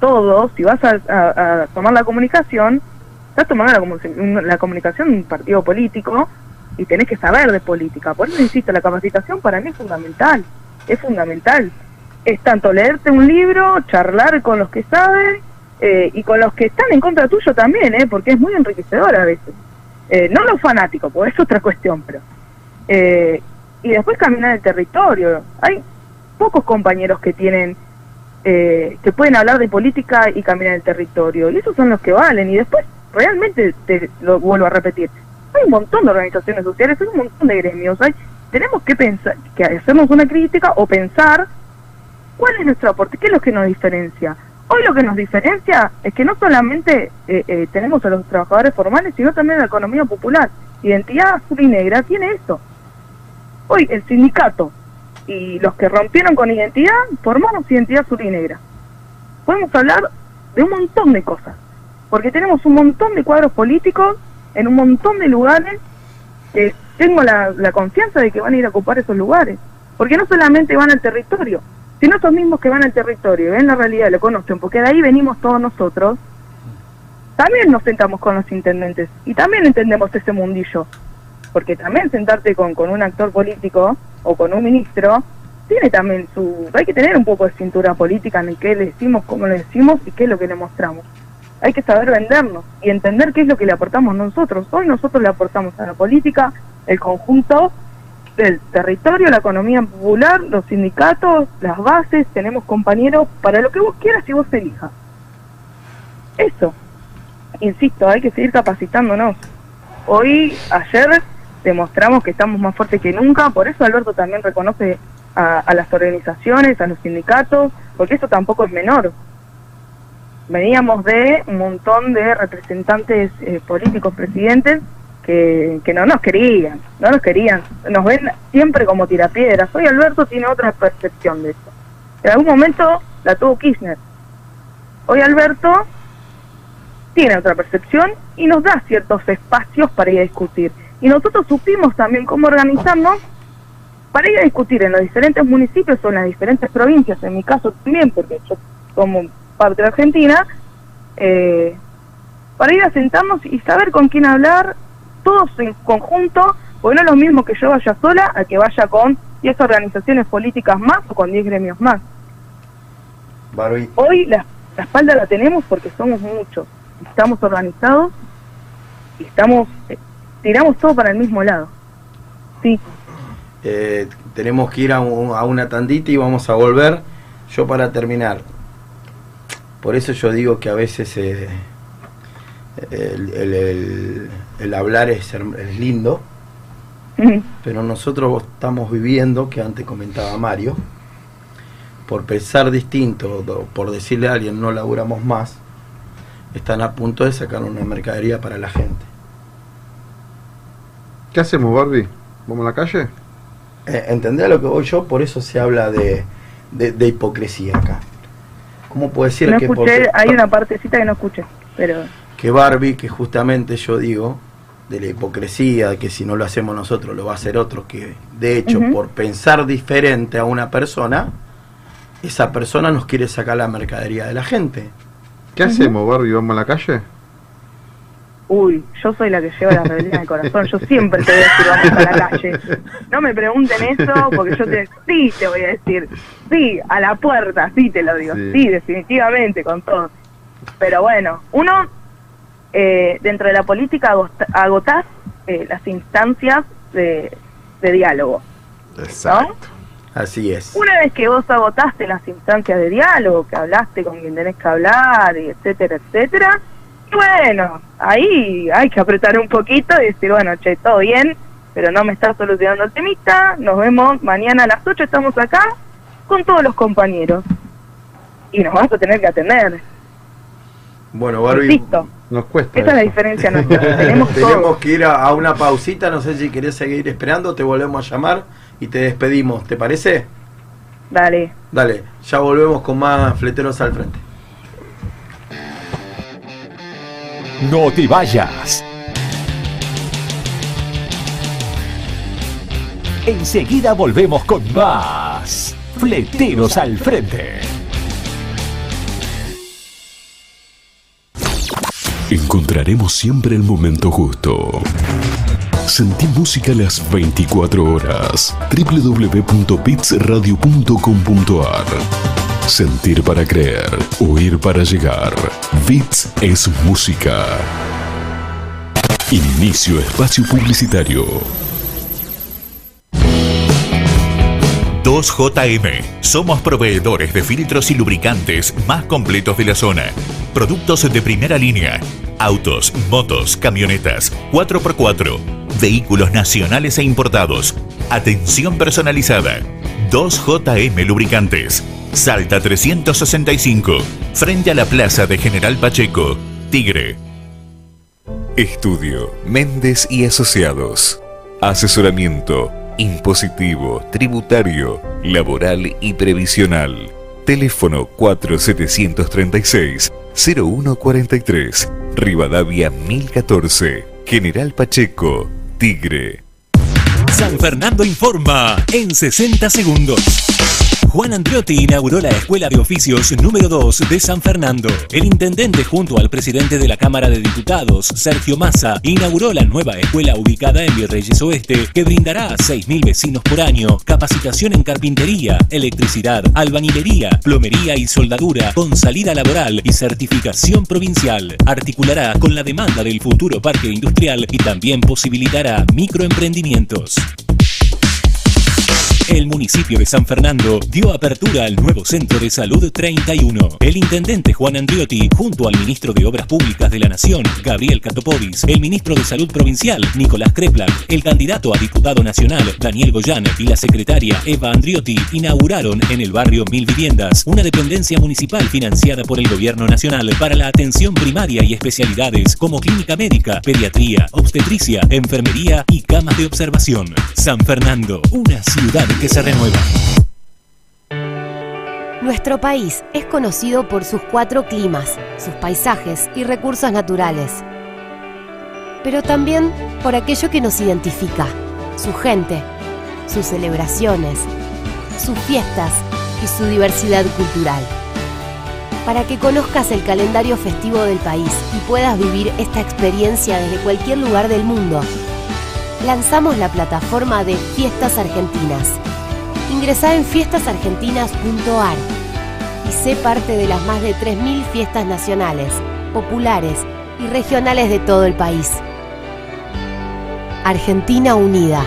todo, si vas a, a- tomar la comunicación, estás tomando la, la comunicación de un partido político y tenés que saber de política. Por eso insisto, la capacitación para mí es fundamental, es fundamental. Es tanto leerte un libro, charlar con los que saben eh, y con los que están en contra tuyo también, eh, porque es muy enriquecedor a veces. Eh, no los fanáticos, porque es otra cuestión, pero... eh, y después caminar el territorio. Hay pocos compañeros que tienen eh, que pueden hablar de política y caminar el territorio. Y esos son los que valen. Y después, realmente, te lo vuelvo a repetir, hay un montón de organizaciones sociales, hay un montón de gremios. Hay, tenemos que pensar, que hacernos una crítica o pensar cuál es nuestro aporte, qué es lo que nos diferencia. Hoy lo que nos diferencia es que no solamente eh, eh, tenemos a los trabajadores formales, sino también a la economía popular. Identidad azul y negra tiene eso. Hoy el sindicato y los que rompieron con identidad formamos identidad azul y negra. Podemos hablar de un montón de cosas, porque tenemos un montón de cuadros políticos en un montón de lugares que tengo la, la confianza de que van a ir a ocupar esos lugares, porque no solamente van al territorio, sino esos mismos que van al territorio, ven la realidad, lo conocen, porque de ahí venimos todos nosotros, también nos sentamos con los intendentes y también entendemos ese mundillo, porque también sentarte con, con un actor político o con un ministro tiene también su... Hay que tener un poco de cintura política en el que le decimos, cómo le decimos y qué es lo que le mostramos. hay que saber vendernos y entender qué es lo que le aportamos nosotros. Hoy nosotros le aportamos a la política el conjunto del territorio, la economía popular, los sindicatos, las bases, tenemos compañeros para lo que vos quieras y vos elijas. Eso, insisto, hay que seguir capacitándonos. Hoy, ayer, demostramos que estamos más fuertes que nunca, por eso Alberto también reconoce a, a las organizaciones, a los sindicatos, porque eso tampoco es menor. Veníamos de un montón de representantes eh, políticos, presidentes, que, no nos querían, no nos querían, nos ven siempre como tirapiedras. Hoy Alberto tiene otra percepción de eso. En algún momento la tuvo Kirchner. Hoy Alberto tiene otra percepción y nos da ciertos espacios para ir a discutir. Y nosotros supimos también cómo organizarnos para ir a discutir en los diferentes municipios o en las diferentes provincias, en mi caso también, porque yo como parte de Argentina, eh, para ir a sentarnos y saber con quién hablar, todos en conjunto, porque no es lo mismo que yo vaya sola a que vaya con 10 organizaciones políticas más o con 10 gremios más. Hoy la, la espalda la tenemos porque somos muchos, estamos organizados y estamos, eh, tiramos todo para el mismo lado. Sí. eh, tenemos que ir a, un- a una tandita y vamos a volver. Yo para terminar, por eso yo digo que a veces eh, el, el- el- el hablar es, es lindo, pero nosotros estamos viviendo, que antes comentaba Mario, por pensar distinto, o por decirle a alguien no laburamos más, están a punto de sacar una mercadería para la gente. ¿Qué hacemos, Barbie? ¿Vamos a la calle? Eh, ¿Entendés a lo que voy yo? Por eso se habla de, de- de hipocresía acá. ¿Cómo puede ser no que, escuché, porque- hay una partecita que no escuché, pero que Barbie, que justamente yo digo, de la hipocresía, de que si no lo hacemos nosotros lo va a hacer otro, que de hecho por pensar diferente a una persona, esa persona nos quiere sacar la mercadería de la gente. ¿Qué hacemos, Barbie? ¿Vamos a la calle? Uy, yo soy la que lleva la rebelión del corazón. Yo siempre te voy a decir vamos a la calle. No me pregunten eso porque yo te, sí te voy a decir. Sí, a la puerta, sí te lo digo. Sí. Sí, definitivamente, con todo. Pero bueno, uno, eh, dentro de la política agotás eh, las instancias de, de diálogo. Exacto. Así es. Una vez que vos agotaste las instancias de diálogo, que hablaste con quien tenés que hablar, y etcétera, etcétera, y bueno, ahí hay que apretar un poquito y decir, bueno, che, todo bien, pero no me está solucionando el temita, nos vemos mañana a las 8, estamos acá con todos los compañeros. Y nos vas a tener que atender. Bueno, Barbie, Insisto, nos cuesta. esa es la diferencia nuestra. Tenemos. Tenemos que ir a, a una pausita, no sé si querés seguir esperando, te volvemos a llamar y te despedimos, ¿te parece? Dale. Dale, ya volvemos con más fleteros al frente. No te vayas. Enseguida volvemos con más. Fleteros al frente. Encontraremos siempre el momento justo. Sentí música las 24 horas. www.bitsradio.com.ar Sentir para creer, oír para llegar. Bits es música. Inicio espacio publicitario. 2JM. Somos proveedores de filtros y lubricantes más completos de la zona. Productos de primera línea. Autos, motos, camionetas, 4x4. Vehículos nacionales e importados. Atención personalizada. 2JM Lubricantes. Salta 365. Frente a la plaza de General Pacheco. Tigre. Estudio Méndez y Asociados. Asesoramiento impositivo, tributario, laboral y previsional. Teléfono 4736-0143, Rivadavia 1014, General Pacheco, Tigre. San Fernando informa en 60 segundos. Juan Andriotti inauguró la Escuela de Oficios número 2 de San Fernando. El intendente junto al presidente de la Cámara de Diputados, Sergio Massa, inauguró la nueva escuela ubicada en Virreyes Oeste que brindará a 6.000 vecinos por año capacitación en carpintería, electricidad, albañilería, plomería y soldadura con salida laboral y certificación provincial. Articulará con la demanda del futuro parque industrial y también posibilitará microemprendimientos. El municipio de San Fernando dio apertura al nuevo Centro de Salud 31. El intendente Juan Andriotti, junto al ministro de Obras Públicas de la Nación, Gabriel Catopodis, el ministro de Salud Provincial, Nicolás Kreplan, el candidato a diputado nacional, Daniel Goyán, y la secretaria Eva Andriotti, inauguraron en el barrio Mil Viviendas una dependencia municipal financiada por el gobierno nacional para la atención primaria y especialidades como clínica médica, pediatría, obstetricia, enfermería y camas de observación. San Fernando, una ciudad que se renueva. Nuestro país es conocido por sus cuatro climas, sus paisajes y recursos naturales, pero también por aquello que nos identifica, su gente, sus celebraciones, sus fiestas y su diversidad cultural. Para que conozcas el calendario festivo del país y puedas vivir esta experiencia desde cualquier lugar del mundo, lanzamos la plataforma de Fiestas Argentinas. Ingresá en fiestasargentinas.ar y sé parte de las más de 3.000 fiestas nacionales, populares y regionales de todo el país. Argentina Unida.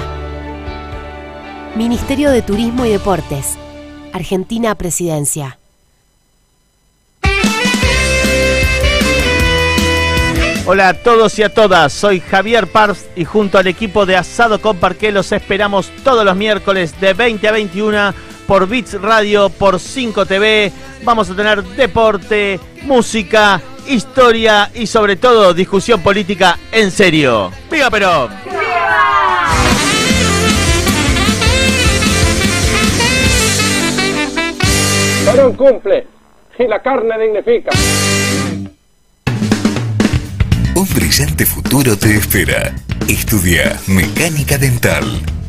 Ministerio de Turismo y Deportes. Argentina Presidencia. Hola a todos y a todas, soy Javier Pars y junto al equipo de Asado con Parqué los esperamos todos los miércoles de 20 a 21 por Bits Radio, por 5 TV. Vamos a tener deporte, música, historia y sobre todo discusión política en serio. ¡Viva Perón! Perón cumple y la carne dignifica. Un brillante futuro te espera. Estudia Mecánica Dental.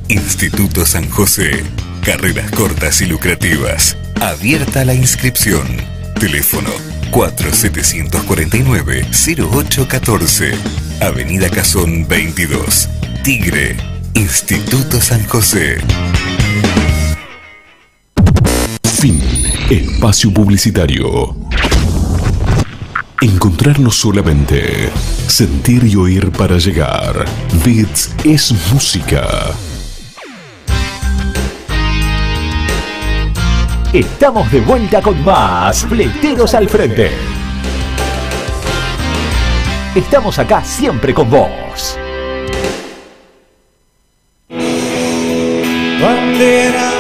Instituto San José. Carreras cortas y lucrativas. Abierta la inscripción. Teléfono 4749-0814. Avenida Cazón 22. Tigre. Instituto San José. Fin. Espacio publicitario. Encontrarnos solamente. Sentir y oír para llegar. Bits es música. Estamos de vuelta con más Fleteros al Frente. Estamos acá siempre con vos. bandera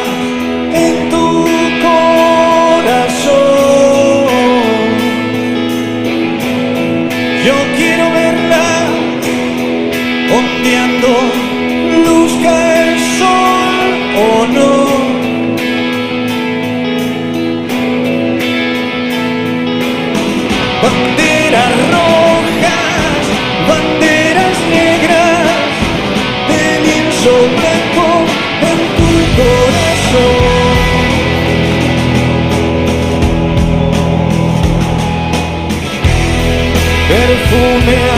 me.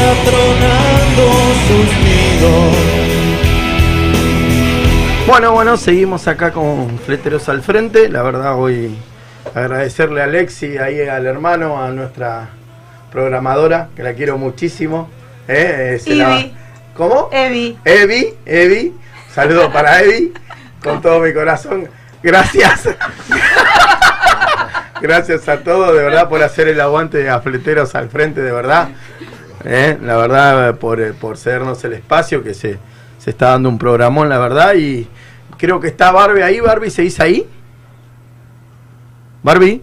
Atronando sus nidos. Bueno, bueno, seguimos acá con Fleteros al Frente. La verdad, hoy agradecerle a Alexi, ahí al hermano, a nuestra programadora, que la quiero muchísimo. ¿eh? Eh, se la-. ¿Cómo? Evi. Evi, Evi. Saludos para Evi, con todo mi corazón. Gracias. Gracias a todos, de verdad, por hacer el aguante a fleteros al frente, de verdad. Eh, La verdad, por, por cedernos el espacio, que se, se está dando un programón, la verdad. Y creo que está Barbie ahí. Barbie, ¿se dice ahí? Barbie.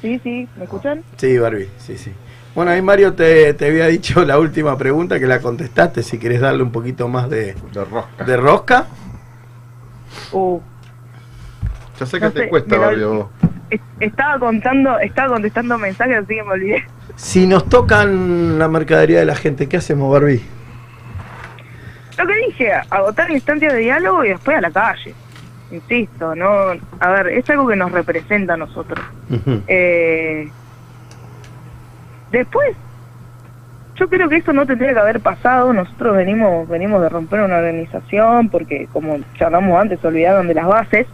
Sí, sí, ¿me escuchan? Sí, Barbie, sí, sí. Bueno, ahí Mario te, te había dicho la última pregunta que la contestaste, si querés darle un poquito más de, de rosca. De rosca. Uh, Ya sé No que te sé, cuesta, lo- Barbie, estaba contando, estaba contestando mensajes, así que me olvidé. Si nos tocan la mercadería de la gente, ¿qué hacemos, Barbie? Lo que dije, agotar instancias de diálogo y después a la calle. Insisto, no, a ver, es algo que nos representa a nosotros. Eh, después, yo creo que eso no tendría que haber pasado. Nosotros venimos venimos de romper una organización porque, como charlamos antes, se olvidaron de las bases.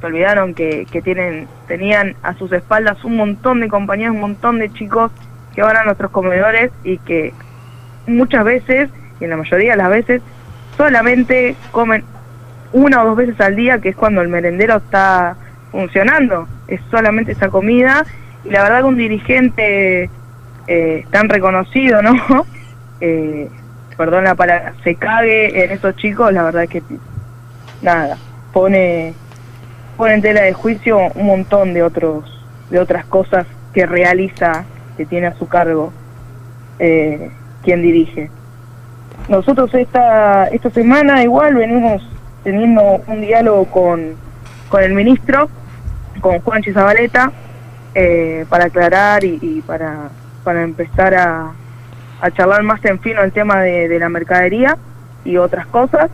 Se olvidaron que, que tienen tenían a sus espaldas un montón de compañeros, un montón de chicos que van a nuestros comedores y que muchas veces, y en la mayoría de las veces, solamente comen una o dos veces al día, que es cuando el merendero está funcionando. Es solamente esa comida. Y la verdad que un dirigente eh, tan reconocido, ¿no? Eh, perdón la palabra, se cague en esos chicos, la verdad que nada, pone, pone en tela de juicio un montón de otros, de otras cosas que realiza, que tiene a su cargo eh, quien dirige. Nosotros esta, esta semana igual venimos teniendo un diálogo con, con el ministro, con Juanchi Zabaleta, eh, para aclarar y, para, para empezar a, a charlar más en fino el tema de, de la mercadería y otras cosas.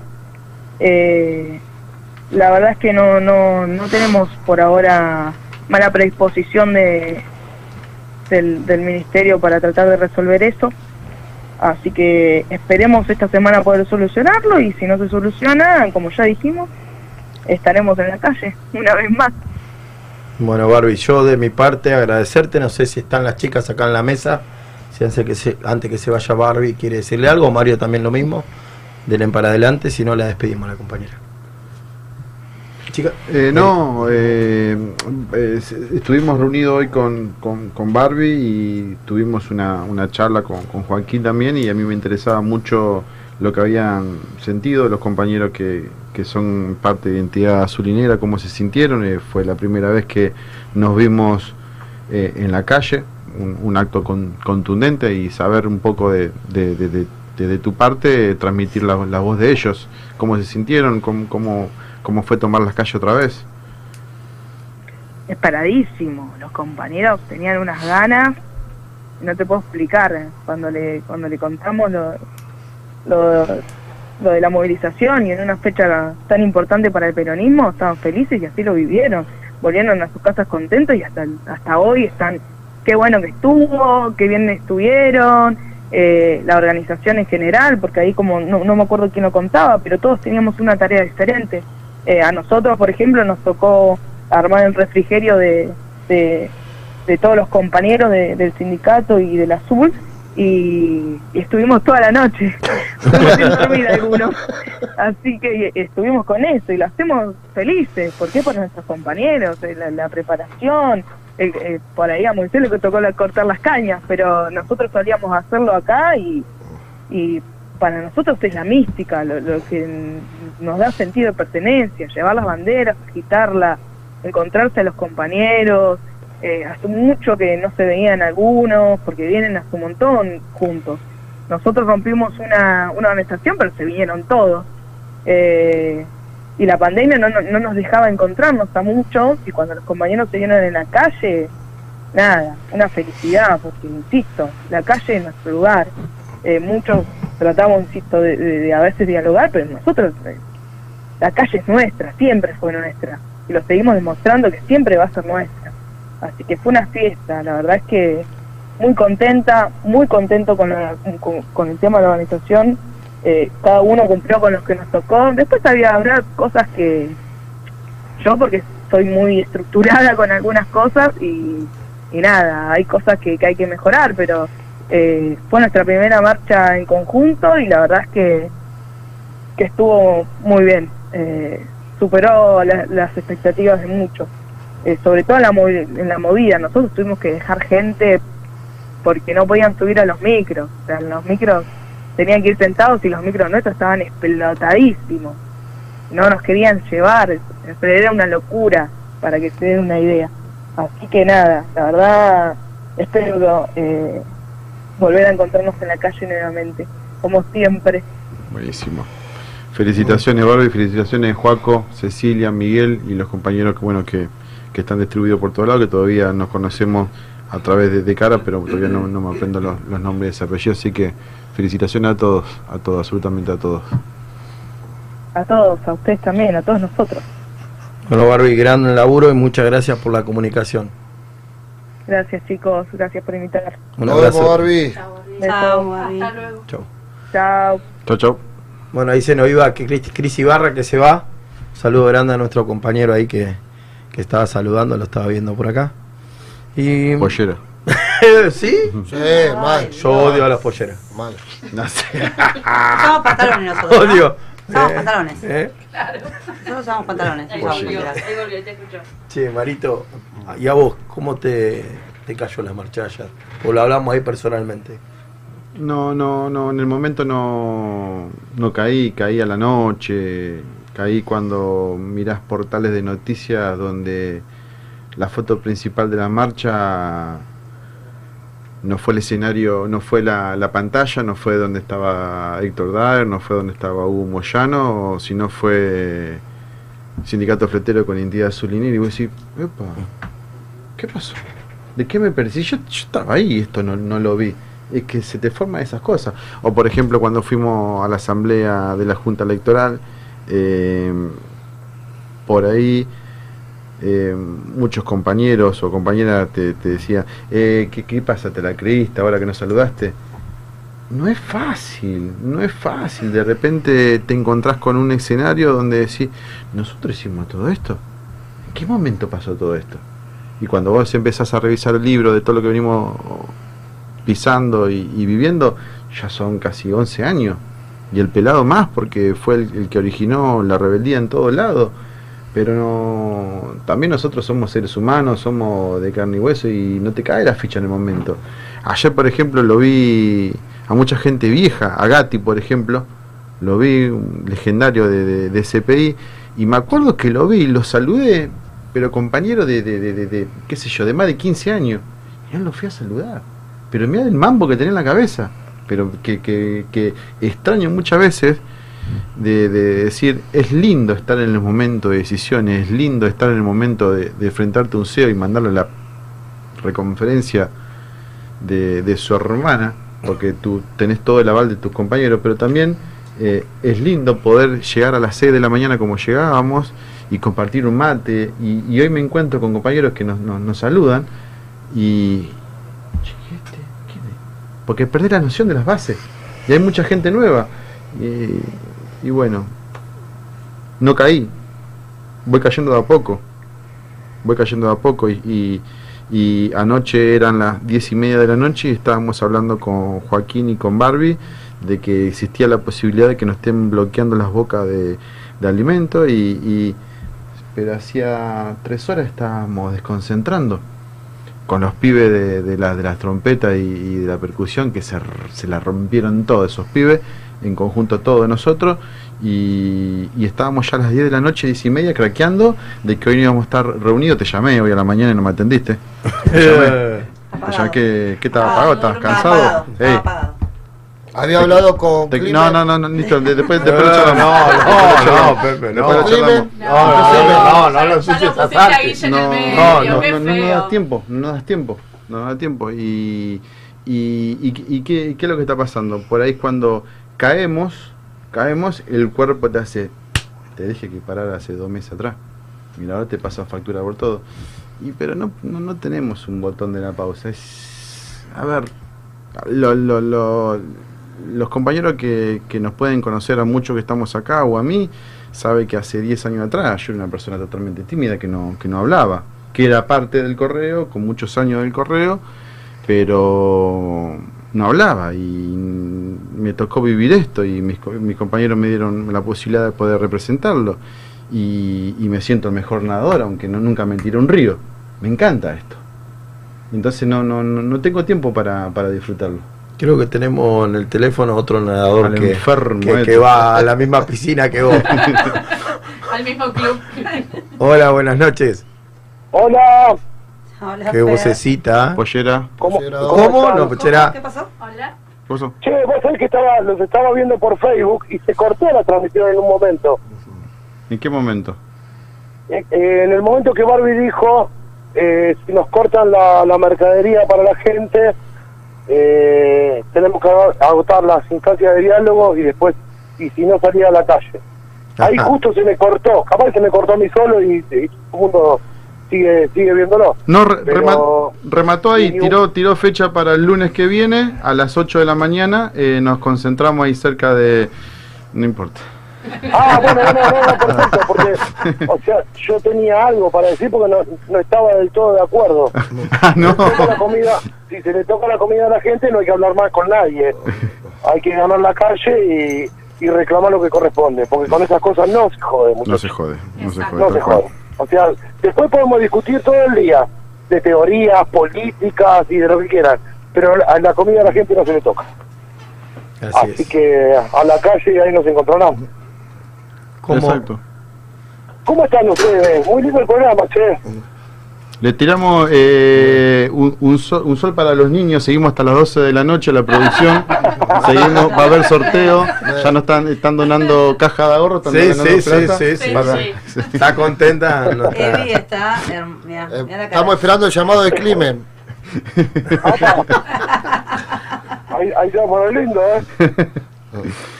Eh, la verdad es que no, no, no tenemos por ahora mala predisposición de, del, del ministerio para tratar de resolver eso. Así que esperemos esta semana poder solucionarlo y si no se soluciona, como ya dijimos, estaremos en la calle una vez más. Bueno, Barbie, yo de mi parte agradecerte. No sé si están las chicas acá en la mesa. Si antes que se, antes que se vaya Barbie quiere decirle algo, Mario también lo mismo. Denle para adelante, si no la despedimos la compañera. Eh, no, eh, eh, estuvimos reunidos hoy con, con, con Barbie y tuvimos una, una charla con, con Joaquín también y a mí me interesaba mucho lo que habían sentido los compañeros que, que son parte de Identidad Azulinera, cómo se sintieron. eh, fue la primera vez que nos vimos eh, en la calle, un, acto con- contundente y saber un poco de, de, de- de- tu parte, transmitir la, la voz de ellos, cómo se sintieron, cómo, cómo, cómo fue tomar las calles otra vez. Es paradísimo. Los compañeros tenían unas ganas, no te puedo explicar. eh, Cuando le, cuando le contamos lo, lo, de la movilización y en una fecha tan importante para el peronismo, estaban felices y así lo vivieron. Volvieron a sus casas contentos y hasta, hasta hoy están, qué bueno que estuvo, qué bien estuvieron, eh, la organización en general, porque ahí como no, no me acuerdo quién lo contaba, pero todos teníamos una tarea diferente. Eh, a nosotros, por ejemplo, nos tocó armar el refrigerio de, de, todos los compañeros de- del sindicato y del azul y, estuvimos toda la noche, sin dormir algunos, así que estuvimos con eso y lo hacemos felices, ¿por qué? Por nuestros compañeros, eh, la, preparación, eh, eh, por ahí a Moisés le tocó cortar las cañas, pero nosotros solíamos hacerlo acá y para nosotros es la mística, lo, lo que nos da sentido de pertenencia, llevar las banderas, agitarla, encontrarse a los compañeros, eh, hace mucho que no se veían algunos, porque vienen hace un montón juntos. Nosotros rompimos una, una organización, pero se vinieron todos. Eh, y la pandemia no, no, no nos dejaba encontrarnos a muchos, y cuando los compañeros se vieron en la calle, nada, una felicidad, porque insisto, la calle es nuestro lugar. Eh, muchos tratamos, insisto, de, de- a veces dialogar, pero nosotros, eh, la calle es nuestra, siempre fue nuestra, y lo seguimos demostrando que siempre va a ser nuestra. Así que fue una fiesta, la verdad es que muy contenta, muy contento con, la- con el tema de la organización. Eh, cada uno cumplió con los que nos tocó. Después había habrá cosas que yo, porque soy muy estructurada con algunas cosas y, y nada, hay cosas que, que hay que mejorar, pero eh, fue nuestra primera marcha en conjunto y la verdad es que, que estuvo muy bien. Eh, superó la- las expectativas de muchos, Eh, sobre todo en la, en la movida. Nosotros tuvimos que dejar gente porque no podían subir a los micros. O sea, los micros tenían que ir sentados y los micros nuestros estaban explotadísimos. No nos querían llevar, era una locura, para que se den una idea. Así que nada, la verdad, espero eh, volver a encontrarnos en la calle nuevamente, como siempre. Buenísimo. Felicitaciones Barbie, felicitaciones Juaco, Cecilia, Miguel y los compañeros que bueno que, que están distribuidos por todos lados, que todavía nos conocemos a través de, de cara, pero todavía no, no me aprendo los, los nombres de ese apellido, así que felicitaciones a todos, a todos, absolutamente a todos. A todos, a ustedes también, a todos nosotros. Bueno, Barbie, gran laburo y muchas gracias por la comunicación. Gracias chicos, gracias por invitar. Un Nos abrazo. vemos, Barbie. Chao, Hasta luego. Chau. Chao. Chau, chau. Bueno, ahí se nos iba que Cris, Ibarra que se va. Un saludo grande a nuestro compañero ahí que, que estaba saludando, lo estaba viendo por acá. Y. Pollera. ¿Sí? Sí, mal. Yo odio a las polleras. Mal. No sé. Pantalones nosotros. ¿no? Odio. Usamos Eh, pantalones. eh. Nosotros usamos pantalones. Ahí volvió, ahí volvió, te escucho. Che, Marito, ¿y a vos cómo te, te cayó la marcha ayer? O lo hablamos ahí personalmente. No, no, no, en el momento no, no caí, caí a la noche, caí cuando mirás portales de noticias donde la foto principal de la marcha no fue el escenario, no fue la, la pantalla, no fue donde estaba Héctor Daer, no fue donde estaba Hugo Moyano, sino fue Sindicato Fletero con identidad Zulinir y vos decís, epa, ¿qué pasó? ¿De qué me perdí? Yo, yo estaba ahí esto no, no lo vi. Es que se te forman esas cosas. O por ejemplo, cuando fuimos a la asamblea de la Junta Electoral, eh, por ahí eh, muchos compañeros o compañeras te, decían, eh, ¿qué, ¿qué pasa? ¿Te la creíste ahora que nos saludaste? No es fácil, no es fácil. De repente te encontrás con un escenario donde decís, nosotros hicimos todo esto. ¿En qué momento pasó todo esto? Y cuando vos empezás a revisar el libro de todo lo que venimos pisando y, y viviendo, ya son casi 11 años. Y el pelado más, porque fue el, el que originó la rebeldía en todo lado. Pero no, también nosotros somos seres humanos, somos de carne y hueso y no te cae la ficha en el momento. Ayer, por ejemplo, lo vi a mucha gente vieja, a Gatti, por ejemplo, lo vi, un legendario de, de, CPI, y me acuerdo que lo vi, lo saludé, pero compañero de, de, de, qué sé yo, de más de 15 años, y él lo fui a saludar. Pero mira el mambo que tenía en la cabeza, pero que, que, que extraño muchas veces de, de decir, es lindo estar en el momento de decisiones, es lindo estar en el momento de, enfrentarte a un CEO y mandarle la reconferencia de, de su hermana, porque tú tenés todo el aval de tus compañeros, pero también eh, es lindo poder llegar a las 6 de la mañana como llegábamos y compartir un mate. Y, hoy me encuentro con compañeros que nos, nos, nos saludan y. Este, ¿quién es? Porque perdés la noción de las bases. Y hay mucha gente nueva. Y bueno, no caí. Voy cayendo de a poco. Voy cayendo de a poco. Y, anoche eran las diez y media de la noche y estábamos hablando con Joaquín y con Barbie de que existía la posibilidad de que nos estén bloqueando las bocas de, de alimento y, y- pero hacía tres horas estábamos desconcentrando con los pibes de, de, la- de las trompetas y, y de la percusión que se, se la rompieron todos esos pibes en conjunto todos nosotros y, y estábamos ya a las 10 de la noche, 10 y media, craqueando de que hoy no íbamos a estar reunidos. Te llamé hoy a la mañana y no me atendiste. Te llamé. Te llamé que, ¿Qué estaba apagado? ¿Estabas cansado? Ey. Había hablado con Te- no, no, no, no, listo, de- después, No, después no, no. Pepe, no. No, no, no, no, no Ya lo en el No, no, no, no, no, no das tiempo, no das tiempo, no das tiempo. Y, y, y, y qué, qué es lo que está pasando? Por ahí es cuando caemos, caemos, el cuerpo te hace, te dije que parar hace dos meses atrás. Mira, ahora te pasa factura por todo. Y pero no, no, no tenemos un botón de la pausa. Es, a ver, lo, lo, lo- los compañeros que, que nos pueden conocer a muchos que estamos acá o a mí, sabe que hace 10 años atrás yo era una persona totalmente tímida que no, que no hablaba, que era parte del correo, con muchos años del correo, pero no hablaba y me tocó vivir esto y mis, co- mis compañeros me dieron la posibilidad de poder representarlo y, y me siento el mejor nadador, aunque no, nunca me tiré un río. Me encanta esto. Entonces no, no, no, no tengo tiempo para, para disfrutarlo. Creo que tenemos en el teléfono otro nadador Al que, enfermo que, este. que va a la misma piscina que vos. Al mismo club. Hola, buenas noches. Hola. Hola, Qué vocecita. Pollera. ¿Cómo, ¿Cómo? No, pollera. ¿Qué pasó? Hola. Che, vos sabés que estaba, los estaba viendo por Facebook y se cortó la transmisión en un momento. ¿En qué momento? Eh, eh, en el momento que Barbie dijo, eh, si nos cortan la, la mercadería para la gente, eh, tenemos que ag- agotar las instancias de diálogo y después, y si no salía a la calle. Ahí Ajá. justo se me cortó, capaz se me cortó a mí solo y, y todo el mundo sigue, sigue viéndolo. No, re- Pero- rema- remató ahí, tiró, tiró fecha para el lunes que viene a las 8 de la mañana. eh, nos concentramos ahí cerca de... No importa. Ah, bueno, no, no, no, perfecto, porque, o sea, yo tenía algo para decir porque no, no estaba del todo de acuerdo. Ah, no. Si, se le toca la comida, si se le toca la comida a la gente, no hay que hablar más con nadie. Hay que ganar la calle y, y reclamar lo que corresponde, porque con esas cosas no se jode, No muchachos. se jode, no se jode. No se jode. O sea, después podemos discutir todo el día de teorías, políticas y de lo que quieran, pero a la comida a la gente no se le toca. Así, que a la calle ahí nos encontrarán. Exacto. ¿Cómo están ustedes? Muy lindo el programa, che. Le tiramos eh, un, un sol, un sol para los niños, seguimos hasta las 12 de la noche la producción, seguimos, va a haber sorteo, ya no están, están donando caja de ahorro, están Sí, donando sí, sí, plata. sí, sí. Para- Está contenta. No está. Evi está. herm- Mira, mira la cara. Estamos esperando el llamado de Climen. Ahí, ahí está por el lindo, ¿eh?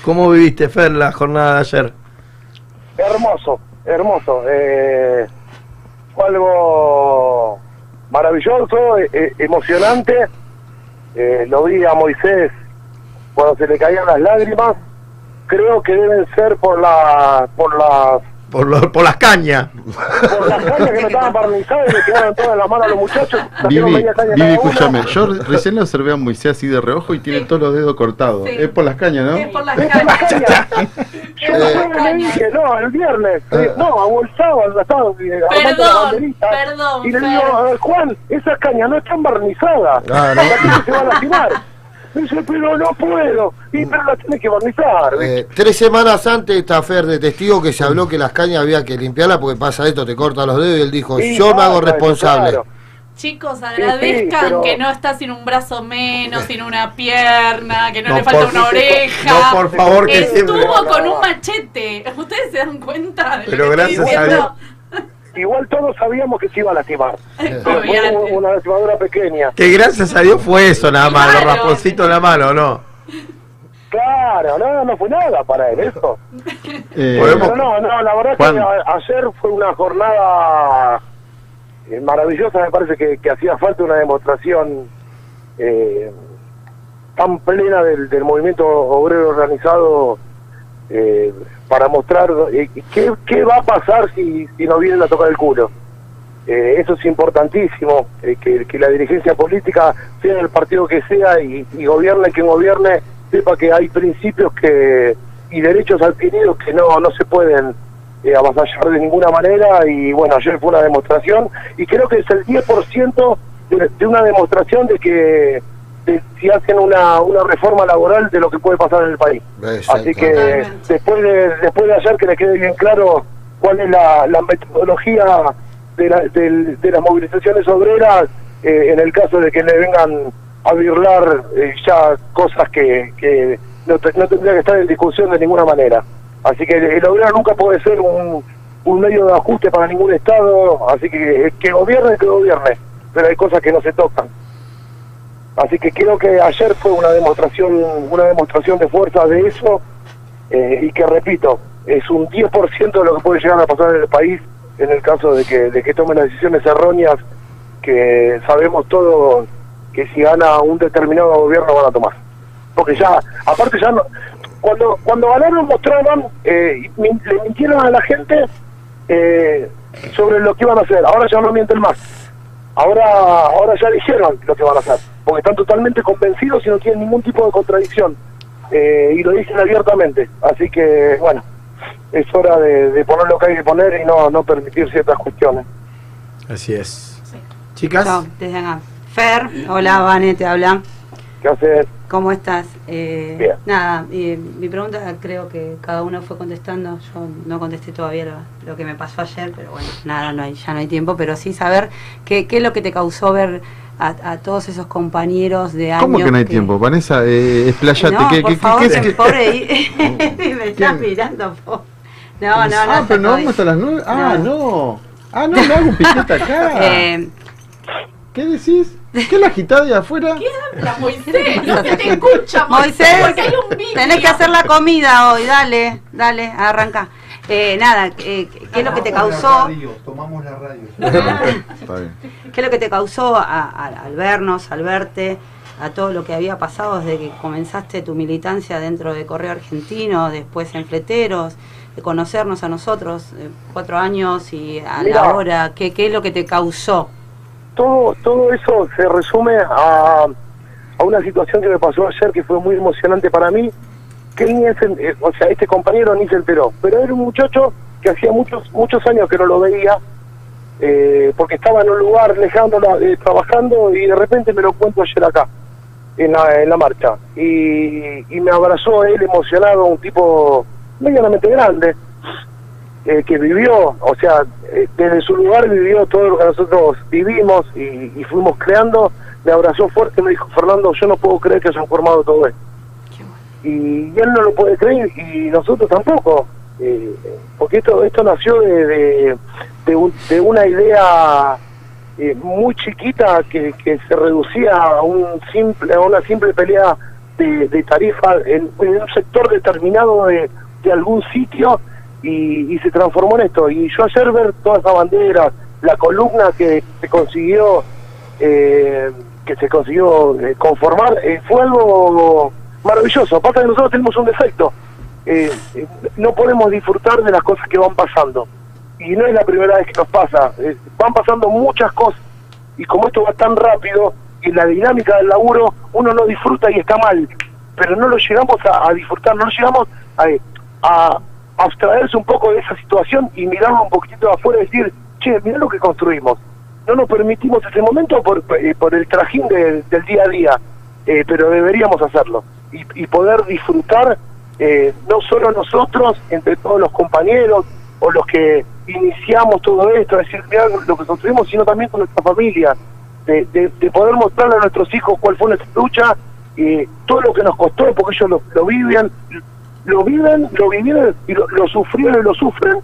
¿Cómo viviste, Fer, la jornada de ayer? Hermoso, hermoso. Eh, algo maravilloso, eh, eh, emocionante. Eh, lo vi a Moisés cuando se le caían las lágrimas. Creo que deben ser por la, por las Por, lo- por las cañas. por las cañas que no estaban barnizadas y le quedaron todas en la mano a los muchachos. Vivi, caña Vivi, escúchame, yo recién lo observé a Moisés así de reojo y tiene todos los dedos cortados. Es por las cañas, ¿no? Es por las cañas. Yo el jueves le dije, no, el viernes, eh, no, sábado, el sábado, eh, la Perdón, perdón, Y le digo, "Eh, Juan, esas cañas no están barnizadas, Ah, no. la gente se va a lastimar. Dice, pero no puedo, y pero las tenés que barnizar. Eh, tres semanas antes está Fer de testigo que se habló que las cañas había que limpiarlas porque pasa esto, te corta los dedos y él dijo, Sí, yo me hago responsable. claro. Chicos, sí, agradezcan pero- que no está sin un brazo menos, sin una pierna, que no, No, le falta una oreja. no, por favor, que Estuvo siempre- con un machete. ¿Ustedes se dan cuenta? de lo Pero que estoy gracias a diciendo? Igual todos sabíamos que se iba a lastimar. Obviamente. Fue una lastimadura pequeña. Que gracias a Dios fue eso nada más, los Claro. rasponcitos en la mano, ¿no? Claro, no, no fue nada para él, eso. Eh, Pero no, no, la verdad Juan. que ayer fue una jornada eh, maravillosa, me parece que, que hacía falta una demostración eh, tan plena del, del movimiento obrero organizado eh, para mostrar eh, qué, qué va a pasar si, si nos vienen a tocar el culo. Eh, eso es importantísimo, eh, que, que la dirigencia política, sea del partido que sea y, y gobierne quien gobierne, sepa que hay principios que y derechos adquiridos que no, no se pueden eh, avasallar de ninguna manera y bueno, ayer fue una demostración y creo que es el 10% de, de una demostración de que de si hacen una, una reforma laboral de lo que puede pasar en el país. Así que después de, después de ayer que le quede bien claro cuál es la, la metodología de, la- del- de las movilizaciones obreras eh, en el caso de que le vengan a virlar eh, ya cosas que, que no, te- no tendría que estar en discusión de ninguna manera. Así que el obrero nunca puede ser un, un medio de ajuste para ningún Estado, así que que gobierne, que gobierne, pero hay cosas que no se tocan. Así que creo que ayer fue una demostración, una demostración de fuerza de eso, eh, y que repito, es un 10% de lo que puede llegar a pasar en el país en el caso de que, de que tomen las decisiones erróneas que sabemos todos que si gana un determinado gobierno van a tomar. Porque ya, aparte ya no, cuando cuando ganaron mostraron, eh, le mintieron a la gente eh, sobre lo que iban a hacer. Ahora ya no mienten más. Ahora ahora ya dijeron lo que van a hacer, porque están totalmente convencidos y no tienen ningún tipo de contradicción. Eh, y lo dicen abiertamente. Así que, bueno, es hora de, de poner lo que hay que poner y no, no permitir ciertas cuestiones. Así es. Chicas. Chao, desde acá. Fer, hola, Vane, te habla. ¿Qué haces? ¿Cómo estás? Eh, Bien. Nada, eh, mi pregunta creo que cada uno fue contestando. Yo no contesté todavía lo, lo que me pasó ayer, pero bueno, nada, no hay, ya no hay tiempo. Pero sí saber qué, qué es lo que te causó ver a, a todos esos compañeros de años. ¿Cómo que no hay tiempo? Vanessa, eh, explayate. No, ¿Qué, por qué- favor, qué- pobre ahí. me estás mirando, po. No, no, no. Ah, pero no vamos hasta las nueve. Ah, no. Ah, no, no hago un piquete acá. Eh, ¿Qué decís? ¿Qué la agitada de afuera? habla, Moisés? No se te escucha, Moisés, Porque hay un vídeo. tenés que hacer la comida hoy, dale, dale, arranca. Eh, nada, eh, ¿qué es lo que te causó? Tomamos la radio. Está bien. ¿Qué es lo que te causó a- a- al vernos, al verte, a todo lo que había pasado desde que comenzaste tu militancia dentro de Correo Argentino, después en Fleteros, de conocernos a nosotros, eh, cuatro años y a Mira. la hora? ¿Qué, ¿Qué es lo que te causó? Todo todo eso se resume a, a una situación que me pasó ayer que fue muy emocionante para mí que ni se, eh, o sea este compañero ni se enteró. Pero era un muchacho que hacía muchos muchos años que no lo veía eh, porque estaba en un lugar lejano eh, trabajando y de repente me lo cuento ayer acá en la, en la marcha. Y, y me abrazó él emocionado un tipo medianamente grande eh, que vivió, o sea, eh, desde su lugar vivió todo lo que nosotros vivimos y, y fuimos creando, me abrazó fuerte y me dijo, Fernando, yo no puedo creer que hayan formado todo esto. Y él no lo puede creer y nosotros tampoco, eh, porque esto esto nació de, de, de un- de una idea eh, muy chiquita que, que se reducía a un simple a una simple pelea de, tarifa en, en un sector determinado de, de algún sitio y, y se transformó en esto. Y yo ayer ver toda esa bandera, la columna que se consiguió eh, que se consiguió eh, conformar, eh, fue algo maravilloso. Pasa que nosotros tenemos un defecto. Eh, no podemos disfrutar de las cosas que van pasando. Y no es la primera vez que nos pasa. Van pasando muchas cosas. Y como esto va tan rápido, y la dinámica del laburo, uno no disfruta y está mal. Pero no lo llegamos a, a disfrutar, no lo llegamos a, a abstraerse un poco de esa situación y mirarlo un poquitito afuera y decir, che, mirá lo que construimos. No nos permitimos ese momento por, eh, por el trajín de- del día a día, eh, pero deberíamos hacerlo. Y, y poder disfrutar, eh, no solo nosotros, entre todos los compañeros o los que iniciamos todo esto, es decir, mirá lo que construimos, sino también con nuestra familia, de, de- de poder mostrarle a nuestros hijos cuál fue nuestra lucha, eh, todo lo que nos costó, porque ellos lo, viven, lo viven, lo vivieron y lo, lo sufrieron y lo sufren,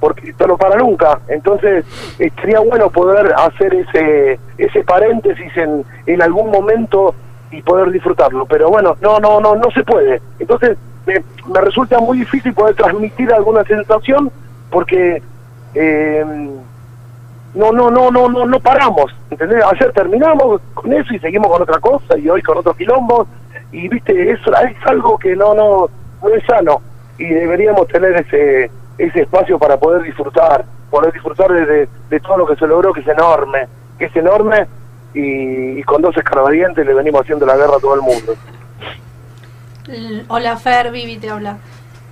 porque esto no para nunca. Entonces, eh, sería bueno poder hacer ese ese paréntesis en, en algún momento y poder disfrutarlo. Pero bueno, no, no, no, no se puede. Entonces, me, me resulta muy difícil poder transmitir alguna sensación porque eh, no, no, no, no, no, no paramos. ¿entendés? Ayer terminamos con eso y seguimos con otra cosa y hoy con otros quilombos y viste, eso es algo que no, no, no es sano y deberíamos tener ese ese espacio para poder disfrutar, poder disfrutar de, de- todo lo que se logró, que es enorme, que es enorme y, y con dos escarbadientes le venimos haciendo la guerra a todo el mundo. Hola Fer, Vivi te habla.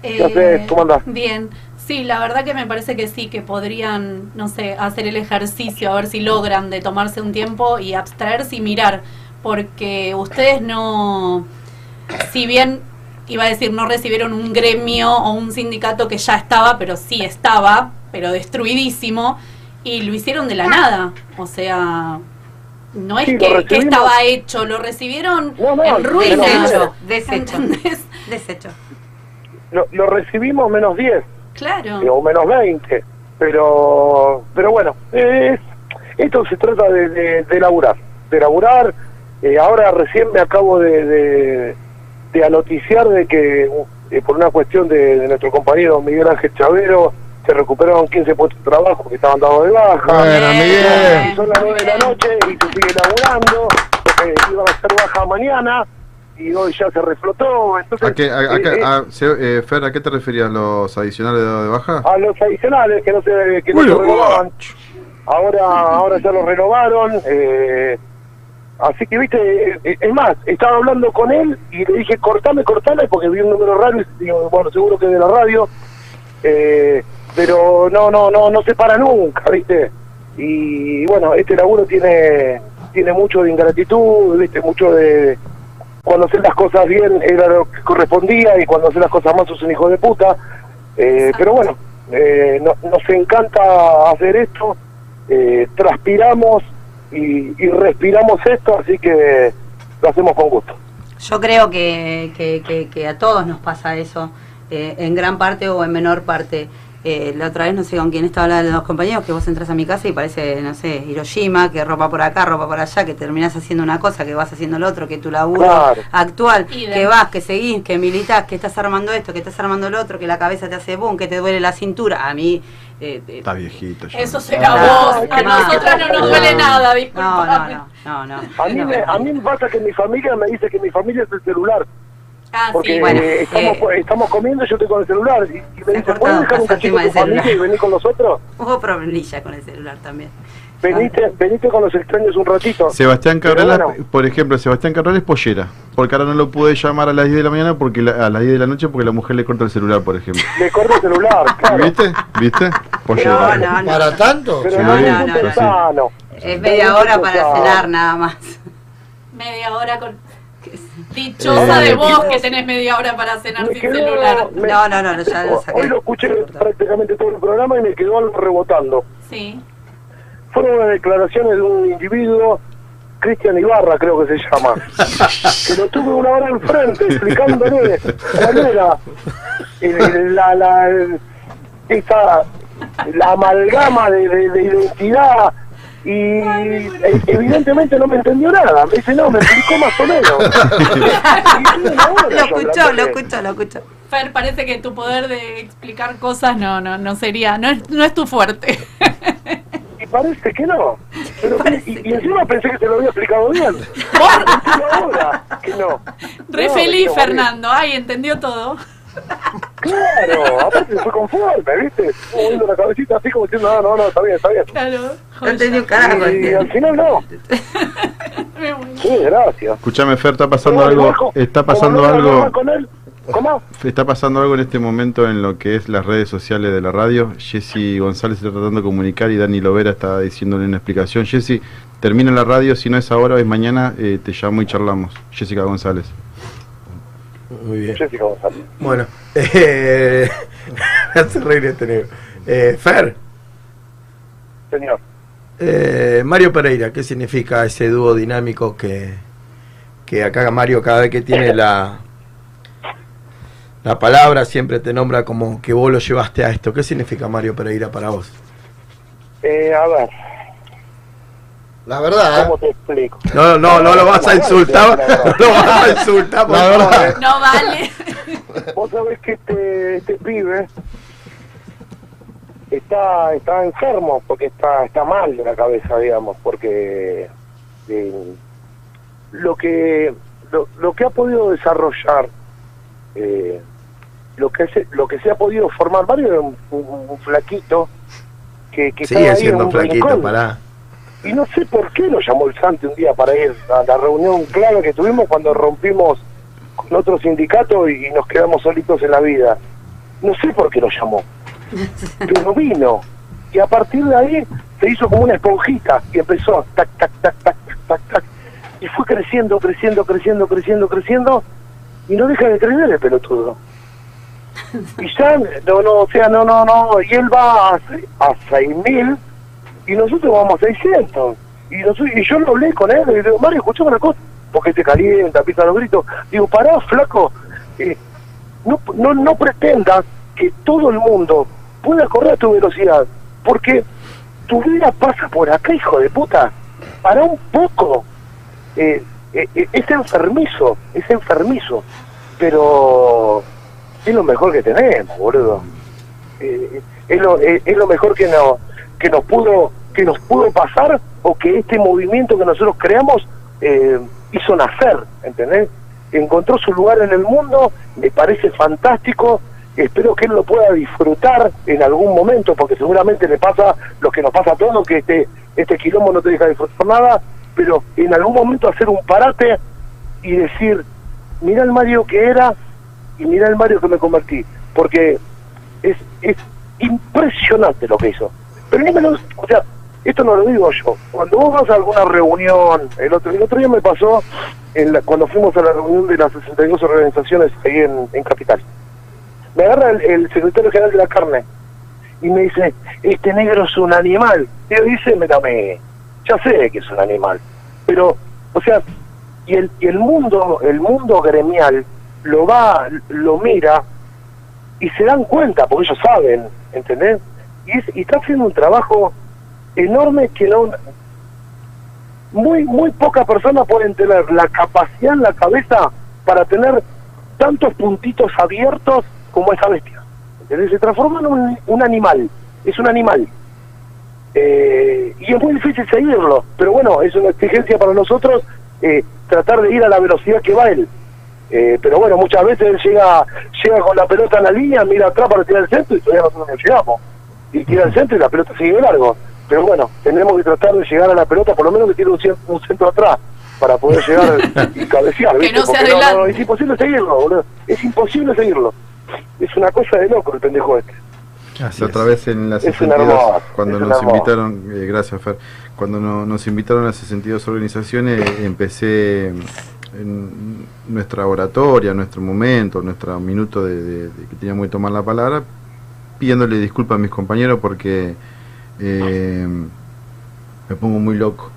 Eh, ¿Qué haces? ¿Cómo andás? Bien, sí, la verdad que me parece que sí, que podrían, no sé, hacer el ejercicio, a ver si logran de tomarse un tiempo y abstraerse y mirar, porque ustedes no, si bien iba a decir, no recibieron un gremio o un sindicato que ya estaba, pero sí estaba, pero destruidísimo, y lo hicieron de la nada, o sea... No es Sí, que, estaba hecho, lo recibieron no, en ruinas. Desecho, desecho. ¿entendés? Desecho. Lo, lo recibimos menos 10 Claro. o menos 20, pero pero bueno, es, esto se trata de, de, de laburar, de laburar. Eh, ahora recién me acabo de, de, de anoticiar de que eh, por una cuestión de, de nuestro compañero Miguel Ángel Chavero se recuperaron 15 puestos de trabajo que estaban dados de baja. Bueno, Miguel. Y Son las 9 de la noche y se sigue laburando, porque iban a hacer baja mañana. y hoy ya se reflotó. Entonces, ¿A qué, a, a- eh, eh, a- se- eh, Fer, ¿a qué te referías? ¿Los adicionales de, de baja? a los adicionales que no se, que no se renovaban. Ahora, ahora ya lo renovaron. eh, así que, viste, eh, es más, estaba hablando con él y le dije, cortame, cortame, porque vi un número raro y digo, bueno, seguro que de la radio. eh, pero no, no, no, no se para nunca, viste. Y bueno, este laburo tiene, tiene mucho de ingratitud, viste, mucho de cuando hacer las cosas bien era lo que correspondía y cuando hacer las cosas mal sos un hijo de puta. Eh, pero bueno, eh, no- nos encanta hacer esto, eh, transpiramos y, y respiramos esto, así que lo hacemos con gusto. Yo creo que, que- que- que a todos nos pasa eso, eh, en gran parte o en menor parte. Eh, la otra vez no sé con quién estaba hablando de los compañeros, que vos entras a mi casa y parece, no sé, Hiroshima, que ropa por acá, ropa por allá, que terminás haciendo una cosa, que vas haciendo lo otro, que tu laburo Claro. actual, que vas, que seguís, que militás, que estás armando esto, que estás armando lo otro, que la cabeza te hace boom, que te duele la cintura. A mí... eh, eh, Está viejito. Eso será vos. A nosotros no nos duele nada, disculpa. No, no, no, no. A mí, me, a mí me pasa que mi familia me dice que mi familia es el celular. Ah, Porque sí. Bueno, eh, estamos, eh, estamos comiendo y yo estoy con el celular. Y, y me dicen, ¿puedes dejar un cachito de tu familia y venir con nosotros? Hubo problemilla con el celular también. Venite, venite con los extraños un ratito. Sebastián Cabrera, bueno, por ejemplo, Sebastián Cabrera es pollera. Porque ahora no lo pude llamar a las 10 de la mañana, porque la- a las 10 de la noche, porque la mujer le corta el celular, por ejemplo. le corto el celular, claro. ¿Viste? ¿Viste? Pollera. No, no, no. ¿Para tanto? Pero Sí, no, es no, no. temprano. Es media hora para cenar nada más. Media hora con. Dichosa de vos que tenés media hora para cenar sin quedó- celular. me- No, no, no, ya lo Hoy saqué. lo escuché prácticamente todo el programa y me quedó algo rebotando. Sí. Fueron unas declaraciones de un individuo, Cristian Ibarra creo que se llama, que lo tuve una hora enfrente explicándole cuál era el- la, la, esa, la amalgama de, de- de identidad y e- evidentemente no me entendió nada. Me dice, no, me explicó más o menos. Lo escuchó, lo escuchó, lo escuchó. Fer, parece que tu poder de explicar cosas no, no, no sería, no es, no es tu fuerte. Parece que no. Pero, y, y encima pensé que te lo había explicado bien. Ahora que no. Re No, feliz, no, Fernando. Ay, entendió todo. Claro, aparte fue conforme, ¿viste? Moviendo la cabecita así como diciendo, no, no, no, está bien, está bien. Claro. No entendió carajo. Y al final no. Sí, gracias. Escúchame, Fer, está pasando algo. Está pasando algo. con él, ¿Cómo? Está pasando algo en este momento en lo que es las redes sociales de la radio. Jessy González está tratando de comunicar y Dani Lovera está diciéndole una explicación. Jessy, termina la radio, si no es ahora o es mañana, eh, te llamo y charlamos. Jessica González. Muy bien. Jessica González. Bueno, eh, me hace reír este negro. Eh, Fer, Señor. eh, Mario Pereira, ¿qué significa ese dúo dinámico que, que acá Mario cada vez que tiene la, la palabra siempre te nombra como que vos lo llevaste a esto? ¿Qué significa Mario Pereira para vos? Eh, a ver, La verdad, ¿cómo te explico? No, no, no lo vas a insultar, no lo vas a insultar, por La favor. verdad. No vale. Vos sabés que este, este pibe está, está enfermo porque está, está mal de la cabeza, digamos, porque eh, lo que lo, lo que ha podido desarrollar, eh, lo que se, lo que se ha podido formar, Mario era un, un- un flaquito que, que estaba Sigue ahí en siendo un flaquito, rincón. pará. Y no sé por qué lo llamó el Santi un día para ir a la reunión clave que tuvimos cuando rompimos con otro sindicato y, y nos quedamos solitos en la vida. No sé por qué lo llamó, pero vino. Y a partir de ahí se hizo como una esponjita y empezó tac, tac, tac, tac, tac, tac, tac. Y fue creciendo, creciendo, creciendo, creciendo, creciendo. Y no deja de crecer el pelotudo. Y ya, no, no, o sea, no, no, no. Y él va a, se- a 6000 y nosotros vamos a 600. Y, nosotros, y yo lo hablé con él y le digo, Mario, escuchame una cosa, porque te calienta, empiezan los gritos. Digo, pará, flaco, eh, no, no, no pretendas que todo el mundo pueda correr a tu velocidad, porque tu vida pasa por acá, hijo de puta. Para un poco. Eh, eh, es enfermizo, es enfermizo, pero es lo mejor que tenemos, boludo. Eh, es, lo, eh, es lo mejor que nos que nos pudo que nos pudo pasar o que este movimiento que nosotros creamos eh, hizo nacer, ¿entendés? encontró su lugar en el mundo, me parece fantástico, espero que él lo pueda disfrutar en algún momento, porque seguramente le pasa lo que nos pasa a todos, que este, este quilombo no te deja disfrutar nada, pero en algún momento hacer un parate y decir, mira el Mario que era y mira el Mario que me convertí, porque es, es impresionante lo que hizo. Pero ni me lo- o sea, esto no lo digo yo. Cuando vos vas a alguna reunión, el otro, el otro día me pasó en la- cuando fuimos a la reunión de las 62 organizaciones ahí en, en Capital. Me agarra el, secretario general de la carne y me dice, este negro es un animal. Y yo dice, me ya sé que es un animal. Pero, o sea, y el, y el mundo, el mundo gremial lo va, lo mira y se dan cuenta, porque ellos saben, ¿entendés? Y, es, y está haciendo un trabajo enorme que no muy muy pocas personas pueden tener la capacidad en la cabeza para tener tantos puntitos abiertos como esa bestia. ¿Entendés? Se transforma en un, animal, es un animal. Eh, y es muy difícil seguirlo, pero bueno, es una exigencia para nosotros eh, tratar de ir a la velocidad que va él. Eh, pero bueno, muchas veces él llega, llega con la pelota en la línea, mira atrás para tirar el centro y todavía nosotros no llegamos. Y tira el centro y la pelota sigue de largo. Pero bueno, tenemos que tratar de llegar a la pelota, por lo menos que tire un, un centro atrás, para poder llegar y cabecear. Que no se Porque no, es imposible seguirlo, boludo. Es imposible seguirlo. Es una cosa de loco el pendejo este. La otra vez en la Es un 62, hermoso, cuando es nos invitaron, eh, gracias Fer, cuando no- nos invitaron a las 62 organizaciones, empecé en nuestra oratoria, nuestro momento, nuestro minuto de, de- de que teníamos que tomar la palabra, pidiéndole disculpas a mis compañeros porque eh, me pongo muy loco.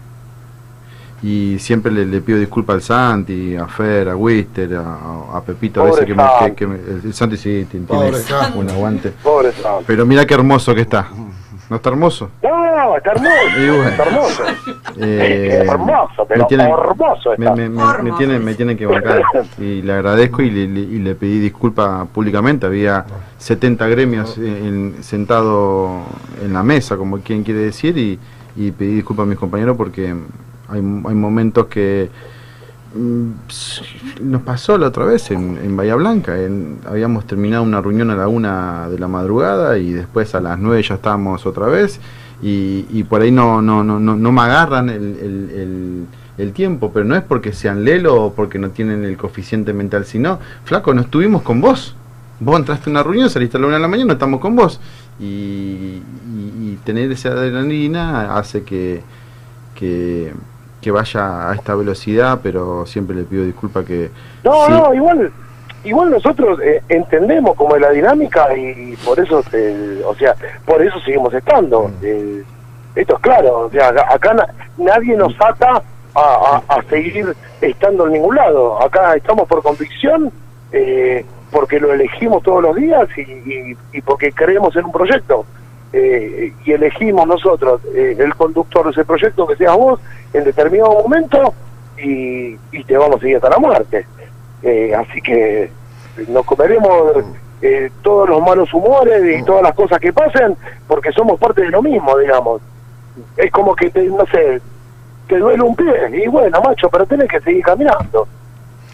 Y siempre le, le pido disculpas al Santi, a Fer, a Wister, a, a Pepito, a veces que, me, que- me- el Santi sí tiene Pobre un aguante. Pobre. Pero mira qué hermoso que está. ¿No está hermoso? No, está hermoso. Y bueno. Está hermoso. Eh, hermoso, pero me tienen- hermoso me, está. me, me- me tienen, me tienen que bancar y le agradezco y le, le- y le pedí disculpas públicamente. Había 70 gremios en- sentado en la mesa, como quien quiere decir, y, y pedí disculpas a mis compañeros porque hay, hay momentos que nos pasó la otra vez en, Bahía Blanca. en- habíamos terminado una reunión a la una de la madrugada y después a las nueve ya estábamos otra vez. Y, por ahí no, no, no, no, me agarran el, el- tiempo, pero no es porque sean lelo o porque no tienen el coeficiente mental, sino, flaco, no estuvimos con vos. Vos entraste a una reunión, saliste a la una de la mañana, estamos con vos. Y, y- y tener esa adrenalina hace que, que, que vaya a esta velocidad, pero siempre le pido disculpas que... No, sí, no, igual, igual nosotros eh, entendemos cómo es la dinámica y por eso, eh, o sea, por eso seguimos estando. Eh, esto es claro, o sea, acá- acá na- nadie nos ata a, a- a seguir estando en ningún lado. Acá estamos por convicción, eh, porque lo elegimos todos los días y, y- y porque creemos en un proyecto. Eh, y elegimos nosotros eh, el conductor de ese proyecto que seas vos en determinado momento y, y te vamos a seguir hasta la muerte. Eh, así que eh, nos comeremos eh, todos los malos humores y todas las cosas que pasen porque somos parte de lo mismo, digamos. Es como que, te, no sé, te duele un pie y bueno, macho, pero tenés que seguir caminando.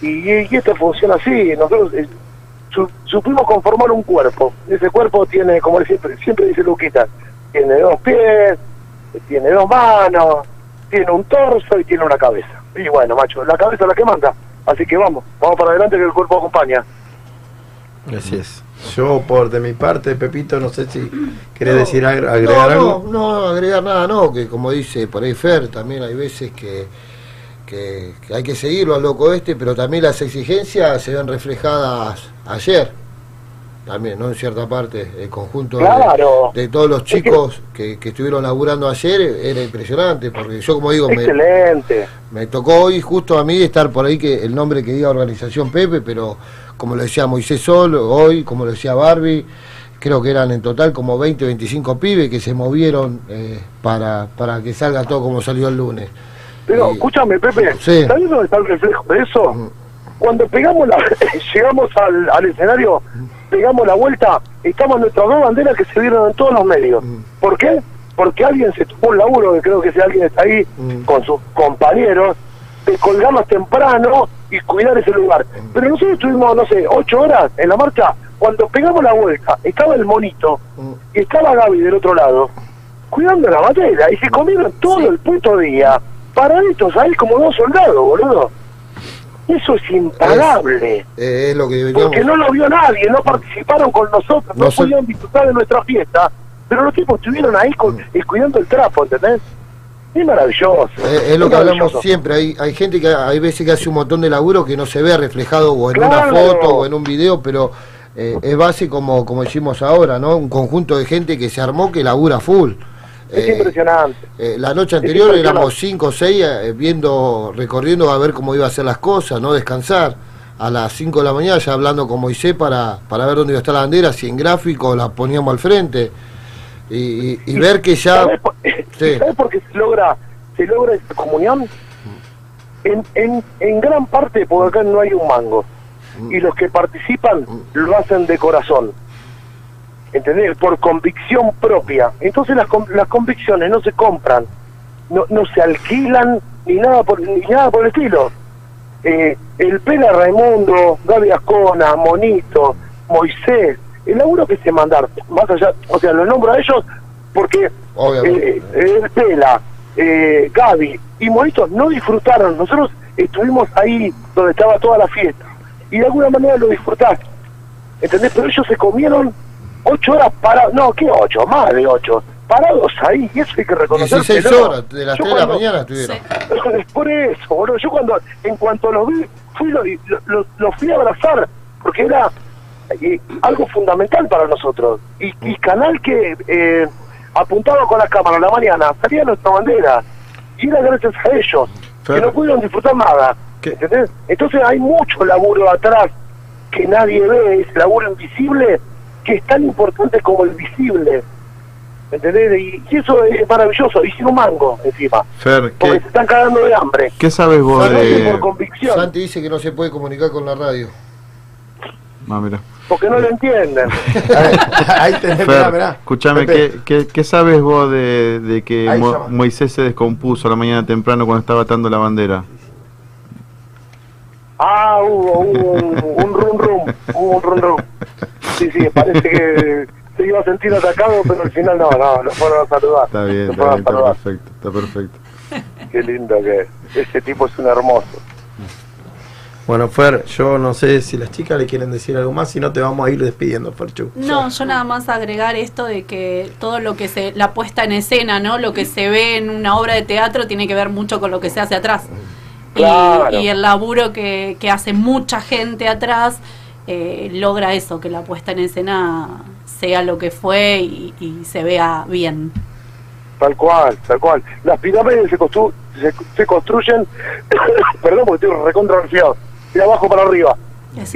Y, y esto funciona así. Nosotros supimos conformar un cuerpo. Ese cuerpo tiene, como siempre, siempre dice Luquita, tiene dos pies, tiene dos manos, tiene un torso y tiene una cabeza. Y bueno, macho, la cabeza es la que manda. Así que vamos, vamos para adelante que el cuerpo acompaña. Así es. Yo, por de mi parte, Pepito, no sé si querés No, decir ag- no, agregar no, algo. No, agregar nada, no, que como dice por ahí Fer, también hay veces que, que, que hay que seguirlo al loco este, pero también las exigencias se ven reflejadas ayer, también, ¿no? En cierta parte, el conjunto de- Claro. de, todos los chicos que, que estuvieron laburando ayer era impresionante, porque yo como digo, me, me tocó hoy justo a mí estar por ahí que el nombre que diga Organización Pepe, pero como lo decía Moisés Sol, hoy, como lo decía Barbie, creo que eran en total como 20, 25 pibes que se movieron eh, para, para que salga todo como salió el lunes. Pero escúchame, Pepe, Sí. ¿sabes dónde está el reflejo de eso? Cuando pegamos la, llegamos al, al escenario, pegamos la vuelta, estamos nuestras dos banderas que se vieron en todos los medios. ¿Por qué? Porque alguien se tomó un laburo, que creo que ese alguien está ahí con sus compañeros, de colgarlos temprano y cuidar ese lugar. Pero nosotros estuvimos, no sé, ocho horas en la marcha, cuando pegamos la vuelta, estaba el monito y estaba Gaby del otro lado, cuidando la bandera, y se comieron todo el puto día, paraditos ahí como dos soldados, boludo. Eso es impagable. Eh, es lo que deberíamos... Porque no lo vio nadie, no participaron con nosotros, no, No pudieron disfrutar de nuestra fiesta, pero los tipos estuvieron ahí con, y cuidando el trapo, ¿entendés? Es maravilloso. Eh, es lo que hablamos siempre, hay, hay gente que hay veces que hace un montón de laburo que no se ve reflejado o en una foto o en un video, pero eh, es base como, como decimos ahora, ¿no? Un conjunto de gente que se armó que labura full. Es Eh, impresionante. eh, la noche anterior éramos cinco o seis eh, viendo, recorriendo a ver cómo iba a ser las cosas, no descansar. A las 5 de la mañana ya hablando con Moisés para, para ver dónde iba a estar la bandera, si en gráfico la poníamos al frente. Y, y- y ver que ya... Sí. ¿Sabes por qué se logra, se logra esta comunión? En, en, en gran parte porque acá no hay un mango. Y los que participan lo hacen de corazón. ¿Entendés? Por convicción propia. Entonces las, las convicciones no se compran, no, no se alquilan ni nada por, ni nada por el estilo. Eh, el Pela Raimundo, Gaby Ascona, Monito, Moisés, el laburo que se mandaron, más allá, o sea, los nombro a ellos porque eh, el Pela, eh, Gaby y Monito no disfrutaron. Nosotros estuvimos ahí donde estaba toda la fiesta y de alguna manera lo disfrutaste. ¿Entendés? Pero ellos se comieron ocho horas parados, no, ¿qué ocho? Más de ocho. Parados ahí, y eso hay que reconocer. 16 horas, de las 3 de la mañana estuvieron. Por eso, boludo. Yo cuando, en cuanto los vi, fui lo, lo, fui a abrazar, porque era eh, algo fundamental para nosotros. Y, y canal que eh, apuntaba con la cámara a la mañana, salía nuestra bandera. Y era gracias a ellos, que no pudieron disfrutar nada. ¿entendés? Entonces hay mucho laburo atrás que nadie ve, ese laburo invisible, que es tan importante como el visible. ¿Entendés? Y, y eso es maravilloso, y sin un mango encima. Fer, Porque ¿qué, se están cagando de hambre. qué sabes vos de...? por convicción, Santi dice que no se puede comunicar con la radio. Ah, mira. porque no lo entienden. Ahí tenés, Fer, mirá, mirá. escuchame, Pepe. ¿qué, qué, qué sabes vos de, de que Mo-. Moisés se descompuso a la mañana temprano cuando estaba atando la bandera? Ah, hubo, hubo un, un rum rum, hubo un rum rum. Sí, sí, parece que se iba a sentir atacado, pero al final no, no, lo fueron a saludar. Está bien, está bien, está perfecto, está perfecto. Qué lindo que es. Ese tipo es un hermoso. Bueno, Fer, yo no sé si las chicas le quieren decir algo más, si no te vamos a ir despidiendo, Ferchu. No, yo nada más agregar esto de que todo lo que se, la puesta en escena, ¿no? Lo que se ve en una obra de teatro tiene que ver mucho con lo que se hace atrás. Y- Claro. Y, el laburo que, que hace mucha gente atrás eh, logra eso, que la puesta en escena sea lo que fue y, y se vea bien. Tal cual, tal cual. Las pirámides se, constru- se, se construyen, perdón porque estoy recontra resfriado, de abajo para arriba.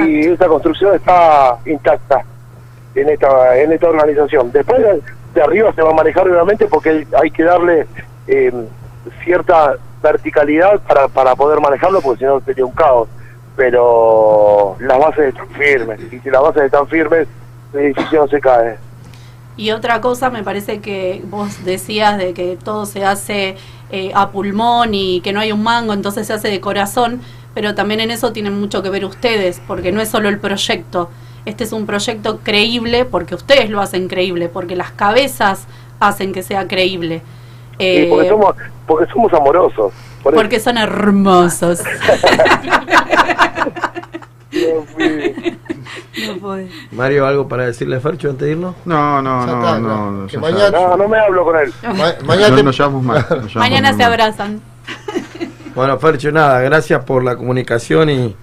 Y esa construcción está intacta en esta en esta organización. Después de, de arriba se va a manejar obviamente porque hay, hay que darle eh, cierta verticalidad para, para poder manejarlo porque si no sería un caos. Pero las bases están firmes y si las bases están firmes el edificio no se cae. Y otra cosa, me parece que vos decías de que todo se hace eh, a pulmón y que no hay un mango, entonces se hace de corazón, pero también en eso tienen mucho que ver ustedes, porque no es solo el proyecto. Este es un proyecto creíble porque ustedes lo hacen creíble, porque las cabezas hacen que sea creíble. Sí, Eh, porque somos porque somos amorosos. Por eso. porque son hermosos. No. Mario, ¿algo para decirle a Ferchu antes de irnos? No, no, no, está, no, no. no, Que mañana-. No, no me hablo con él. Ma- mañana No te- nos llevamos mal. nos llevamos Mañana se abrazan. Bueno, Ferchu, nada, gracias por la comunicación y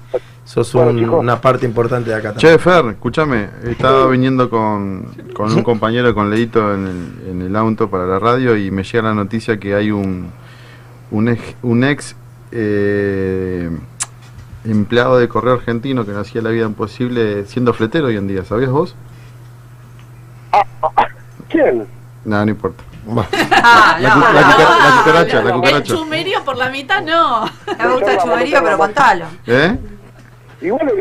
sos un- una parte importante de acá también. Che, Fer, escúchame, estaba viniendo con, con un compañero, con Leito, en el, en el auto para la radio y me llega la noticia que hay un, un ex, un ex eh, empleado de correo argentino que le hacía la vida imposible siendo fletero hoy en día, ¿sabías vos? ¿Quién? No, no importa. Ah, La, no, la no, cucara- la no, cucaracha, no. la El cucaracha. chumerío por la mitad no. Me gusta el chumerío, pero contalo. ¿Eh? Y bueno,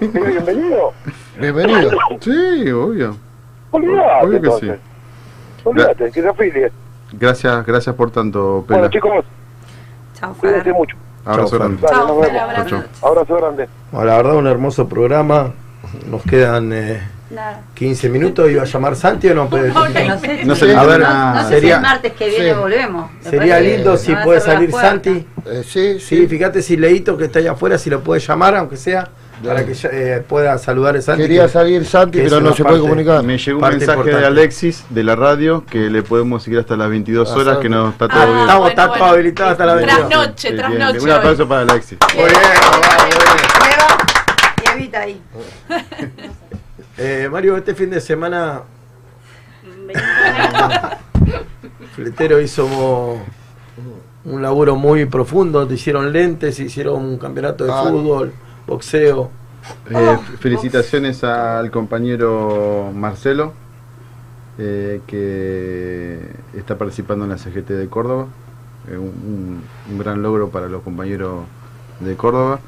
bienvenido. Bienvenido. Sí, obvio. Olvídate, Obvio que sí. Olvídate, que se afilie. Gracias, gracias por tanto, Pela. Bueno, chicos, Chao, cuídense mucho. Abrazo grande. Abrazo grande. Bueno, la verdad, un hermoso programa. Nos quedan eh, 15 minutos. ¿Iba a llamar Santi o no? Puede- No sé, No si- sé, a ver, no sé si sería, el martes que viene sí. volvemos. Sería lindo si puede salir las. Santi. Eh, sí, Sí, fíjate si Leito que está allá afuera, si lo puede llamar, aunque sea, para que eh, pueda saludar a Santi. Quería que- salir Santi, que pero no se puede parte- comunicar. Me llegó un mensaje de importante. Alexis de la radio que le podemos seguir hasta las 22 Ah, horas, que no está todo Ah, bien. Estamos, bueno, bueno. habilitado hasta la 22. Trasnoche, Sí, bien, trasnoche. bien. Un aplauso para Alexis. Muy bien, bravo, muy bien. Y evita ahí. Eh, Mario, este fin de semana Fletero hizo un laburo muy profundo, te hicieron lentes, hicieron un campeonato de Ah. fútbol, boxeo. Eh, felicitaciones al compañero Marcelo, eh, que está participando en la CGT de Córdoba. Eh, un, un- un gran logro para los compañeros de Córdoba.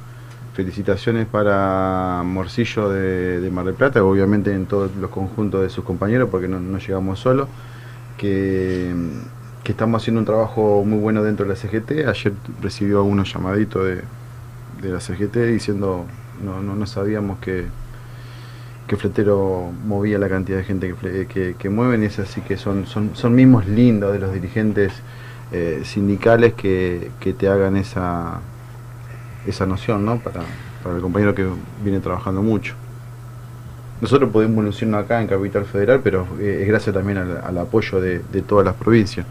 Felicitaciones para Morcillo de, Mar del Plata, obviamente en todos los conjuntos de sus compañeros, porque no, llegamos solos. Que, estamos haciendo un trabajo muy bueno dentro de la CGT. Ayer recibió algunos llamaditos de, la CGT diciendo no, no, no sabíamos que, que Fletero movía la cantidad de gente que, que, mueven y así que son, son, son mismos lindos de los dirigentes eh, sindicales que, que te hagan esa, esa noción ¿no? para, para el compañero que viene trabajando mucho. Nosotros podemos lucirnos acá en Capital Federal, pero eh, es gracias también al, al apoyo de, de todas las provincias.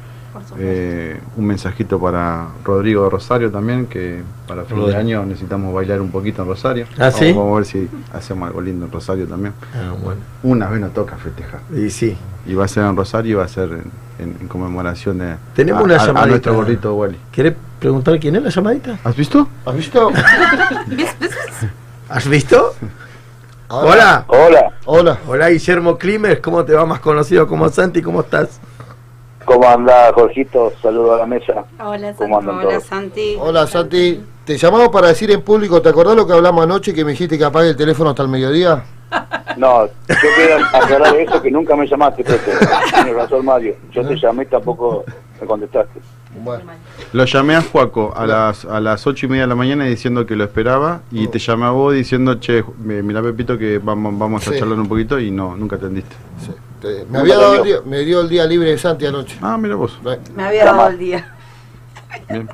Eh, un mensajito para Rodrigo de Rosario también, que para fin de año necesitamos bailar un poquito en Rosario. ¿Ah, vamos, sí? vamos a ver si hacemos algo lindo en Rosario también. Ah, bueno. Una vez nos toca festejar. Y sí. Y va a ser en Rosario y va a ser en, en- en conmemoración de Tenemos a, una a- a llamadita. nuestro gordito Wally. ¿Querés preguntar quién es la llamadita? ¿Has visto? ¿Has visto? ¿Has visto? Hola. Hola, Hola. Hola Guillermo Klimer, ¿cómo te va más conocido como Santi? ¿Cómo estás? ¿Cómo andás, Jorgito? Saludo a la mesa. Hola, ¿Cómo andan Hola todos? Santi. Hola Santi. Te llamamos para decir en público, ¿te acordás lo que hablamos anoche que me dijiste que apague el teléfono hasta el mediodía? No, yo quiero aclarar eso, que nunca me llamaste, Pepe. Tienes razón, Mario. Yo te llamé y tampoco me contestaste. Bueno. Lo llamé a Juaco a las, a las ocho y media de la mañana diciendo que lo esperaba y te llamé a vos diciendo, che, mirá Pepito que vamos, vamos a Sí. charlar un poquito y no, nunca atendiste. Te- me, había dado el día, me dio el día libre de Santi anoche. Ah, mira vos. Me había dado el día. Bien.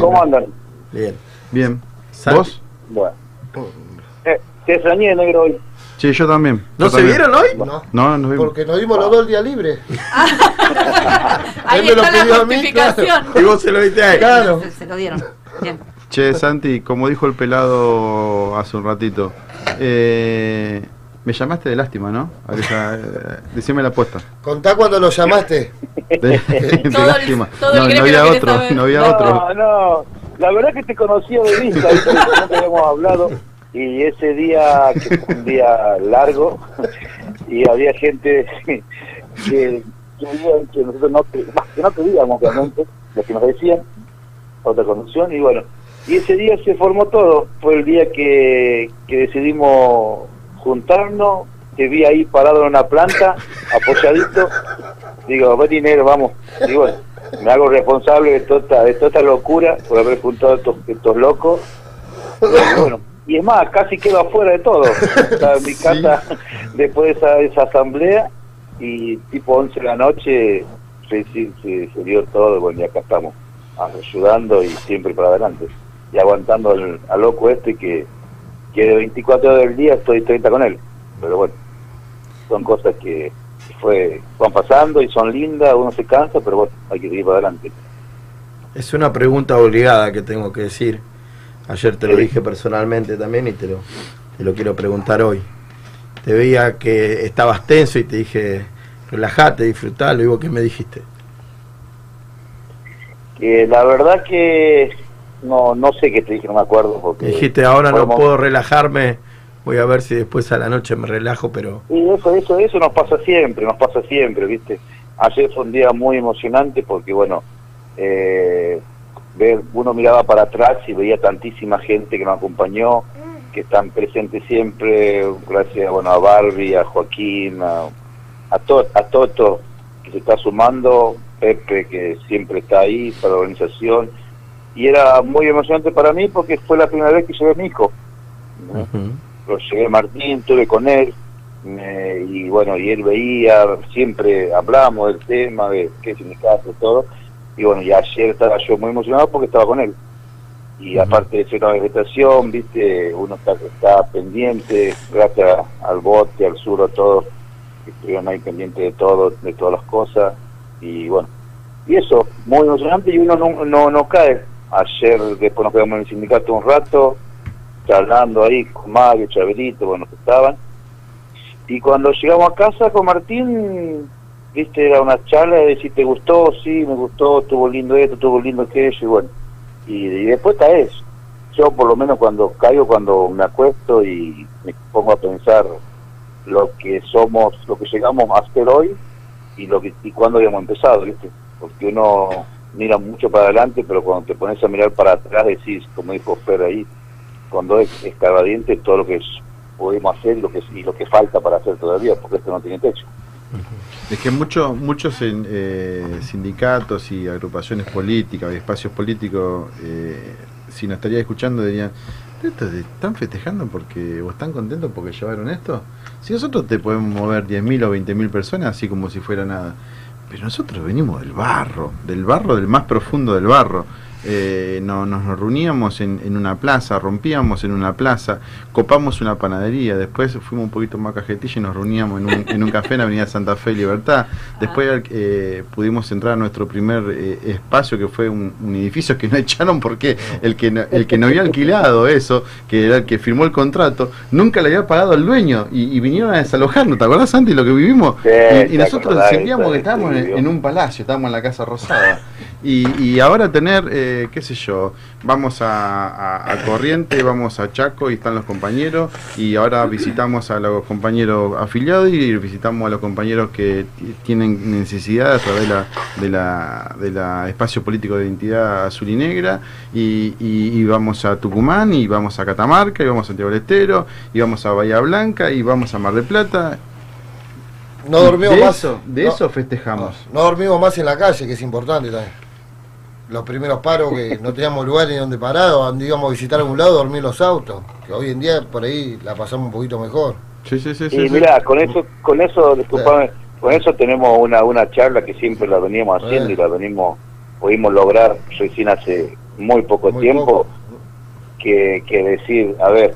¿Cómo andan? Bien. Bien. ¿Vos? Bueno. Eh, te extrañé, negro, hoy. Sí, yo también. ¿No Yo se también. vieron hoy? No, No, nos vimos. porque nos dimos los dos el día libre. Ahí Él me lo está la pidió a mí, justificación. Y vos se lo diste a él. Claro. Se, se lo dieron. Bien. Che, Santi, como dijo el pelado hace un ratito, eh, me llamaste de lástima, ¿no? Eh, decime la aposta. Contá cuando lo llamaste. De, de Todo el- lástima. todo no, no había otro, saber. no había no, otro. no, la verdad que te conocía de vista, no te habíamos hablado. Y ese día, que fue un día largo, y había gente que, que, creían que nosotros no, que no creíamos, obviamente, lo que nos decían, otra condición, y bueno, y ese día se formó todo. Fue el día que, que decidimos juntarnos, te vi ahí parado en una planta, apoyadito, digo, ven dinero, vamos. Y bueno, me hago responsable de toda esta, de toda esta locura por haber juntado a estos, estos locos. Y bueno, y es más, casi quedo afuera de todo. Estaba en mi casa después de esa, esa asamblea y tipo 11 de la noche se, se, se- se dio todo. Bueno, y acá estamos ayudando y siempre para adelante. Y aguantando al, al loco este que, que de 24 horas del día estoy 30 con él. Pero bueno, son cosas que fue van pasando y son lindas, uno se cansa, pero bueno, hay que seguir para adelante. Es una pregunta obligada que tengo que decir. Ayer te lo Sí. dije personalmente también y te lo, te lo quiero preguntar hoy. Te veía que estabas tenso y te dije, relajate, disfrutalo. Y vos, ¿qué me dijiste? Eh, la verdad que no no sé qué te dije, no me acuerdo porque dijiste, ahora no puedo relajarme, voy a ver si después a la noche me relajo, pero Y eso, eso, eso nos pasa siempre, nos pasa siempre, ¿viste? Ayer fue un día muy emocionante porque, bueno, eh, ver, uno miraba para atrás y veía tantísima gente que nos acompañó, que están presentes siempre, gracias bueno, a Barbie, a Joaquín, a, a, to- a Toto, que se está sumando, Pepe, que siempre está ahí para la organización, y era muy emocionante para mí porque fue la primera vez que llevé a mi hijo. Lo llevé a Martín, estuve con él, me- y bueno, y él veía, siempre hablamos del tema, de qué sindicato, todo, y bueno, y ayer estaba yo muy emocionado porque estaba con él. Y aparte de ser una vegetación, viste, uno está, está pendiente, gracias al bote, al sur, a todos, estuvieron ahí pendientes de todo, de todas las cosas, y bueno, y eso, muy emocionante y uno no, no, no cae. Ayer después nos quedamos en el sindicato un rato, charlando ahí con Mario, Chaverito, bueno, que estaban. Y cuando llegamos a casa con Martín, viste, era una charla de si te gustó, sí, me gustó, estuvo lindo esto, estuvo lindo aquello, y bueno. Y, después está eso. Yo por lo menos cuando caigo, cuando me acuesto y me pongo a pensar lo que somos, lo que llegamos a hacer hoy y lo que y cuándo habíamos empezado, ¿viste? Porque uno mira mucho para adelante, pero cuando te pones a mirar para atrás decís, como dijo Fer ahí, cuando es escarbadiente todo lo que podemos hacer lo que, y lo que falta para hacer todavía, porque esto no tiene techo. Es que muchos muchos eh, sindicatos y agrupaciones políticas y espacios políticos, eh, si nos estaría escuchando, dirían, ¿Estos ¿están festejando porque o están contentos porque llevaron esto? Si nosotros te podemos mover 10.000 o 20.000 personas así como si fuera nada, pero nosotros venimos del barro, del barro, del más profundo del barro. Eh, no, nos reuníamos en, en una plaza, rompíamos en una plaza, copamos una panadería, después fuimos un poquito más cajetilla y nos reuníamos en un, en un café en Avenida Santa Fe y Libertad. Después eh, pudimos entrar a nuestro primer eh, espacio que fue un, un edificio que nos echaron porque el que, no- el que no había alquilado eso, que era el que firmó el contrato, nunca le había pagado al dueño y, y vinieron a desalojarnos. ¿Te acordás, Santi, lo que vivimos? Sí, y, nosotros sentíamos que estábamos en, en un palacio, estábamos en la Casa Rosada. Y, y ahora tener, eh, qué sé yo, vamos a, a- a Corriente, vamos a Chaco y están los compañeros, y ahora visitamos a los compañeros afiliados y visitamos a los compañeros que ti- tienen necesidad a través de la, de la, de la espacio político de identidad azul y negra, y, y- y vamos a Tucumán, y vamos a Catamarca, y vamos a Santiago del Estero, y vamos a Bahía Blanca, y vamos a Mar del Plata. No dormimos de más. Eso, de no- eso festejamos. No dormimos más en la calle, que es importante también. Los primeros paros que no teníamos lugar ni donde parar, o íbamos a visitar algún lado, dormir los autos. Que hoy en día por ahí la pasamos un poquito mejor. Sí, sí, sí. Y mira, con eso, con eso, disculpame, con eso tenemos una, una charla que siempre la veníamos haciendo y la venimos, pudimos lograr recién hace muy poco tiempo, que, que decir, a ver,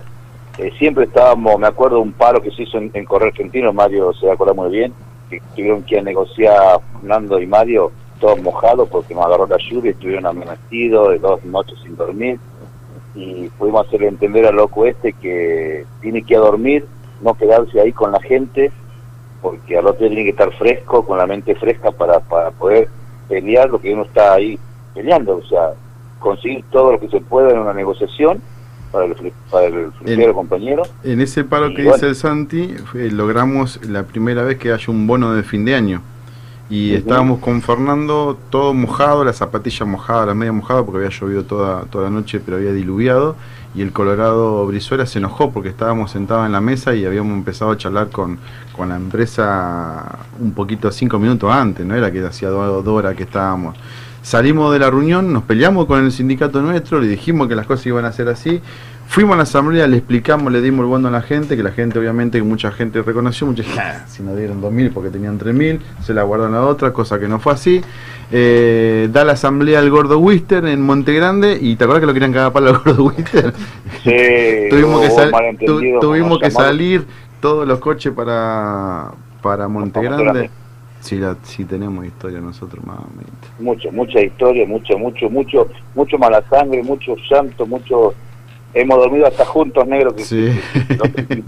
eh, siempre estábamos, me acuerdo un paro que se hizo en, en Correo Argentino, Mario se acuerda muy bien, que tuvieron que negociar Fernando y Mario, todos mojados porque nos agarró la lluvia, estuvieron amanecidos de dos noches sin dormir, y pudimos hacerle entender al loco este que tiene que ir a dormir, no quedarse ahí con la gente, porque al otro tiene que estar fresco, con la mente fresca para, para poder pelear lo que uno está ahí peleando, o sea, conseguir todo lo que se pueda en una negociación para el, para el compañero. En ese paro Y que bueno. dice el Santi, eh, logramos la primera vez que haya un bono de fin de año. Y estábamos con Fernando todo mojado, la zapatilla mojada, la media mojada, porque había llovido toda, toda la noche, pero había diluviado. Y el Colorado Brizuela se enojó porque estábamos sentados en la mesa y habíamos empezado a charlar con, con la empresa un poquito cinco minutos antes, no era que hacía dos horas que estábamos. Salimos de la reunión, nos peleamos con el sindicato nuestro, le dijimos que las cosas iban a ser así. Fuimos a la asamblea, le explicamos, le dimos el bono a la gente, que la gente obviamente, que mucha gente reconoció, mucha gente, "Ah, si nos dieron 2.000 porque tenían 3.000, se la guardaron a otra, cosa que no fue así. Eh, da la asamblea al Gordo Wister en Monte Grande, y ¿te acuerdas que lo querían cagar para el Gordo Wister? Sí, tuvimos que, sal- tu- tuvimos que salir todos los coches para, para Monte Grande. Si, la, si tenemos historia nosotros, mamita. mucho, mucha historia, mucho, mucho, mucho, mucho mala sangre, mucho llanto, mucho... Hemos dormido hasta juntos, negro, que Sí.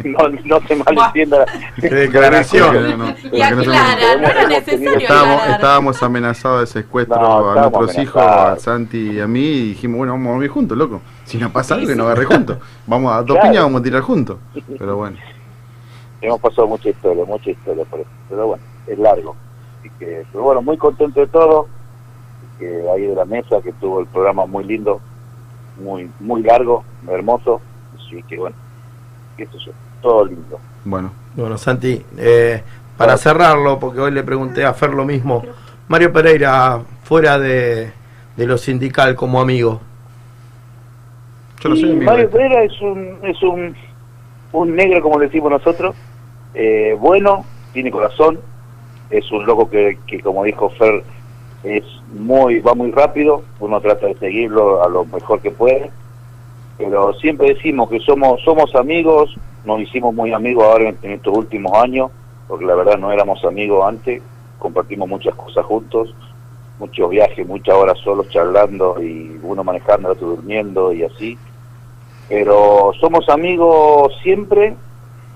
no, no se malentienda. Qué declaración. No, no, Y aclara, no era necesario Estábamos, amenazados de secuestro No, a nuestros hijos, a Santi y a mí, y dijimos, bueno, vamos a dormir juntos, loco. Si nos pasa algo, que nos agarre juntos. Vamos a dos Claro. piñas, vamos a tirar juntos. Pero bueno. Hemos pasado mucha historia, mucha historia por eso. Pero bueno, es largo. Así que, pero bueno, muy contento de todo. Que ahí de la mesa, que tuvo el programa muy lindo, muy muy largo, hermoso. Así que bueno, sé yo, todo lindo. Bueno. Bueno, Santi, eh, para cerrarlo, porque hoy le pregunté a Fer lo mismo, Mario Pereira, fuera de, de lo sindical como amigo, Yo lo sé Y en mi Mario. Pereira es un, es un, un negro, como le decimos nosotros, eh, bueno, tiene corazón, es un loco que, que, como dijo Fer, es muy va muy rápido, uno trata de seguirlo a lo mejor que puede, pero siempre decimos que somos somos amigos, nos hicimos muy amigos ahora en, estos últimos años, porque la verdad no éramos amigos antes, compartimos muchas cosas juntos, muchos viajes, muchas horas solos charlando y uno manejando, el otro durmiendo y así. Pero somos amigos siempre,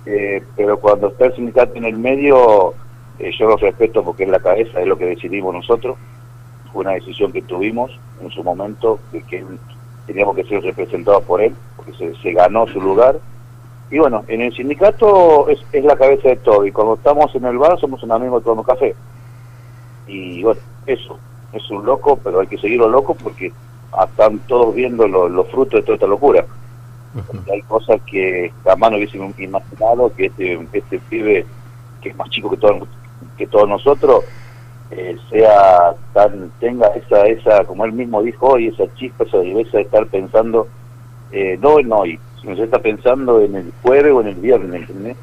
eh, pero cuando está el sindicato en el medio, eh, yo lo respeto porque es la cabeza, es lo que decidimos nosotros. Fue una decisión que tuvimos en su momento, de que teníamos que ser representados por él, porque se, se ganó su lugar. Y bueno, en el sindicato es, es la cabeza de todo, y cuando estamos en el bar somos un amigo tomando café. Y bueno, eso, es un loco, pero hay que seguirlo loco porque están todos viendo lo- los frutos de toda esta locura. Porque hay cosas que jamás no hubiésemos imaginado que este, este pibe, que es más chico que, todos que todos nosotros, eh, sea tan tenga esa, esa, como él mismo dijo hoy, esa chispa, esa viveza de estar pensando, eh, no en hoy, sino se está pensando en el jueves o en el viernes, ¿entendés?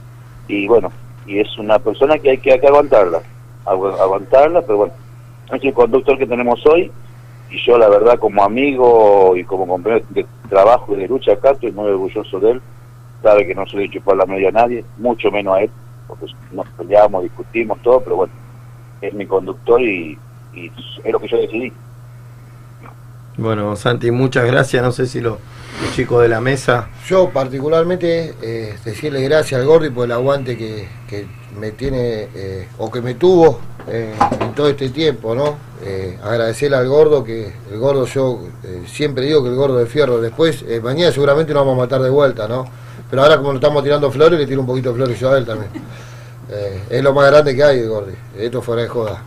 Y bueno, y es una persona que hay que, hay que aguantarla, agu- aguantarla, pero bueno, es el conductor que tenemos hoy, y yo la verdad como amigo y como compañero de trabajo y de lucha acá estoy muy orgulloso de él, sabe que no se le he chupado la media a nadie, mucho menos a él, porque nos peleamos, discutimos todo, pero bueno, es mi conductor y, y es lo que yo decidí. Bueno, Santi, muchas gracias. No sé si lo- los chicos de la mesa. Yo particularmente eh, decirle gracias al Gordi por el aguante que, que me tiene eh, o que me tuvo eh, en todo este tiempo, ¿no? Eh, agradecerle al gordo que el gordo yo eh, siempre digo que el gordo de fierro después eh, mañana seguramente nos vamos a matar de vuelta, ¿no? Pero ahora como nos estamos tirando flores le tiro un poquito de flores yo a él también. Eh, es lo más grande que hay Gordi. Esto fuera de joda.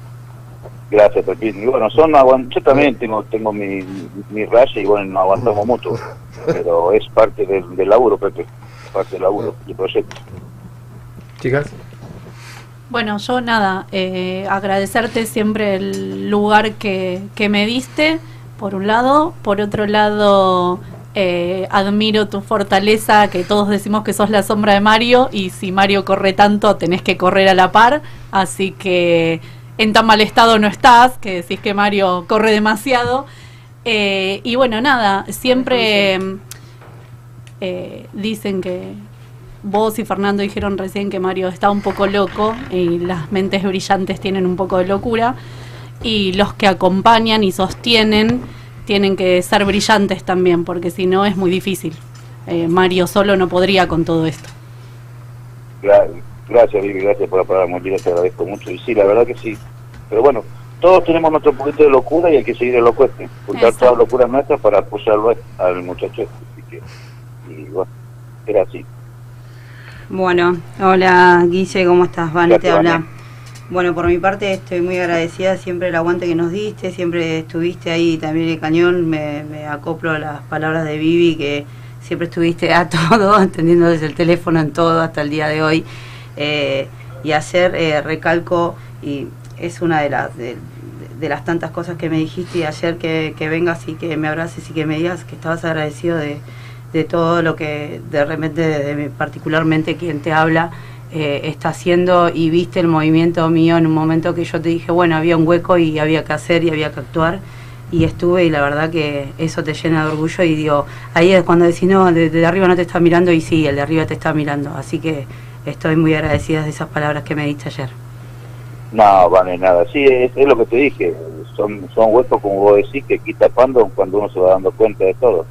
Gracias, Pepín. Y bueno, son yo también tengo tengo mi, mi raya y bueno, nos aguantamos mutuo, pero es parte del, del laburo, Pepe, parte del laburo, del proyecto. Chicas. Bueno, yo nada, eh, agradecerte siempre el lugar que, que me diste, por un lado. Por otro lado, eh, admiro tu fortaleza, que todos decimos que sos la sombra de Mario, y si Mario corre tanto, tenés que correr a la par. Así que en tan mal estado no estás, que decís que Mario corre demasiado. Eh, y bueno, nada, siempre eh, dicen que vos y Fernando dijeron recién que Mario está un poco loco y las mentes brillantes tienen un poco de locura y los que acompañan y sostienen tienen que ser brillantes también porque si no es muy difícil. Eh, Mario solo no podría con todo esto. Gra- Gracias, Vivi, gracias por la palabra muy linda, te agradezco mucho. Y sí, la verdad que sí. Pero bueno, todos tenemos nuestro poquito de locura y hay que seguir el loco este. Juntar todas las locuras nuestras para apoyarlo al muchacho este. Así que, y bueno, era así. Bueno, hola Guille, ¿cómo estás? Vane te habla. Bueno, por mi parte estoy muy agradecida siempre el aguante que nos diste, siempre estuviste ahí también el cañón, me, acoplo a las palabras de Vivi que siempre estuviste a todo, atendiendo desde el teléfono en todo hasta el día de hoy. Eh, y ayer eh, recalco, y es una de las, de, las tantas cosas que me dijiste y ayer que, que vengas y que me abraces y que me digas que estabas agradecido de, de todo lo que de repente, de, particularmente quien te habla, eh, está haciendo y viste el movimiento mío en un momento que yo te dije, bueno, había un hueco y había que hacer y había que actuar. Y estuve y la verdad que eso te llena de orgullo y digo, ahí es cuando decís, no, de, de arriba no te está mirando y sí, el de arriba te está mirando. Así que estoy muy agradecida de esas palabras que me diste ayer. No, vale, nada. Sí, es, lo que te dije. Son, son huecos, como vos decís, que aquí tapando cuando uno se va dando cuenta de todo.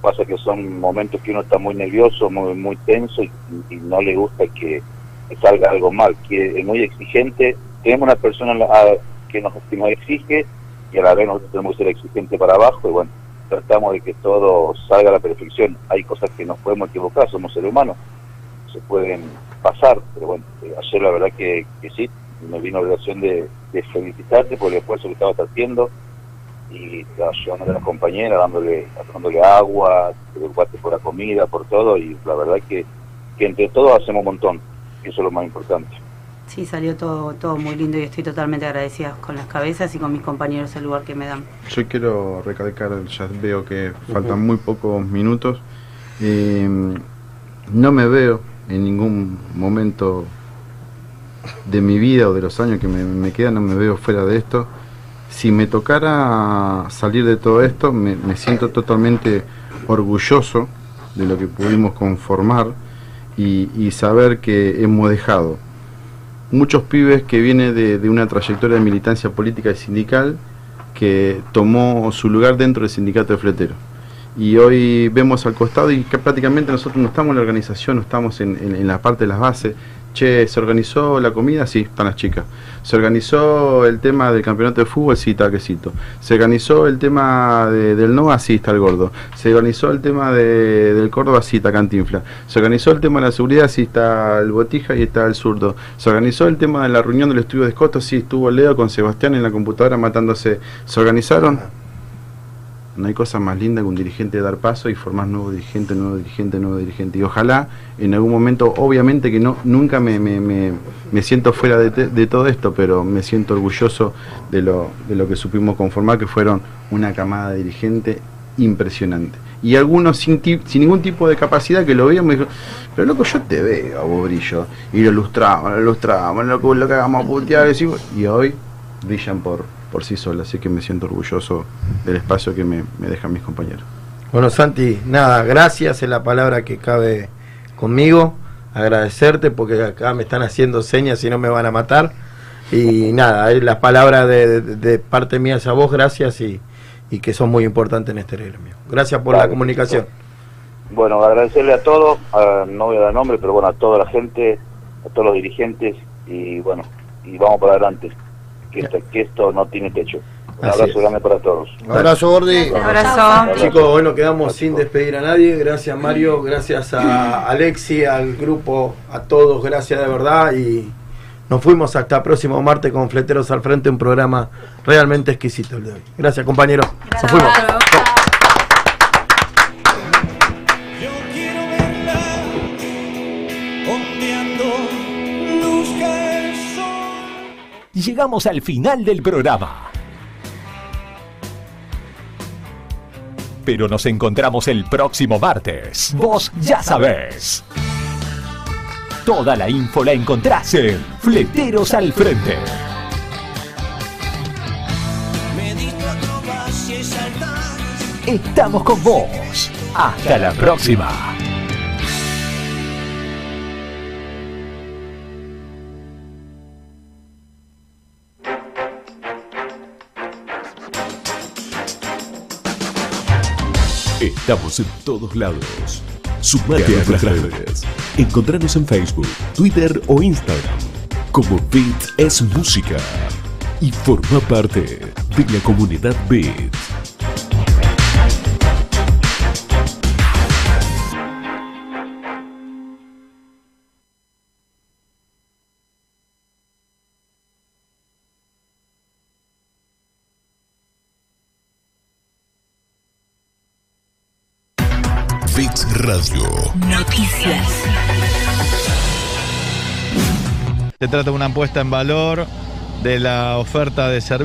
Pasa que son momentos que uno está muy nervioso, muy, muy tenso y, no le gusta que salga algo mal. Que es muy exigente. Tenemos una persona a que nos, que nos exige y a la vez nosotros tenemos que ser exigentes para abajo y bueno, tratamos de que todo salga a la perfección. Hay cosas que nos podemos equivocar, somos seres humanos, se pueden pasar, pero bueno, eh, ayer la verdad que, sí, me vino obligación de, de felicitarte por el esfuerzo que estabas haciendo y ayudando a la compañera, dándole, dándole agua, por la comida, por todo y la verdad que, entre todos hacemos un montón, eso es lo más importante. Sí, salió todo, todo muy lindo y estoy totalmente agradecida con las cabezas y con mis compañeros el lugar que me dan. Yo quiero recalcar, ya veo que faltan muy pocos minutos. Eh, no me veo en ningún momento de mi vida o de los años que me, me quedan, no me veo fuera de esto. Si me tocara salir de todo esto, me, me siento totalmente orgulloso de lo que pudimos conformar y, y saber que hemos dejado muchos pibes que vienen de, una trayectoria de militancia política y sindical que tomó su lugar dentro del sindicato de fleteros. Y hoy vemos al costado y que prácticamente nosotros no estamos en la organización, no estamos en, en- en la parte de las bases. Che, ¿se organizó la comida? Sí, están las chicas. ¿Se organizó el tema del campeonato de fútbol? Sí, está quesito. ¿Se organizó el tema de- del NOA? Sí, está el gordo. ¿Se organizó el tema de- del Córdoba? Sí, está Cantinfla. ¿Se organizó el tema de la seguridad? Sí, está el Botija y está el zurdo. ¿Se organizó el tema de la reunión del estudio de Escoto? Sí, estuvo Leo con Sebastián en la computadora matándose. ¿Se organizaron? No hay cosa más linda que un dirigente dar paso y formar nuevo dirigente, nuevo dirigente, nuevo dirigente. Y ojalá en algún momento, obviamente que no, nunca me, me, me- me siento fuera de, de todo esto, pero me siento orgulloso de lo, de lo que supimos conformar, que fueron una camada de dirigentes impresionante. Y algunos sin, sin ningún tipo de capacidad que lo veían me dijo, pero loco, yo te veo a vos brillo. Y lo ilustramos, lo ilustramos, lo, lo que hagamos a y hoy brillan por, por sí solos, así que me siento orgulloso del espacio que me, me dejan mis compañeros. Bueno, Santi, nada, gracias es la palabra que cabe conmigo. Agradecerte porque acá me están haciendo señas y no me van a matar. Y nada, es la palabra de, de- de parte mía a vos, gracias y, y que son muy importantes en este gremio. Gracias por la comunicación. Bueno, agradecerle a todos, a- no voy a dar nombre, pero bueno, a toda la gente, a todos los dirigentes y bueno, y vamos para adelante, que esto, que esto no tiene techo. Un Así abrazo es. grande para todos. Abrazo, Gordi. Chicos, bueno, quedamos sin despedir a nadie. Gracias, Mario. Gracias a Alexi, al grupo, a todos. Gracias de verdad. Y nos fuimos hasta próximo martes con Fleteros al Frente, un programa realmente exquisito el de hoy. Gracias, compañeros. Nos fuimos. Llegamos al final del programa. Pero nos encontramos el próximo martes. Vos ya sabés. Toda la info la encontrás en Fleteros al Frente. Estamos con vos. Hasta la próxima. Estamos en todos lados. Sumate a nuestras redes. Encontranos en Facebook, Twitter o Instagram como Beat es Música. Y forma parte de la comunidad. Beat Se trata de una puesta en valor de la oferta de servicios.